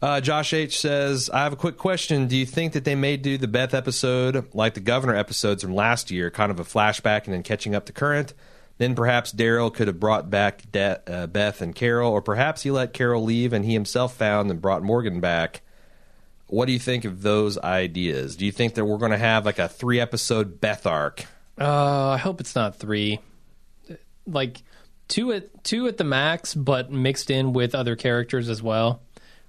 Uh, Josh H says, I have a quick question. Do you think that they may do the Beth episode like the Governor episodes from last year, kind of a flashback and then catching up to current? Then perhaps Daryl could have brought back De- uh, Beth and Carol, or perhaps he let Carol leave and he himself found and brought Morgan back. What do you think of those ideas? Do you think that we're going to have like a three episode Beth arc? Uh, I hope it's not three. Like two at two at the max, but mixed in with other characters as well.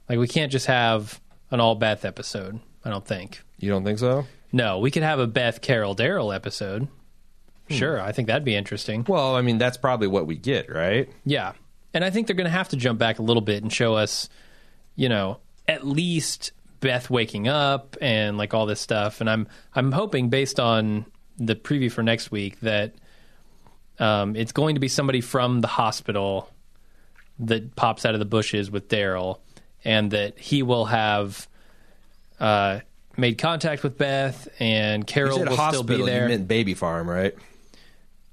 Like we can't just have an all Beth episode. I don't think. You don't think so? No, we could have a Beth Carol Daryl episode. Hmm. Sure, I think that'd be interesting. Well, I mean, that's probably what we get, right? Yeah. And I think they're going to have to jump back a little bit and show us, you know, at least Beth waking up and like all this stuff. And I'm I'm hoping based on the preview for next week that um, it's going to be somebody from the hospital that pops out of the bushes with Daryl, and that he will have uh, made contact with Beth, and Carol will still be there. you meant baby farm, right?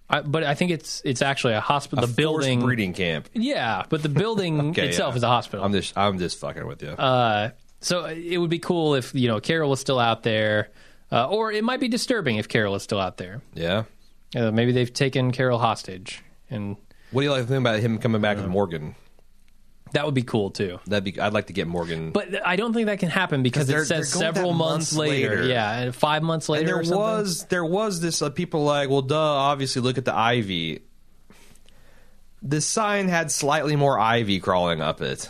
I, but I think it's it's actually a hospital. A the building, breeding camp. yeah, but the building Okay, itself yeah. is a hospital. I'm just, I'm just fucking with you. Uh, so it would be cool if you know Carol was still out there, uh, or it might be disturbing if Carol is still out there. yeah. Uh, maybe they've taken Carol hostage, and What do you like to think about him coming back with Morgan? that would be cool too. That'd be. I'd like to get Morgan. But I don't think that can happen because it says they're going several that months, months later. later. Yeah, and five months later. and there or something. was there was this uh, people like well duh obviously look at the ivy the sign had slightly more ivy crawling up it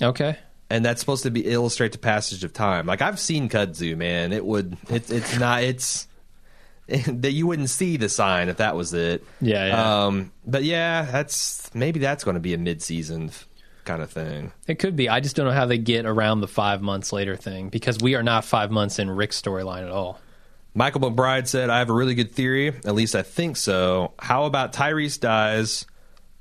okay. and that's supposed to be illustrate the passage of time like i've seen kudzu man it would it, it's not it's that you wouldn't see the sign if that was it Yeah, yeah. um but yeah that's maybe that's going to be a mid-season kind of thing It could be. I just don't know how they get around the five months later thing because we are not five months in Rick's storyline at all. Michael McBride said, I have a really good theory. At least I think so. How about Tyrese dies?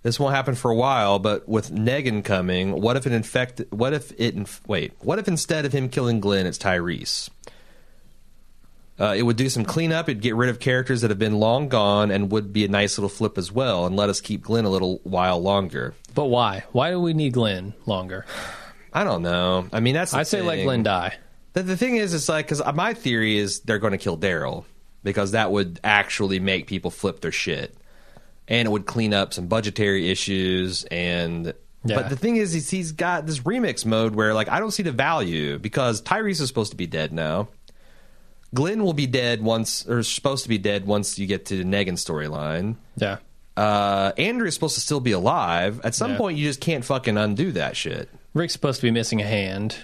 This won't happen for a while, but with Negan coming, what if it infect? What if it? Inf- wait. What if instead of him killing Glenn, it's Tyrese? Uh, it would do some cleanup. It'd get rid of characters that have been long gone, and would be a nice little flip as well, and let us keep Glenn a little while longer. But why? Why do we need Glenn longer? I don't know. I mean, that's the I say let. Glenn die. The, the thing is, it's like because my theory is they're going to kill Daryl because that would actually make people flip their shit, and it would clean up some budgetary issues. And Yeah. but the thing is, is he's got this remix mode where like I don't see the value because Tyrese is supposed to be dead now. Glenn will be dead once, or supposed to be dead once you get to the Negan storyline. Yeah. Uh, Andrew is supposed to still be alive. At some Yeah. point, you just can't fucking undo that shit. Rick's supposed to be missing a hand.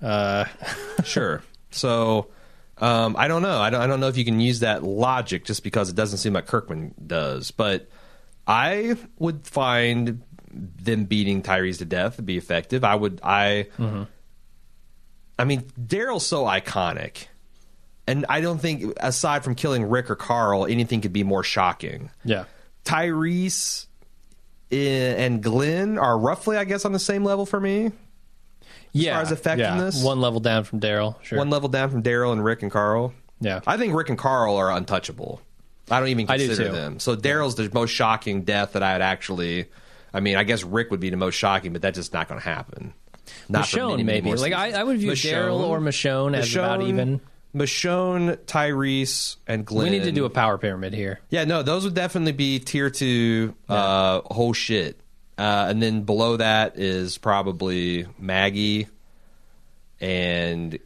Uh, sure. So um, I don't know. I don't, I don't know if you can use that logic just because it doesn't seem like Kirkman does. But I would find them beating Tyrese to death to be effective. I would. I. I mean, Daryl's so iconic, and I don't think aside from killing Rick or Carl, anything could be more shocking. yeah. Tyrese eh, and Glenn are roughly, I guess, on the same level for me. Yeah. far as effectiveness? yeah. One level down from Daryl. Sure. One level down from Daryl and Rick and Carl. yeah. I think Rick and Carl are untouchable. I don't even I do consider them. So Daryl's the most shocking death that I had actually. I mean, I guess Rick would be the most shocking, but that's just not going to happen. Not for Michonne, many, many maybe. Like I. I would view Michonne- Daryl or Michonne as about even. Michonne, Tyrese, and Glenn. We need to do a power pyramid here. Yeah, no, those would definitely be tier two. Uh, whole shit. Uh, and then below that is probably Maggie and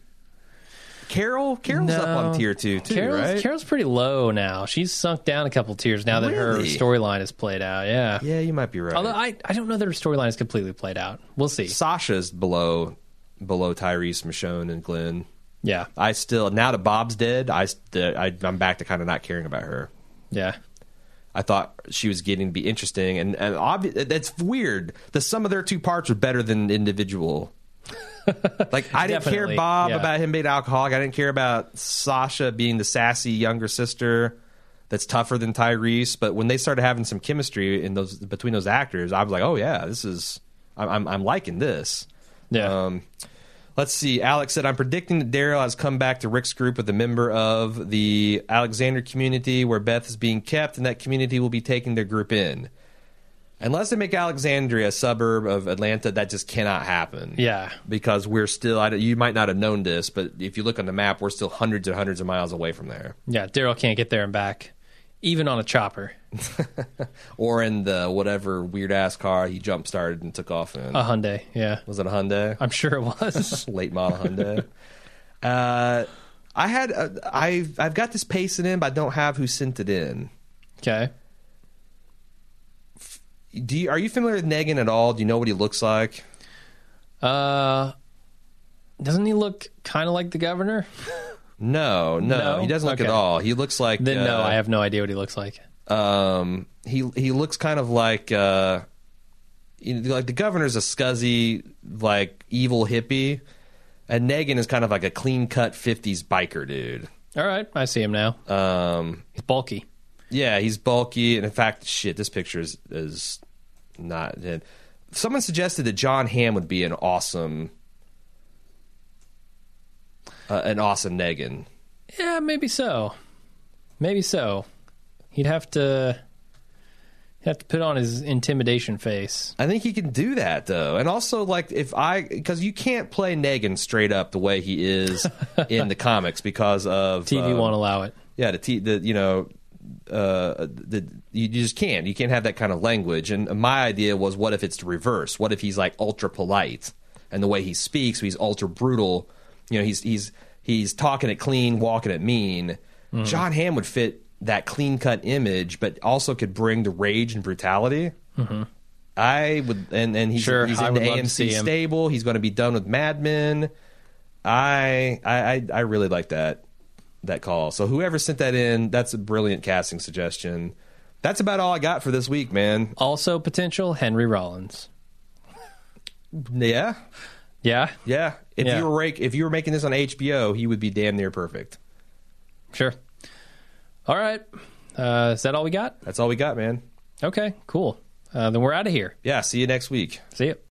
Carol. Carol's up on tier two too, Carol's, right? Carol's pretty low now. She's sunk down a couple tiers now that her storyline is played out. Yeah. Yeah, you might be right. Although I, I don't know that her storyline is completely played out. We'll see. Sasha's below below Tyrese, Michonne, and Glenn. Yeah. I still now that Bob's dead, I, I I'm back to kind of not caring about her. Yeah. I thought she was getting to be interesting, and and obvi- that's weird. The sum of their two parts are better than individual. like I didn't care Bob yeah. about him being alcoholic. I didn't care about Sasha being the sassy younger sister that's tougher than Tyrese. But when they started having some chemistry in those between those actors, I was like, oh yeah, this is I'm I'm, I'm liking this. Yeah. Um, let's see. Alex said, I'm predicting that Daryl has come back to Rick's group with a member of the Alexander community where Beth is being kept, and that community will be taking their group in. Unless they make Alexandria a suburb of Atlanta, that just cannot happen. Yeah. Because we're still, I, you might not have known this, but if you look on the map, we're still hundreds and hundreds of miles away from there. Yeah. Daryl can't get there and back even on a chopper, or in the whatever weird ass car he jump started and took off in. a Hyundai. Yeah, was it a Hyundai? I'm sure it was. late model Hyundai. uh, I had uh, I've I've got this pacing in, but I don't have who sent it in. okay. Do you, are you familiar with Negan at all? Do you know what he looks like? Uh, doesn't he look kind of like the governor? No, no, No? he doesn't look Okay. at all. He looks like Then no, uh, I have no idea what he looks like. Um, he he looks kind of like uh, you know, like the governor's a scuzzy, like evil hippie, and Negan is kind of like a clean cut '50s biker dude. All right, I see him now. Um, He's bulky. yeah, he's bulky, and in fact, shit, this picture is is not. Someone suggested that John Hamm would be an awesome, uh, an awesome Negan. Yeah, maybe so. Maybe so. He'd have to he'd have to put on his intimidation face. I think he can do that though, and also like if I because you can't play Negan straight up the way he is in the comics because of TV um, won't allow it. yeah the t the you know uh the you just can't you can't have that kind of language and my idea was what if it's the reverse what if he's like ultra polite and the way he speaks he's ultra brutal you know he's he's he's talking it clean walking it mean Mm-hmm. John Hamm would fit that clean cut image but also could bring the rage and brutality I would, and and he's Mm-hmm. Sure, he's in the would love to see AMC stable. He's going to be done with Mad Men. I I I- I really like that that call. So whoever sent that in, that's a brilliant casting suggestion. That's about all I got for this week, man. Also potential Henry Rollins. Yeah, Yeah, yeah. If Yeah. you were rake, if you were making this on HBO, he would be damn near perfect. sure. All right. Uh, is that all we got? That's all we got, man. Okay, cool. Uh, then we're out of here. Yeah. See you next week. See you.